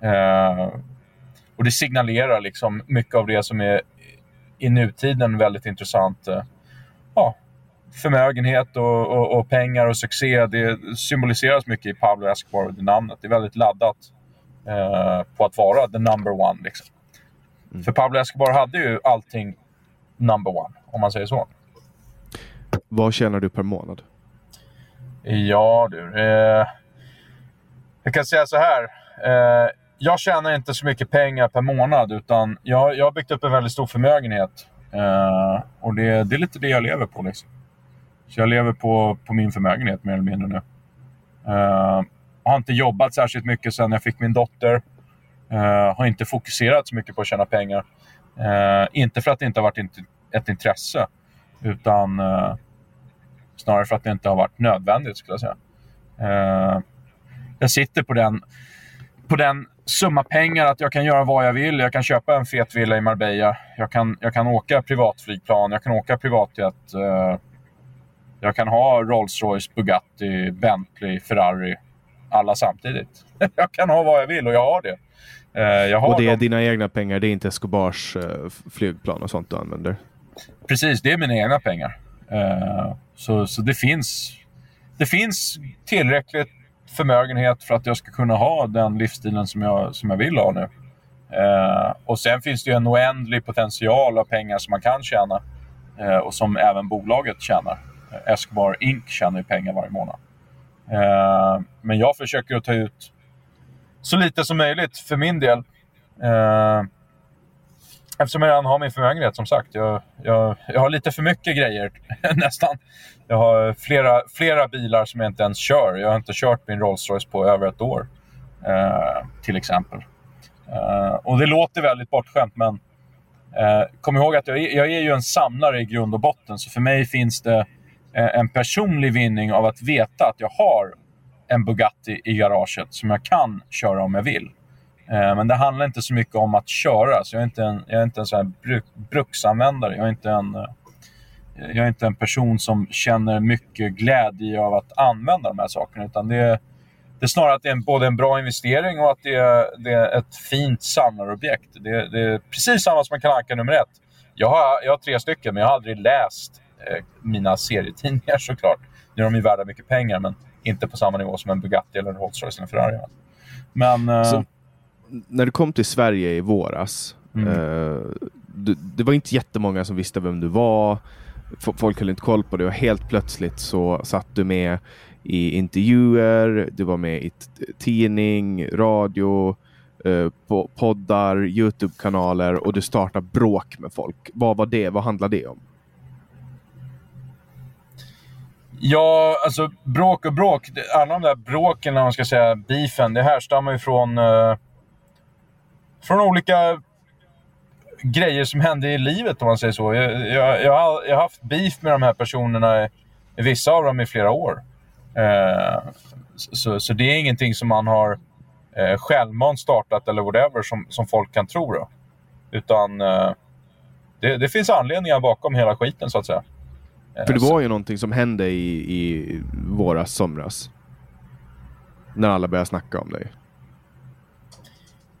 Eh, och det signalerar liksom mycket av det som är i nutiden väldigt intressant. Eh, ja, förmögenhet och, och, och, pengar och succé. Det symboliseras mycket i Pablo Escobar och det namnet. Det är väldigt laddat eh, på att vara the number one. Liksom. Mm. För Pablo Escobar hade ju allting number one, om man säger så. Vad tjänar du per månad? Ja du. Eh, jag kan säga så här. Eh, jag tjänar inte så mycket pengar per månad, utan jag, jag har byggt upp en väldigt stor förmögenhet. Eh, och det, det, är lite det jag lever på. Liksom. Så jag lever på, på min förmögenhet mer eller mindre nu. Eh, har inte jobbat särskilt mycket sedan jag fick min dotter. Eh, har inte fokuserat så mycket på att tjäna pengar. Eh, inte för att det inte har varit ett intresse, utan snarare för att det inte har varit nödvändigt, skulle jag säga. jag sitter på den, på den summa pengar att jag kan göra vad jag vill. Jag kan köpa en fet villa i Marbella. Jag kan, jag kan åka privatflygplan, jag kan åka privatjet. Jag kan ha Rolls-Royce, Bugatti, Bentley, Ferrari. Alla samtidigt. [LAUGHS] jag kan ha vad jag vill och jag har det. Eh, jag har och det är dem. dina egna pengar? Det är inte Escobars uh, flygplan och sånt du använder? Precis, det är mina egna pengar. Uh, så, så det finns, det finns tillräckligt förmögenhet för att jag ska kunna ha den livsstilen som jag, som jag vill ha nu. Uh, och sen finns det ju en oändlig potential av pengar som man kan tjäna uh, och som även bolaget tjänar. Escobar Inc tjänar ju pengar varje månad. Men jag försöker att ta ut så lite som möjligt för min del. Eftersom jag redan har min förmögenhet, som sagt. Jag, jag, jag har lite för mycket grejer, [LAUGHS] nästan. Jag har flera, flera bilar som jag inte ens kör. Jag har inte kört min Rolls Royce på över ett år, eh, till exempel. Eh, och det låter väldigt bortskämt, men eh, kom ihåg att jag, jag är ju en samlare i grund och botten. Så för mig finns det eh, en personlig vinning av att veta att jag har en Bugatti i garaget som jag kan köra om jag vill. Eh, men det handlar inte så mycket om att köra. Så jag är inte en, jag är inte en sån här bruk, bruksanvändare. Jag är, inte en, eh, jag är inte en person som känner mycket glädje av att använda de här sakerna. Utan det är, det är snarare att det är en, både en bra investering och att det är, det är ett fint samlarobjekt. Det, det är precis samma som en Kalle nummer ett. Jag har, jag har tre stycken, men jag har aldrig läst Eh, mina serietidningar [LAUGHS] såklart. Nu är de ju värda mycket pengar, men inte på samma nivå som en Bugatti eller en Rolls-Royce eller en Ferrari. Men... Eh, Så, när du kom till Sverige i våras, mm. eh, du, det var inte jättemånga som visste vem du var. Folk höll inte koll på dig och helt plötsligt så satt du med i intervjuer, du var med i tidning, radio, eh, på poddar, Youtube-kanaler och du startade bråk med folk. Vad var det? Vad handlade det om? Ja, alltså bråk och bråk. Alla de där bråken, när man ska säga beefen, det härstammar ju från, eh, från olika grejer som hände i livet, om man säger så. Jag, jag, jag, har, jag har haft beef med de här personerna, vissa av dem i flera år. Eh, så, så det är ingenting som man har eh, självmant startat eller whatever som, som folk kan tro. Då. Utan eh, det, det finns anledningar bakom hela skiten, så att säga. För det var ju någonting som hände i, i våras, somras. När alla började snacka om dig.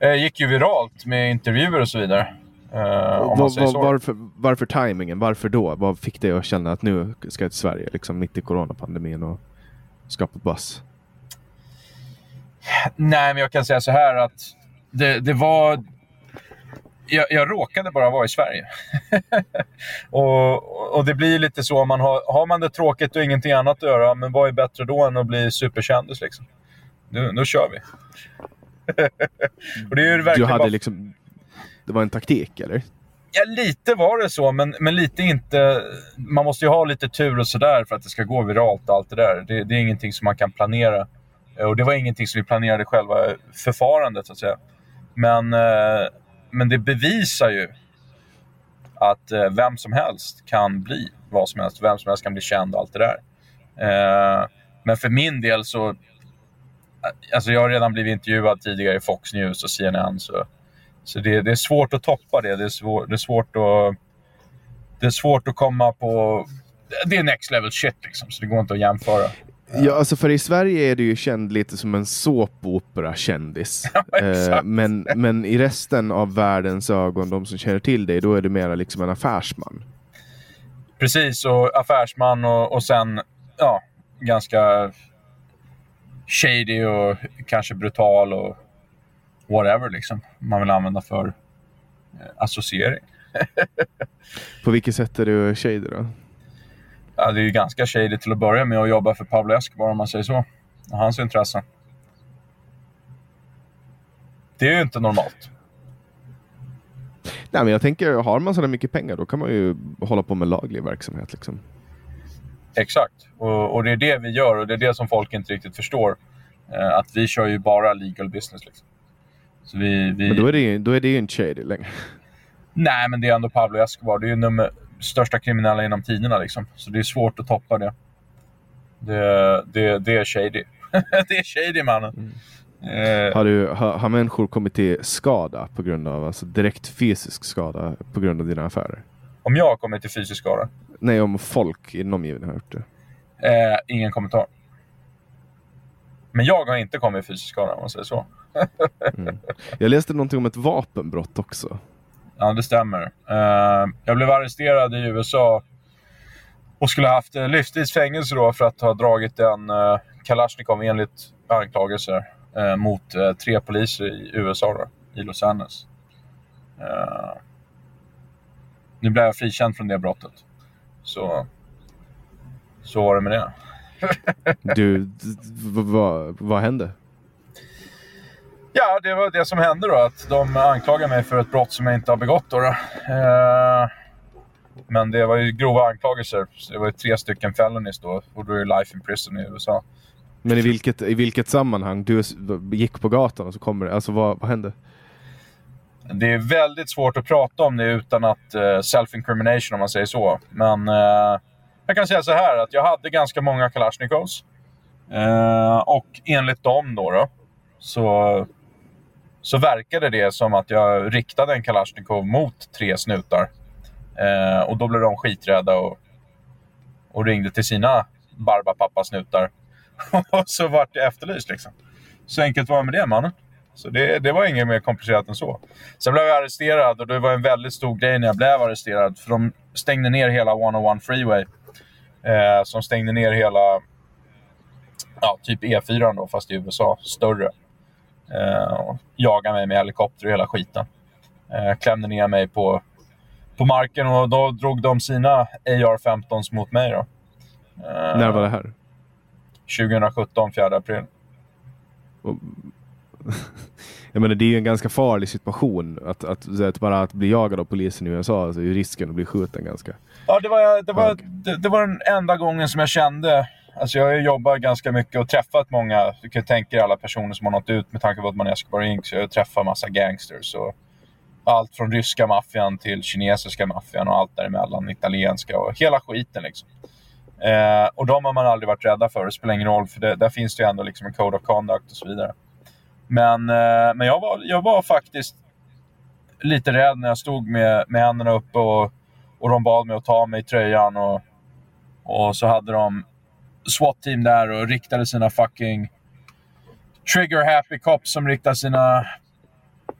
Eh, gick ju viralt med intervjuer och så vidare. Eh, Var, var, varför, varför timingen? Varför då? Vad fick dig att känna att nu ska jag till Sverige, liksom mitt i coronapandemin och skapa buzz? Nej, men jag kan säga så här att det, det var... Jag, jag råkade bara vara i Sverige. [LAUGHS] och, och det blir lite så, man har, har man det tråkigt och ingenting annat att göra, men vad är bättre då än att bli superkändis liksom? Nu, nu kör vi. Och det är ju Du verkligen hade bara liksom... Det var en taktik, eller? Ja, lite var det så, men, men lite inte. Man måste ju ha lite tur och sådär för att det ska gå viralt och allt det där. Det, det är ingenting som man kan planera. Eh, Och det var ingenting som vi planerade själva förfarandet, så att säga. Men, eh, men det bevisar ju att eh, vem som helst kan bli vad som helst. Vem som helst kan bli känd och allt det där. Men för min del så... Alltså jag har redan blivit intervjuad tidigare i Fox News och CNN. Så så det, det är svårt att toppa det. Det är, svår, det är svårt att... Det är svårt att komma på... Det är next level shit liksom, så det går inte att jämföra. Ja, alltså för i Sverige är du ju känd lite som en såpopera-kändis. [LAUGHS] eh, exakt. men, men i resten av världens ögon, de som känner till dig, då är du mera liksom en affärsman. Precis, och affärsman och, och sen ja, ganska shady och kanske brutal och whatever liksom man vill använda för eh, associering. På vilket sätt är du shady då? Ja, det är ju ganska shady till att börja med att jobba för Pablo Escobar om man säger så. Och hans intressen. Det är ju inte normalt. Nej, men jag tänker, har man så där mycket pengar då kan man ju hålla på med laglig verksamhet. Liksom. Exakt. Och, och det är det vi gör och det är det som folk inte riktigt förstår. Eh, att vi kör ju bara legal business. Liksom. Så vi, vi... Men då är det ju, då är det ju inte shady längre. Nej, men det är ändå Pablo Escobar. Det är ju nummer största kriminella inom tiderna. Liksom. Så det är svårt att toppa det. Det, det, det är shady. [LAUGHS] det är shady, mannen. Eh, Har, du, har, har människor kommit till skada på grund av, alltså direkt fysisk skada på grund av dina affärer? om jag kommer till fysisk skada? Nej, om folk i din omgivning har gjort det. Eh, ingen kommentar. Men jag har inte kommit i fysisk skada, om man säger så. Jag läste någonting om ett vapenbrott också. Ja, det stämmer. Eh, jag blev arresterad i USA och skulle haft eh, livstids fängelse då för att ha dragit en uh, Kalashnikov enligt anklagelser eh, mot eh, tre poliser i USA, då, i Los Angeles. Eh, nu blev jag frikänd från det brottet. Så, så var det med det. [LAUGHS] Du, vad, vad hände? Ja, det var det som hände då. Att de anklagar mig för ett brott som jag inte har begått. Då, då. Eh, men det var ju grova anklagelser. Så det var ju tre stycken felonies då. Och då är det life in prison i USA. Men i vilket, i vilket sammanhang? Du gick på gatan och så kommer det. Alltså vad, vad hände? Det är väldigt svårt att prata om det utan att uh, self-incrimination om man säger så. Men uh, jag kan säga så här att jag hade ganska många Kalashnikovs. Uh, och enligt dem då, då så, så verkade det som att jag riktade en Kalashnikov mot tre snutar. Uh, och då blev de skiträdda och, och ringde till sina Barbapapa-snutar. [LAUGHS] och så vart jag efterlyst liksom. Så enkelt var det med det mannen. Så det, det var inget mer komplicerat än så. Sen blev jag arresterad och det var en väldigt stor grej när jag blev arresterad. För de stängde ner hela 101 Freeway. Eh, som stängde ner hela ja, typ E4 då, fast i USA. Större. Eh, och jagade mig med helikopter och hela skiten. Eh, klämde ner mig på, på marken och då drog de sina AR-15s mot mig. Då. Eh, När var det här? 2017, 4 april. Jag menar, det är ju en ganska farlig situation. Att, att, att bara att bli jagad av polisen i USA, alltså är ju risken att bli skjuten ganska... Ja, det var, det, var, det, det var den enda gången som jag kände... Alltså jag har jobbat ganska mycket och träffat många. Du kan tänka dig alla personer som har nått ut med tanke på att man är Escobar Inc. Så jag träffat massa gangsters. Och allt från ryska maffian till kinesiska maffian och allt däremellan. Italienska och hela skiten liksom. Eh, och de har man aldrig varit rädda för. Det spelar ingen roll för det, där finns det ju ändå liksom en code of conduct och så vidare. Men, eh, men jag, var, jag var faktiskt lite rädd när jag stod med, med händerna uppe och, och de bad mig att ta mig i tröjan. Och, och så hade de SWAT-team där och riktade sina fucking trigger happy cops som riktade sina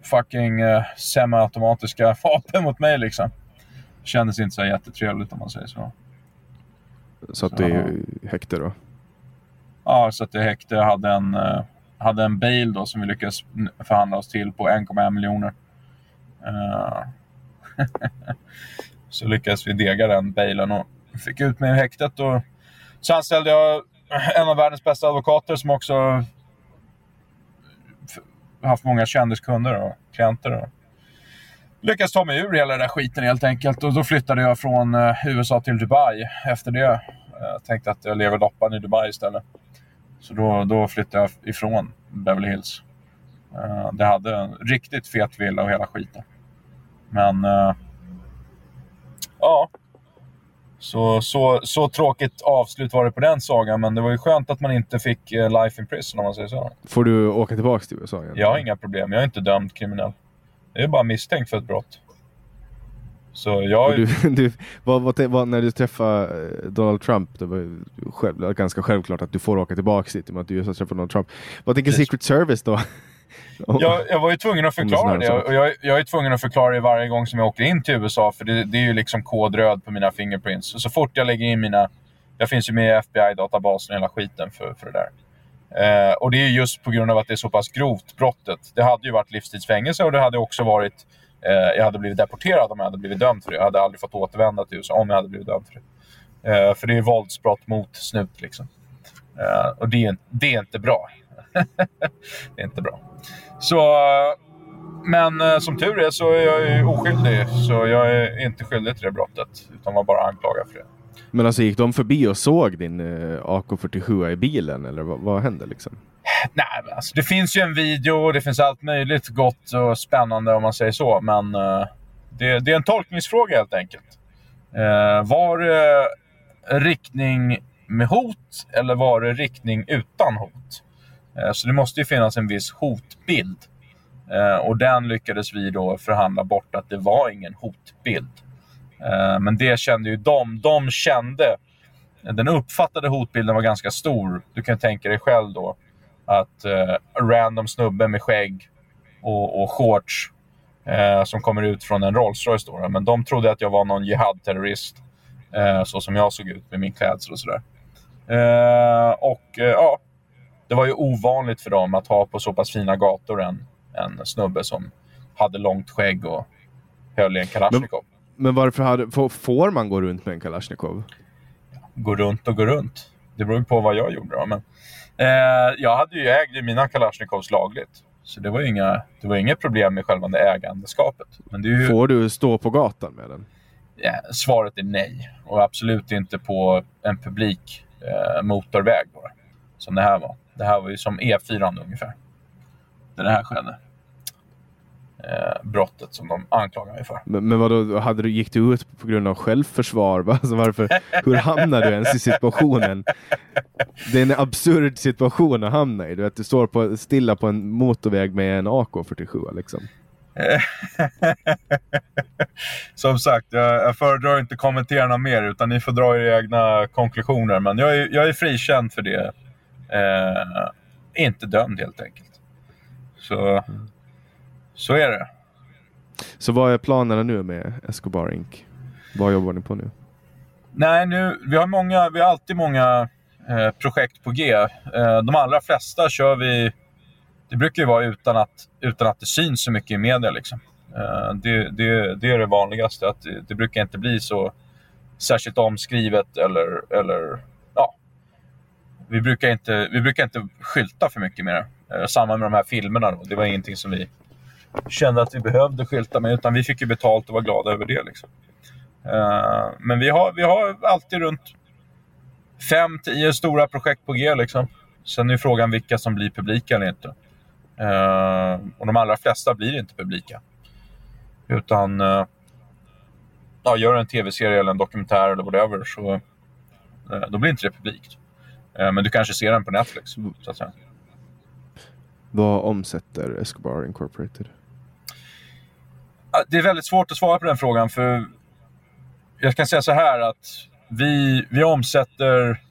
fucking uh, semiautomatiska [LAUGHS] vapen mot mig liksom. Kändes inte så jättetrevligt om man säger så. Så att det är häkte då? Ja, så att det häkte. Jag hade en, uh, hade en bail då som vi lyckades förhandla oss till på 1,1 miljoner. Uh, [LAUGHS] så lyckades vi dega den bailen och fick ut mig ur häktet. Och så anställde jag en av världens bästa advokater som också haft många kändiskunder och klienter. Och lyckades ta mig ur hela den där skiten helt enkelt. Och då flyttade jag från eh, USA till Dubai efter det. Jag tänkte att jag lever loppan i Dubai istället. Så då, då flyttade jag ifrån Beverly Hills. Uh, det hade en riktigt fet villa och hela skiten. Men... Uh, ja. Så, så, så tråkigt avslut var det på den sagan, men det var ju skönt att man inte fick uh, life in prison om man säger så. Får du åka tillbaka till USA igen? Jag har inga problem. Jag är inte dömd kriminell. Jag är bara misstänkt för ett brott. Så jag... Du, [LAUGHS] du, vad, vad, vad, när du träffade eh, Donald Trump, det var själv, ganska självklart att du får åka tillbaka dit i och med att du just har träffat Donald Trump. Vad tänker Secret Service då? [LAUGHS] jag, jag var ju tvungen att förklara det och jag, jag är tvungen att förklara det varje gång som jag åker in till USA för det, det är ju liksom kod röd på mina fingerprints. Och så fort jag lägger in mina... Jag finns ju med i FBI-databasen och hela skiten för, för det där. Eh, och det är just på grund av att det är så pass grovt, brottet. Det hade ju varit livstidsfängelse och det hade också varit Eh, jag hade blivit deporterad om jag hade blivit dömd för det. Jag hade aldrig fått återvända till USA om jag hade blivit dömd för det. Eh, för det är våldsbrott mot snut. Liksom. Eh, och det är, det är inte bra. [LAUGHS] det är inte bra. Så, men eh, som tur är så är jag oskyldig. Så jag är inte skyldig till det brottet. Utan var bara anklagad för det. Men alltså gick de förbi och såg din eh, AK47 i bilen? Eller vad, vad hände liksom? Nej, men alltså, det finns ju en video och det finns allt möjligt gott och spännande om man säger så. Men uh, det, det, är en tolkningsfråga helt enkelt. Uh, var det riktning med hot eller var det riktning utan hot? Uh, så det måste ju finnas en viss hotbild. och den lyckades vi då förhandla bort att det var ingen hotbild men det kände ju de. De kände den uppfattade hotbilden var ganska stor. Du kan tänka dig själv då att eh, random snubbe med skägg och, och shorts eh, som kommer ut från en Rolls Royce. Då, men de trodde att jag var någon jihad-terrorist, eh, så som jag såg ut med min klädsel och sådär. Eh, och eh, ja, det var ju ovanligt för dem att ha på så pass fina gator en, en snubbe som hade långt skägg och höll i en Kalashnikov. Men, varför hade, får man gå runt med en Kalashnikov? Gå runt och gå runt. Det beror på vad jag gjorde. Då, men Eh, jag hade ju ägt mina Kalashnikovs lagligt. Så det var, inga, det var inget problem med själva ägandeskapet. Men det ju... Får du stå på gatan med den? Ja, svaret är nej. Och absolut inte på en publik eh, motorväg. Bara, som det här var. Det här var ju som E4 ungefär. Där det här skedde eh, brottet som de anklagar mig för. Men, men vadå, hade du, gick du ut på grund av självförsvar? [LAUGHS] Alltså varför, hur hamnade du ens i situationen? Det är en absurd situation att hamna i. Du, vet, du står på, stilla på en motorväg med en AK47 liksom. [LAUGHS] Som sagt, jag, jag föredrar inte kommentera något mer utan ni får dra era egna konklusioner. Men jag är, jag är frikänd för det. Eh, inte dömd helt enkelt. Så mm. Så är det. Så vad är planerna nu med Escobar Inc? Vad jobbar ni på nu? Nej, nu, vi har, många, vi har alltid många eh, projekt på G. Eh, de allra flesta kör vi... Det brukar ju vara utan att, utan att det syns så mycket i media. Liksom. Eh, det, det, det, är det vanligaste. Att det, det, brukar inte bli så särskilt omskrivet eller... eller ja. vi, brukar inte, vi brukar inte skylta för mycket med det. Eh, samma med de här filmerna. Då. Det var ingenting som vi kände att vi behövde skylta med, utan vi fick ju betalt och var glada över det. Liksom. Eh, men vi har, vi har alltid runt 5-10 stora projekt på G. Liksom. Sen är frågan vilka som blir publika eller inte. Eh, och de allra flesta blir inte publika. Utan eh, ja, gör en tv-serie eller en dokumentär eller whatever så då blir inte det publikt. men du kanske ser den på Netflix. Så att säga. Vad omsätter Escobar Incorporated? Det är väldigt svårt att svara på den frågan för jag kan säga så här att vi, vi omsätter...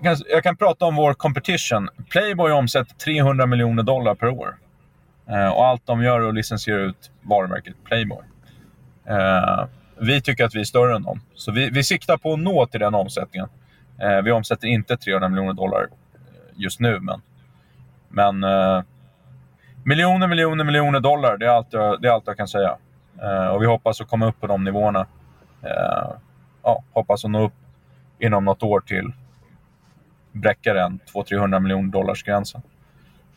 Jag kan, jag kan prata om vår competition. Playboy omsätter 300 miljoner dollar per år. Eh, och allt de gör är att licensiera ut varumärket Playboy. Eh, vi tycker att vi är större än dem. Så vi, vi siktar på att nå till den omsättningen. Eh, vi omsätter inte 300 miljoner dollar just nu, men, men eh, miljoner, miljoner, miljoner dollar. Det är allt jag, det är allt jag kan säga. Eh, och vi hoppas att komma upp på de nivåerna. Eh, ja, hoppas att nå upp inom något år till bräcka den 200-300 miljoner dollars gränsen.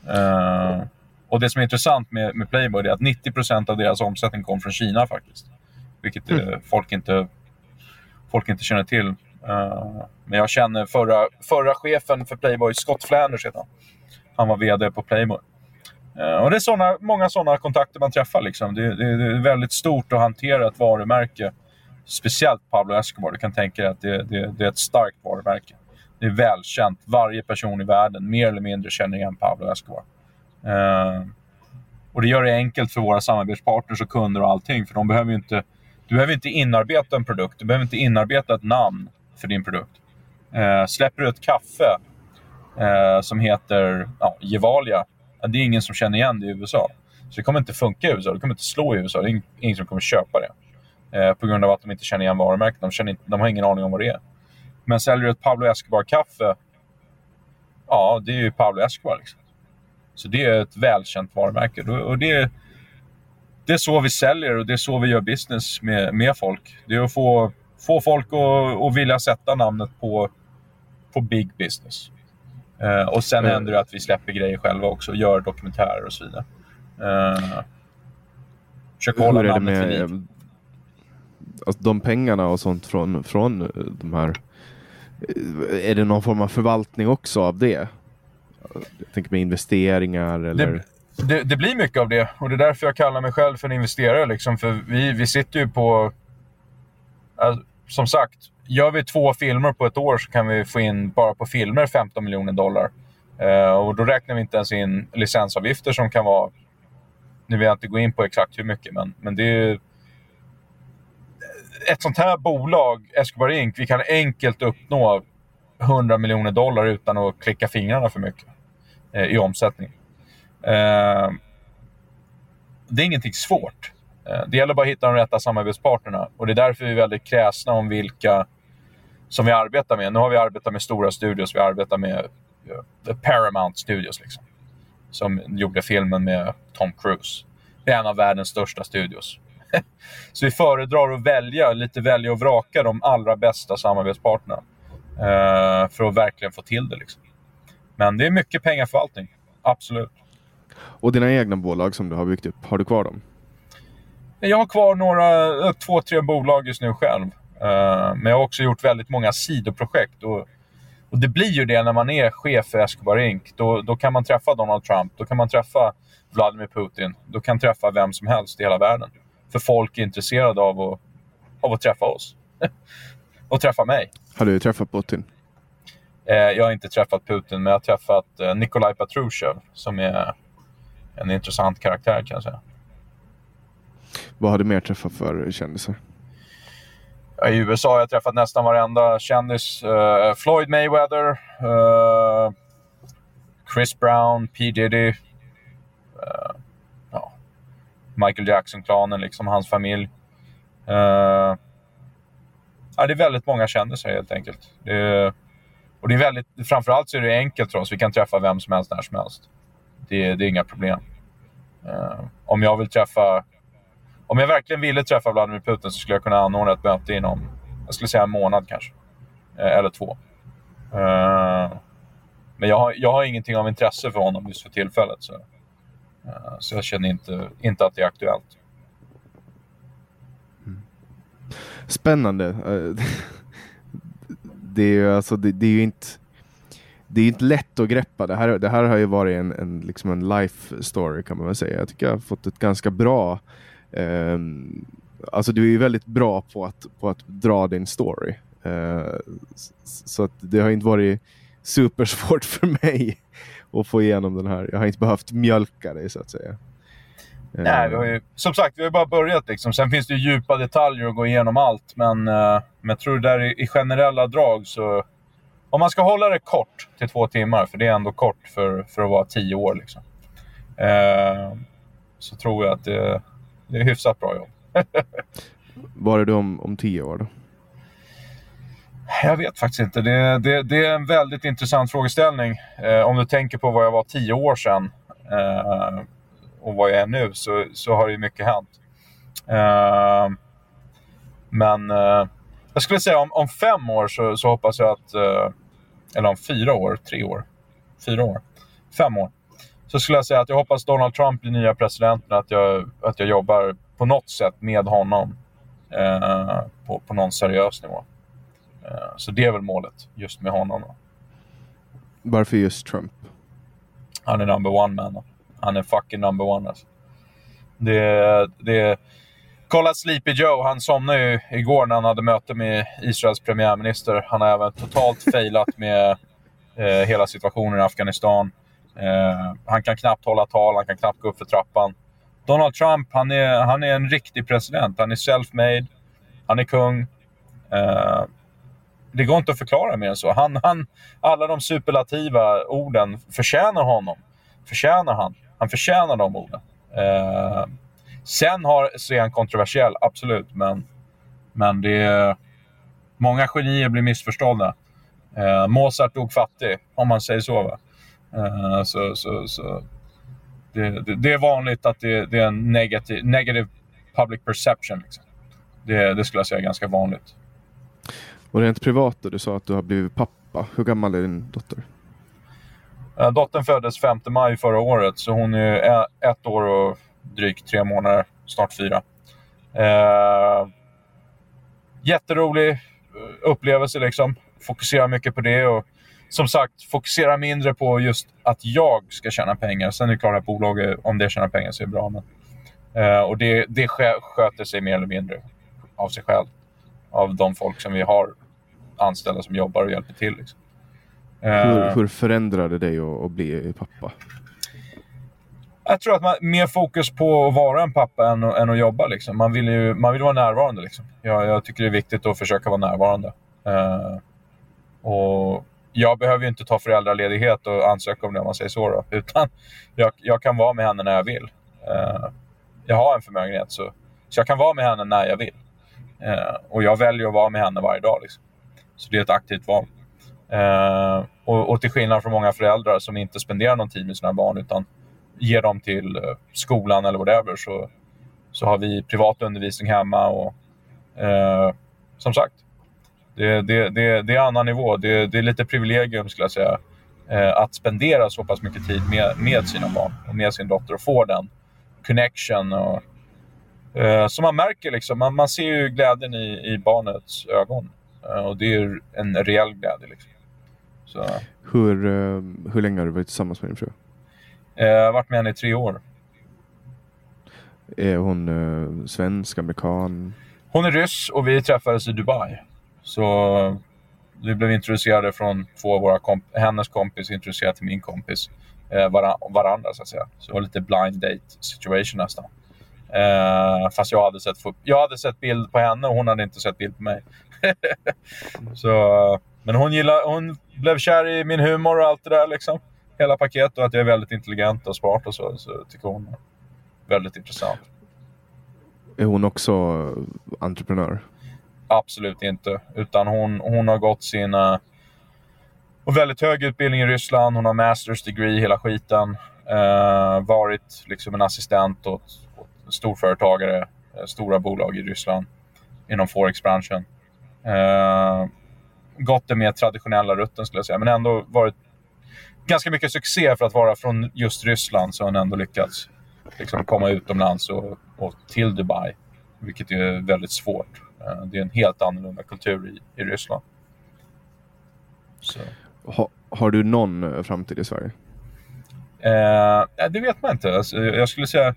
Uh, och det som är intressant med, med Playboy är att 90% av deras omsättning kom från Kina faktiskt. Vilket mm. folk, inte, folk inte känner till. Uh, men jag känner förra, förra chefen för Playboy, Scott Flanders heter han. Han var VD på Playboy. Eh, och det är såna, många sådana kontakter man träffar. Liksom. Det, det, det, är väldigt stort att hantera ett varumärke. Speciellt Pablo Escobar. Du kan tänka dig att det, det är ett starkt varumärke. Det är välkänt. Varje person i världen mer eller mindre känner igen Pablo Escobar. Eh, och det gör det enkelt för våra samarbetspartners och kunder och allting. För de behöver inte, du behöver inte inarbeta en produkt. Du behöver inte inarbeta ett namn för din produkt. Eh, släpper du ett kaffe som heter ja, Gevalia, det är ingen som känner igen det i USA. Så det kommer inte funka i USA. Det kommer inte slå i USA. Det är ingen som kommer köpa det. Eh, på grund av att de inte känner igen varumärket. De, känner inte, de har ingen aning om vad det är. Men säljer du ett Pablo Escobar-kaffe, ja, det är ju Pablo Escobar. Liksom. Så det är ett välkänt varumärke. Och det, det är så vi säljer och det är så vi gör business med, med folk. Det är att få, få folk att, att vilja sätta namnet på, på big business. Uh, och sen mm. händer det att vi släpper grejer själva också, gör dokumentärer och så vidare. Uh, försöker hålla namnet vid liv. Alltså, de pengarna och sånt från, från de här är det någon form av förvaltning också av det? Jag tänker med investeringar eller? Det, det, det, blir mycket av det och det är därför jag kallar mig själv för en investerare. Liksom, för vi, vi sitter ju på... Alltså, som sagt, gör vi två filmer på ett år så kan vi få in bara på filmer 15 miljoner dollar. Uh, och då räknar vi inte ens in licensavgifter som kan vara... Nu vill jag inte gå in på exakt hur mycket, men, men det är ett sånt här bolag, Escobar Inc., vi kan enkelt uppnå 100 miljoner dollar utan att klicka fingrarna för mycket uh, i omsättning. Uh, det är ingenting svårt. Det gäller bara att hitta de rätta samarbetspartnerna och det är därför vi är väldigt kräsna om vilka som vi arbetar med. Nu har vi arbetat med stora studios. Vi arbetar med uh, Paramount Studios, liksom, som gjorde filmen med Tom Cruise. Det är en av världens största studios. [LAUGHS] Så vi föredrar att välja, lite välja och vraka de allra bästa samarbetspartnerna. Eh, för att verkligen få till det. Liksom. Men det är mycket pengaförvaltning. Absolut. Och dina egna bolag som du har byggt upp, har du kvar dem? Jag har kvar några, eh, två, tre bolag just nu själv. Uh, men jag har också gjort väldigt många sidoprojekt. Och, och det blir ju det när man är chef för Escobar Inc. Då, då kan man träffa Donald Trump, då kan man träffa Vladimir Putin, då kan man träffa vem som helst i hela världen. För folk är intresserade av att, av att träffa oss. [LAUGHS] och träffa mig. Har du träffat Putin? Eh, jag har inte träffat Putin, men jag har träffat eh, Nikolaj Patrushev som är en intressant karaktär kan jag säga. Vad har du mer träffat för kändisar? I USA har jag träffat nästan varenda kändis. Uh, Floyd Mayweather, uh, Chris Brown, P Diddy. Uh, Michael Jackson-klanen, liksom hans familj. Uh, ja, det är väldigt många kändisar helt enkelt. Det är, och det är väldigt, framförallt så är det enkelt för oss. Vi kan träffa vem som helst när som helst. Det, det är inga problem. Uh, om jag vill träffa... Om jag verkligen ville träffa Vladimir Putin så skulle jag kunna anordna ett möte inom, jag skulle säga en månad kanske. Eh, eller två. Eh, men jag har, jag har ingenting av intresse för honom just för tillfället. Så. Eh, så jag känner inte, inte att det är aktuellt. Mm. Spännande. [LAUGHS] Det är ju alltså, det, det, är inte det är inte lätt att greppa. Det här, det här har ju varit en, en, liksom en life story kan man väl säga. Jag tycker jag har fått ett ganska bra Alltså du är ju väldigt bra på att, på att dra din story. Eh, så att det har inte varit supersvårt för mig [LAUGHS] och få igenom den här. Jag har inte behövt mjölka dig så att säga. Nej, vi har ju, som sagt, vi har bara börjat. Liksom. Sen finns det djupa detaljer att gå igenom allt. Men, uh, men jag tror där i, i, generella drag så... Om man ska hålla det kort till två timmar, för det är ändå kort för, för att vara tio år. Liksom. Uh, så tror jag att det, det är hyfsat bra jobb. [LAUGHS] Var är du om, om tio år då? Jag vet faktiskt inte. Det, det, det är en väldigt intressant frågeställning. Eh, om du tänker på vad jag var tio år sedan eh, och vad jag är nu så, så har det mycket hänt. Eh, men eh, jag skulle säga om, om fem år så, så hoppas jag att... Eh, eller om fyra år, tre år, fyra år, fem år. Så skulle jag säga att jag hoppas Donald Trump blir nya presidenten, att jag, att jag jobbar på något sätt med honom eh, på, på någon seriös nivå. Eh, så det är väl målet, just med honom. Då. Varför just Trump? Han är number one man. Då. Han är fucking number one alltså. Det, det, kolla Sleepy Joe, han somnade ju igår när han hade möte med Israels premiärminister. Han har även totalt [LAUGHS] failat med eh, hela situationen i Afghanistan. Eh, han kan knappt hålla tal, han kan knappt gå upp för trappan. Donald Trump, han är, han är en riktig president. Han är self-made, han är kung. Eh, det går inte att förklara mer än så. Han, han, alla de superlativa orden förtjänar honom. Förtjänar han. Han förtjänar de orden. Eh, sen har, så är han kontroversiell, absolut. Men, men det är, många genier blir missförstådda. Eh, Mozart dog fattig, om man säger så. Va? Eh, så, så, så det, det, det, är vanligt att det, det är en negativ, negative public perception. Liksom. Det, skulle jag säga är ganska vanligt. Och rent privat då, du sa att du har blivit pappa. Hur gammal är din dotter? Uh, dottern föddes 5 maj förra året, så hon är ett år och drygt tre månader, snart fyra. Uh, jätterolig upplevelse liksom. Fokusera mycket på det och som sagt, fokusera mindre på just att jag ska tjäna pengar. Sen är det klart att bolaget, om det tjänar pengar så är det bra. Men, uh, och det, det sköter sig mer eller mindre av sig själv av de folk som vi har anställda som jobbar och hjälper till. Liksom. Hur, uh, hur förändrade det dig att, att bli pappa? Jag tror att man mer fokus på att vara en pappa än, än att jobba. Liksom. Man, vill ju, man vill vara närvarande. Liksom. Jag, jag tycker det är viktigt att försöka vara närvarande. Uh, och jag behöver ju inte ta föräldraledighet och ansöka om det om man säger så. Då, utan jag, jag kan vara med henne när jag vill. Uh, jag har en förmögenhet så, så jag kan vara med henne när jag vill. Eh, och jag väljer att vara med henne varje dag. Liksom. Så det är ett aktivt val. Eh, och, och, till skillnad från många föräldrar som inte spenderar någon tid med sina barn utan ger dem till skolan eller whatever så, så har vi privat undervisning hemma. och Som sagt, det, det, det, det är annan nivå. Det, det är lite privilegium skulle jag säga eh, att spendera så pass mycket tid med, med sina barn och med sin dotter och få den connection och Eh, så man märker liksom, man, man ser ju glädjen i, i barnets ögon. Eh, och det är en reell glädje. Liksom. Så. Hur, hur länge har du varit tillsammans med din fru? Jag har varit med henne i tre år. Är hon svensk, amerikan? Hon är ryss och vi träffades i Dubai. Så vi blev introducerade från två av våra komp hennes kompis introducerade till min kompis. Eh, varandra så att säga. Så det var lite blind date situation nästan. Eh, fast jag hade, sett, jag hade sett bild på henne och hon hade inte sett bild på mig. [LAUGHS] så, men hon, gillade, hon blev kär i min humor och allt det där. Liksom. Hela paketet och att jag är väldigt intelligent och smart och så. Så tycker hon är väldigt intressant. Är hon också entreprenör? Absolut inte. Utan hon, hon har gått sin eh, Och väldigt hög utbildning i Ryssland. Hon har masters degree, hela skiten. Uh, varit liksom en assistent åt storföretagare, eh, stora bolag i Ryssland inom Forex-branschen. Eh, gått den mer traditionella rutten skulle jag säga, men ändå varit ganska mycket succé för att vara från just Ryssland så har hon ändå lyckats liksom, komma utomlands och, och till Dubai, vilket är väldigt svårt. Eh, det är en helt annorlunda kultur i, i Ryssland. Ha, har du någon eh, framtid i Sverige? Eh, det vet man inte. Alltså, jag skulle säga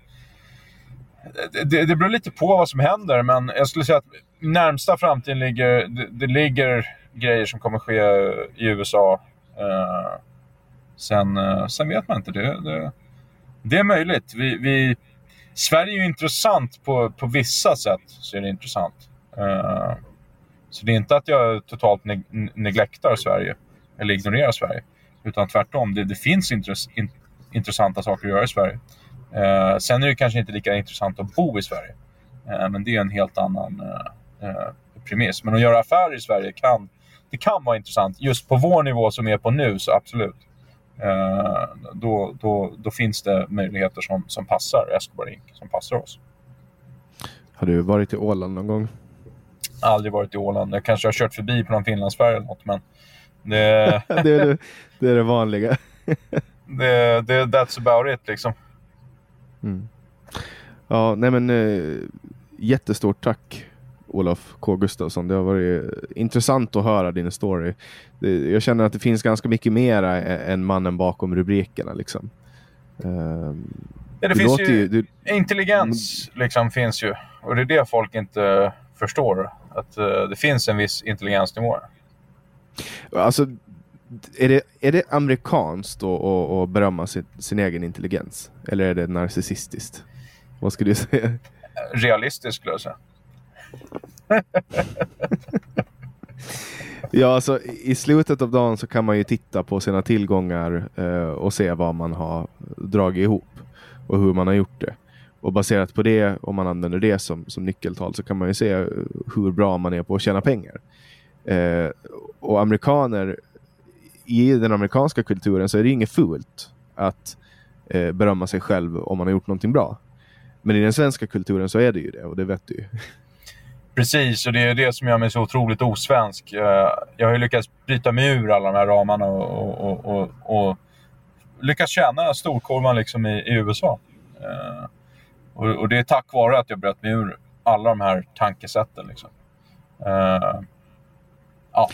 det, det beror lite på vad som händer, men jag skulle säga att närmsta framtiden ligger... Det, det ligger grejer som kommer ske i USA. Uh, sen, uh, sen vet man inte. Det, det, det är möjligt. Vi, vi, Sverige är ju intressant på, på vissa sätt. så är det intressant. Eh, så det är inte att jag totalt neg neglektar Sverige eller ignorerar Sverige. Utan tvärtom, det, det finns intress in intressanta saker att göra i Sverige. Eh, sen är det kanske inte lika intressant att bo i Sverige. Eh, men det är en helt annan eh, eh, premiss. Men att göra affärer i Sverige kan, det kan vara intressant. Just på vår nivå som är på nu, så absolut. Eh, då, då, då finns det möjligheter som, som passar Escobar Inc. Som passar oss. Har du varit i Åland någon gång? Aldrig varit i Åland. Jag kanske har kört förbi på någon Finlandsfärja eller något, men det, [LAUGHS] det, är det, det är det vanliga. [LAUGHS] det, det, that's about it liksom. Mm. Ja, nej men eh, jättestort tack Olof K Gustafsson. Det har varit intressant att höra din story. Jag känner att det finns ganska mycket mer än mannen bakom rubrikerna. Liksom. Uh, ja, det finns ju, ju du... intelligens liksom finns ju. Och det är det folk inte förstår. Att uh, det finns en viss intelligensnivå. Alltså, är det, är det amerikanskt att berömma sin, sin egen intelligens? Eller är det narcissistiskt? Vad skulle du säga? Realistiskt skulle jag säga. [LAUGHS] ja, alltså i slutet av dagen så kan man ju titta på sina tillgångar eh, och se vad man har dragit ihop och hur man har gjort det. Och baserat på det, om man använder det som, som nyckeltal, så kan man ju se hur bra man är på att tjäna pengar. Eh, och amerikaner, i den amerikanska kulturen så är det inget fult att eh, berömma sig själv om man har gjort någonting bra. Men i den svenska kulturen så är det ju det och det vet du ju. Precis, och det är det som gör mig så otroligt osvensk. Eh, jag har ju lyckats bryta mig ur alla de här ramarna och, och, och, och lyckats tjäna storkorvan liksom i, i USA. Eh, och, och, det är tack vare att jag bröt mig ur alla de här tankesätten. Liksom. Uh, ja.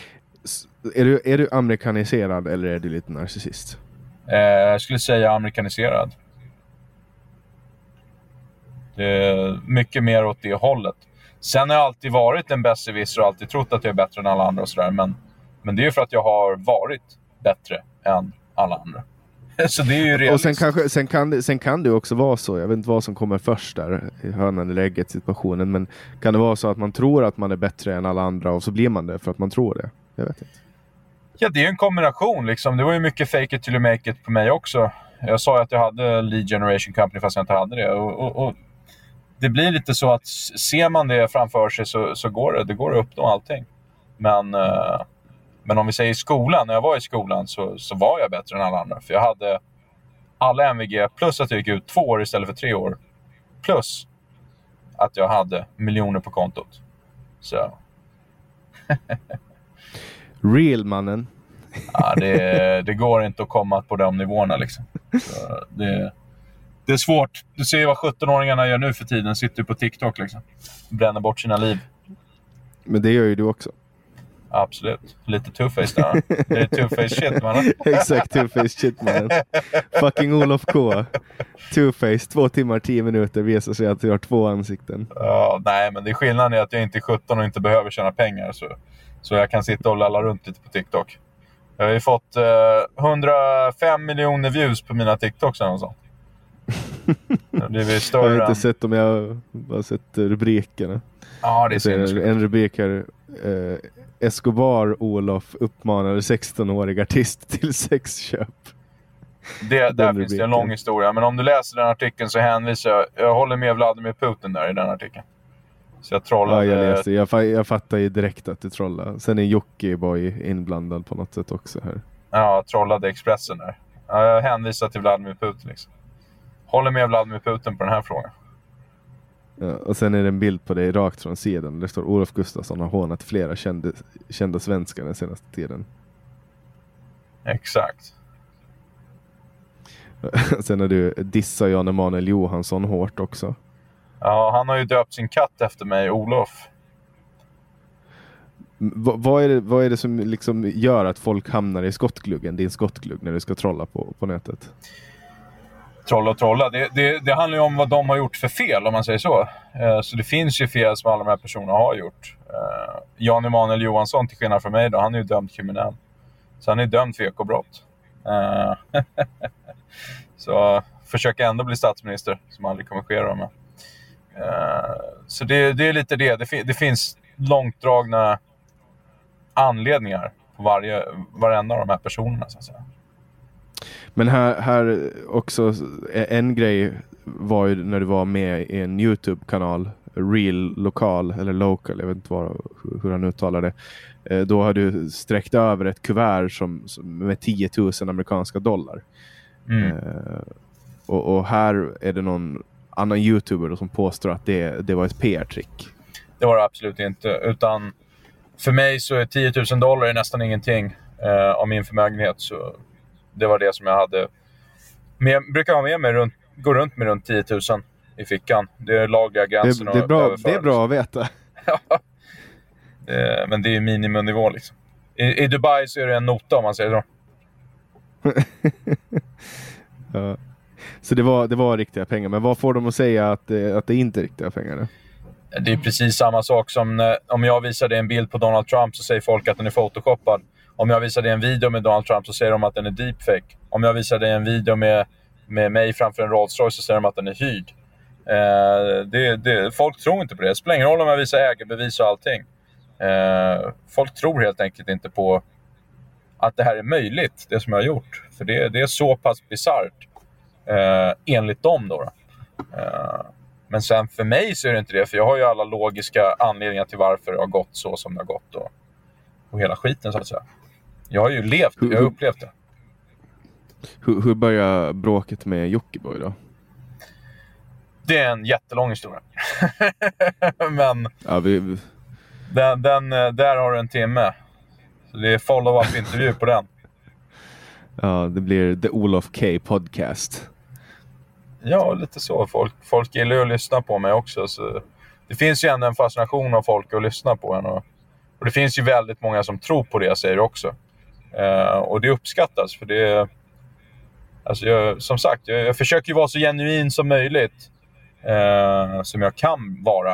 Är du, är du amerikaniserad eller är du lite narcissist? Uh, jag skulle säga amerikaniserad. Det mycket mer åt det hållet. Sen har jag alltid varit en besserwisser och alltid trott att jag är bättre än alla andra och sådär. Men, men det är ju för att jag har varit bättre än alla andra. [LAUGHS] Så det är ju realistiskt. Och sen, kanske, sen, kan, sen kan det också vara så, jag vet inte vad som kommer först där, i hönan eller ägget situationen, men kan det vara så att man tror att man är bättre än alla andra och så blir man det för att man tror det? Jag vet inte. Ja, det är en kombination. Liksom. Det var ju mycket fake it till you make it på mig också. Jag sa ju att jag hade lead generation company fast jag inte hade det. Och, och, och det blir lite så att ser man det framför sig så, så går det. Det går att uppnå allting. Men, eh, men om vi säger skolan, när jag var i skolan så, så var jag bättre än alla andra. För jag hade alla MVG plus att jag gick ut två år istället för tre år. Plus att jag hade miljoner på kontot. Så. [LAUGHS] Real mannen. ja, det, det, går inte att komma på de nivåerna. Liksom. Så det, det är svårt. Du ser ju vad 17-åringarna gör nu för tiden. Sitter på TikTok liksom. Bränner bort sina liv. Men det gör ju du också. Absolut. Lite two-face där. Det är two-face shit mannen. [LAUGHS] Exakt, two-face shit mannen. Fucking Olof K. Two-face, två timmar, tio minuter visar sig att du har två ansikten. Ja, nej, men det är skillnaden är att jag inte är 17 och inte behöver tjäna pengar. Så, så jag kan sitta och lalla runt lite på TikTok. Jag har ju fått eh, 105 miljoner views på mina TikToks eller något sånt. Jag har inte sett dem, jag har bara sett rubrikerna. Ja, det är En rubrik här. Eh, Escobar Olof uppmanade 16-årig artist till sexköp. Det, där finns det en lång historia. Men om du läser den artikeln så hänvisar jag. Jag håller med Vladimir Putin där i den artikeln. Så jag trollade. Ja, jag läste. Jag, jag fattar ju direkt att du trollar. Sen är Jockiboi inblandad på något sätt också här. Ja, jag trollade Expressen där. Jag hänvisar till Vladimir Putin liksom. Håller med Vladimir Putin på den här frågan. Ja, och sen är det en bild på dig rakt från sidan. Det står Olof Gustafsson har hånat flera kända, kända svenskar den senaste tiden. Exakt. [LAUGHS] sen har du dissar Jan Emanuel Johansson hårt också. Ja, han har ju döpt sin katt efter mig, Olof. V vad, är det, vad är det som liksom gör att folk hamnar i skottgluggen, din skottglugg, när du ska trolla på, på nätet? Trolla och trolla. Det, det, det, handlar ju om vad de har gjort för fel, om man säger så. Eh, så det finns ju fel som alla de här personerna har gjort. Eh, Jan Emanuel Johansson, till skillnad från mig, då, han är ju dömd kriminell. Så han är dömd för ekobrott. Eh, [LAUGHS] så försöker ändå bli statsminister, som aldrig kommer ske. Då, med. Eh, så det, det, är lite det. Det, det finns långtdragna anledningar på varje, varenda av de här personerna. Så att säga. Men här, här också en grej var ju när du var med i en Youtube-kanal, Real Lokal eller Local, jag vet inte vad, hur han uttalar det. Eh, då har du sträckt över ett kuvert som, som med 10 000 amerikanska dollar. Mm. Eh, och, och, här är det någon annan youtuber som påstår att det, det var ett PR-trick. Det var det absolut inte. Utan för mig så är 10 000 dollar nästan ingenting eh, av min förmögenhet. Så det var det som jag hade. Men jag brukar ha med mig runt, gå runt med runt 10 000 i fickan. Det är lagliga gränsen det, det, är bra, det är bra att veta. [LAUGHS] det, men det är miniminivå liksom. I, I, Dubai så är det en nota om man säger så. [LAUGHS] ja. Så det var, det var riktiga pengar. Men vad får de att säga att, att det inte är riktiga pengar? Då? Det är precis samma sak som när, om jag visar dig en bild på Donald Trump så säger folk att den är photoshoppad. Om jag visar dig en video med Donald Trump så säger de att den är deepfake. Om jag visar dig en video med, med mig framför en Rolls Royce så säger de att den är hyrd. Eh, det, det, folk tror inte på det. Det spelar ingen roll om jag visar ägarbevis och allting. Eh, folk tror helt enkelt inte på att det här är möjligt, det som jag har gjort. För det, det är så pass bisarrt. Eh, enligt dem då. då. Eh, men sen för mig så är det inte det, för jag har ju alla logiska anledningar till varför det har gått så som det har gått. Och, och hela skiten så att säga. Jag har ju levt, jag har upplevt det. Hur, hur började bråket med Jockiboi då? Det är en jättelång historia. [LAUGHS] Men ja, vi... den, den, där har du en timme. Så det är follow-up intervju på den. Ja, det blir The Olof K Podcast. Ja, lite så. Folk, folk gillar ju att lyssna på mig också. Så det finns ju ändå en fascination av folk att lyssna på en. Och, och det finns ju väldigt många som tror på det jag säger också. Eh, och det uppskattas, för det... Alltså jag, som sagt, jag, jag försöker vara så genuin som möjligt. Eh, som jag kan vara.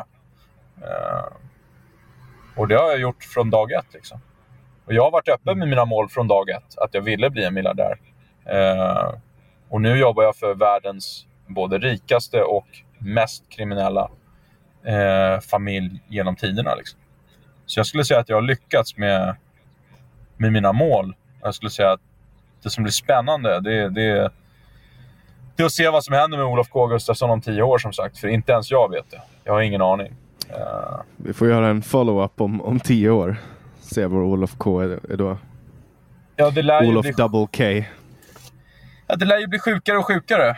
Eh, och det har jag gjort från dag ett. Liksom. Och jag har varit öppen med mina mål från dag ett. Att jag ville bli en miljardär. och nu jobbar jag för världens både rikaste och mest kriminella eh, familj genom tiderna. Liksom. Så jag skulle säga att jag har lyckats med, med mina mål. Jag skulle säga att det som blir spännande, det, det, det är att se vad som händer med Olof K Gustafsson om tio år som sagt. För inte ens jag vet det. Jag har ingen aning. Uh... Vi får göra en follow-up om, om tio år. Se var Olof K är, är då. Ja, det lär Olof bli... Double K. Ja, det lär ju bli sjukare och sjukare.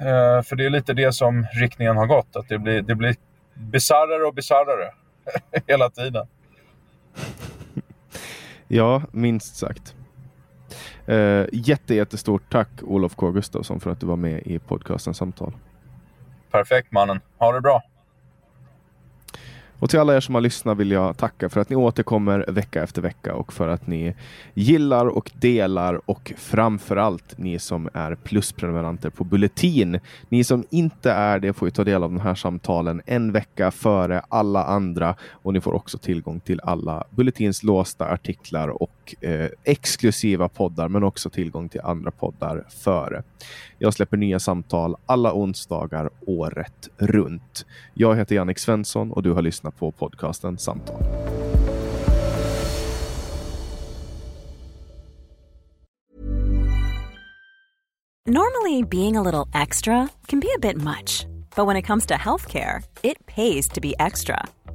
Uh, för det är lite det som riktningen har gått. Att det blir, det blir bisarrare och bisarrare [LAUGHS] hela tiden ja, minst sagt. Uh, jätte, jättestort tack Olof K Gustafsson för att du var med i podcasten Samtal. Perfekt mannen. Ha det bra. Och till alla er som har lyssnat vill jag tacka för att ni återkommer vecka efter vecka och för att ni gillar och delar och framförallt ni som är plusprenumeranter på Bulletin. Ni som inte är det får ju ta del av de här samtalen en vecka före alla andra och ni får också tillgång till alla Bulletins låsta artiklar och eh, exklusiva poddar men också tillgång till andra poddar före. Jag släpper nya samtal alla onsdagar året runt. Jag heter Jannik Svensson och du har lyssnat på podcasten Samtal. Normally being a little extra can be a bit much, but when it comes to healthcare, it pays to be extra.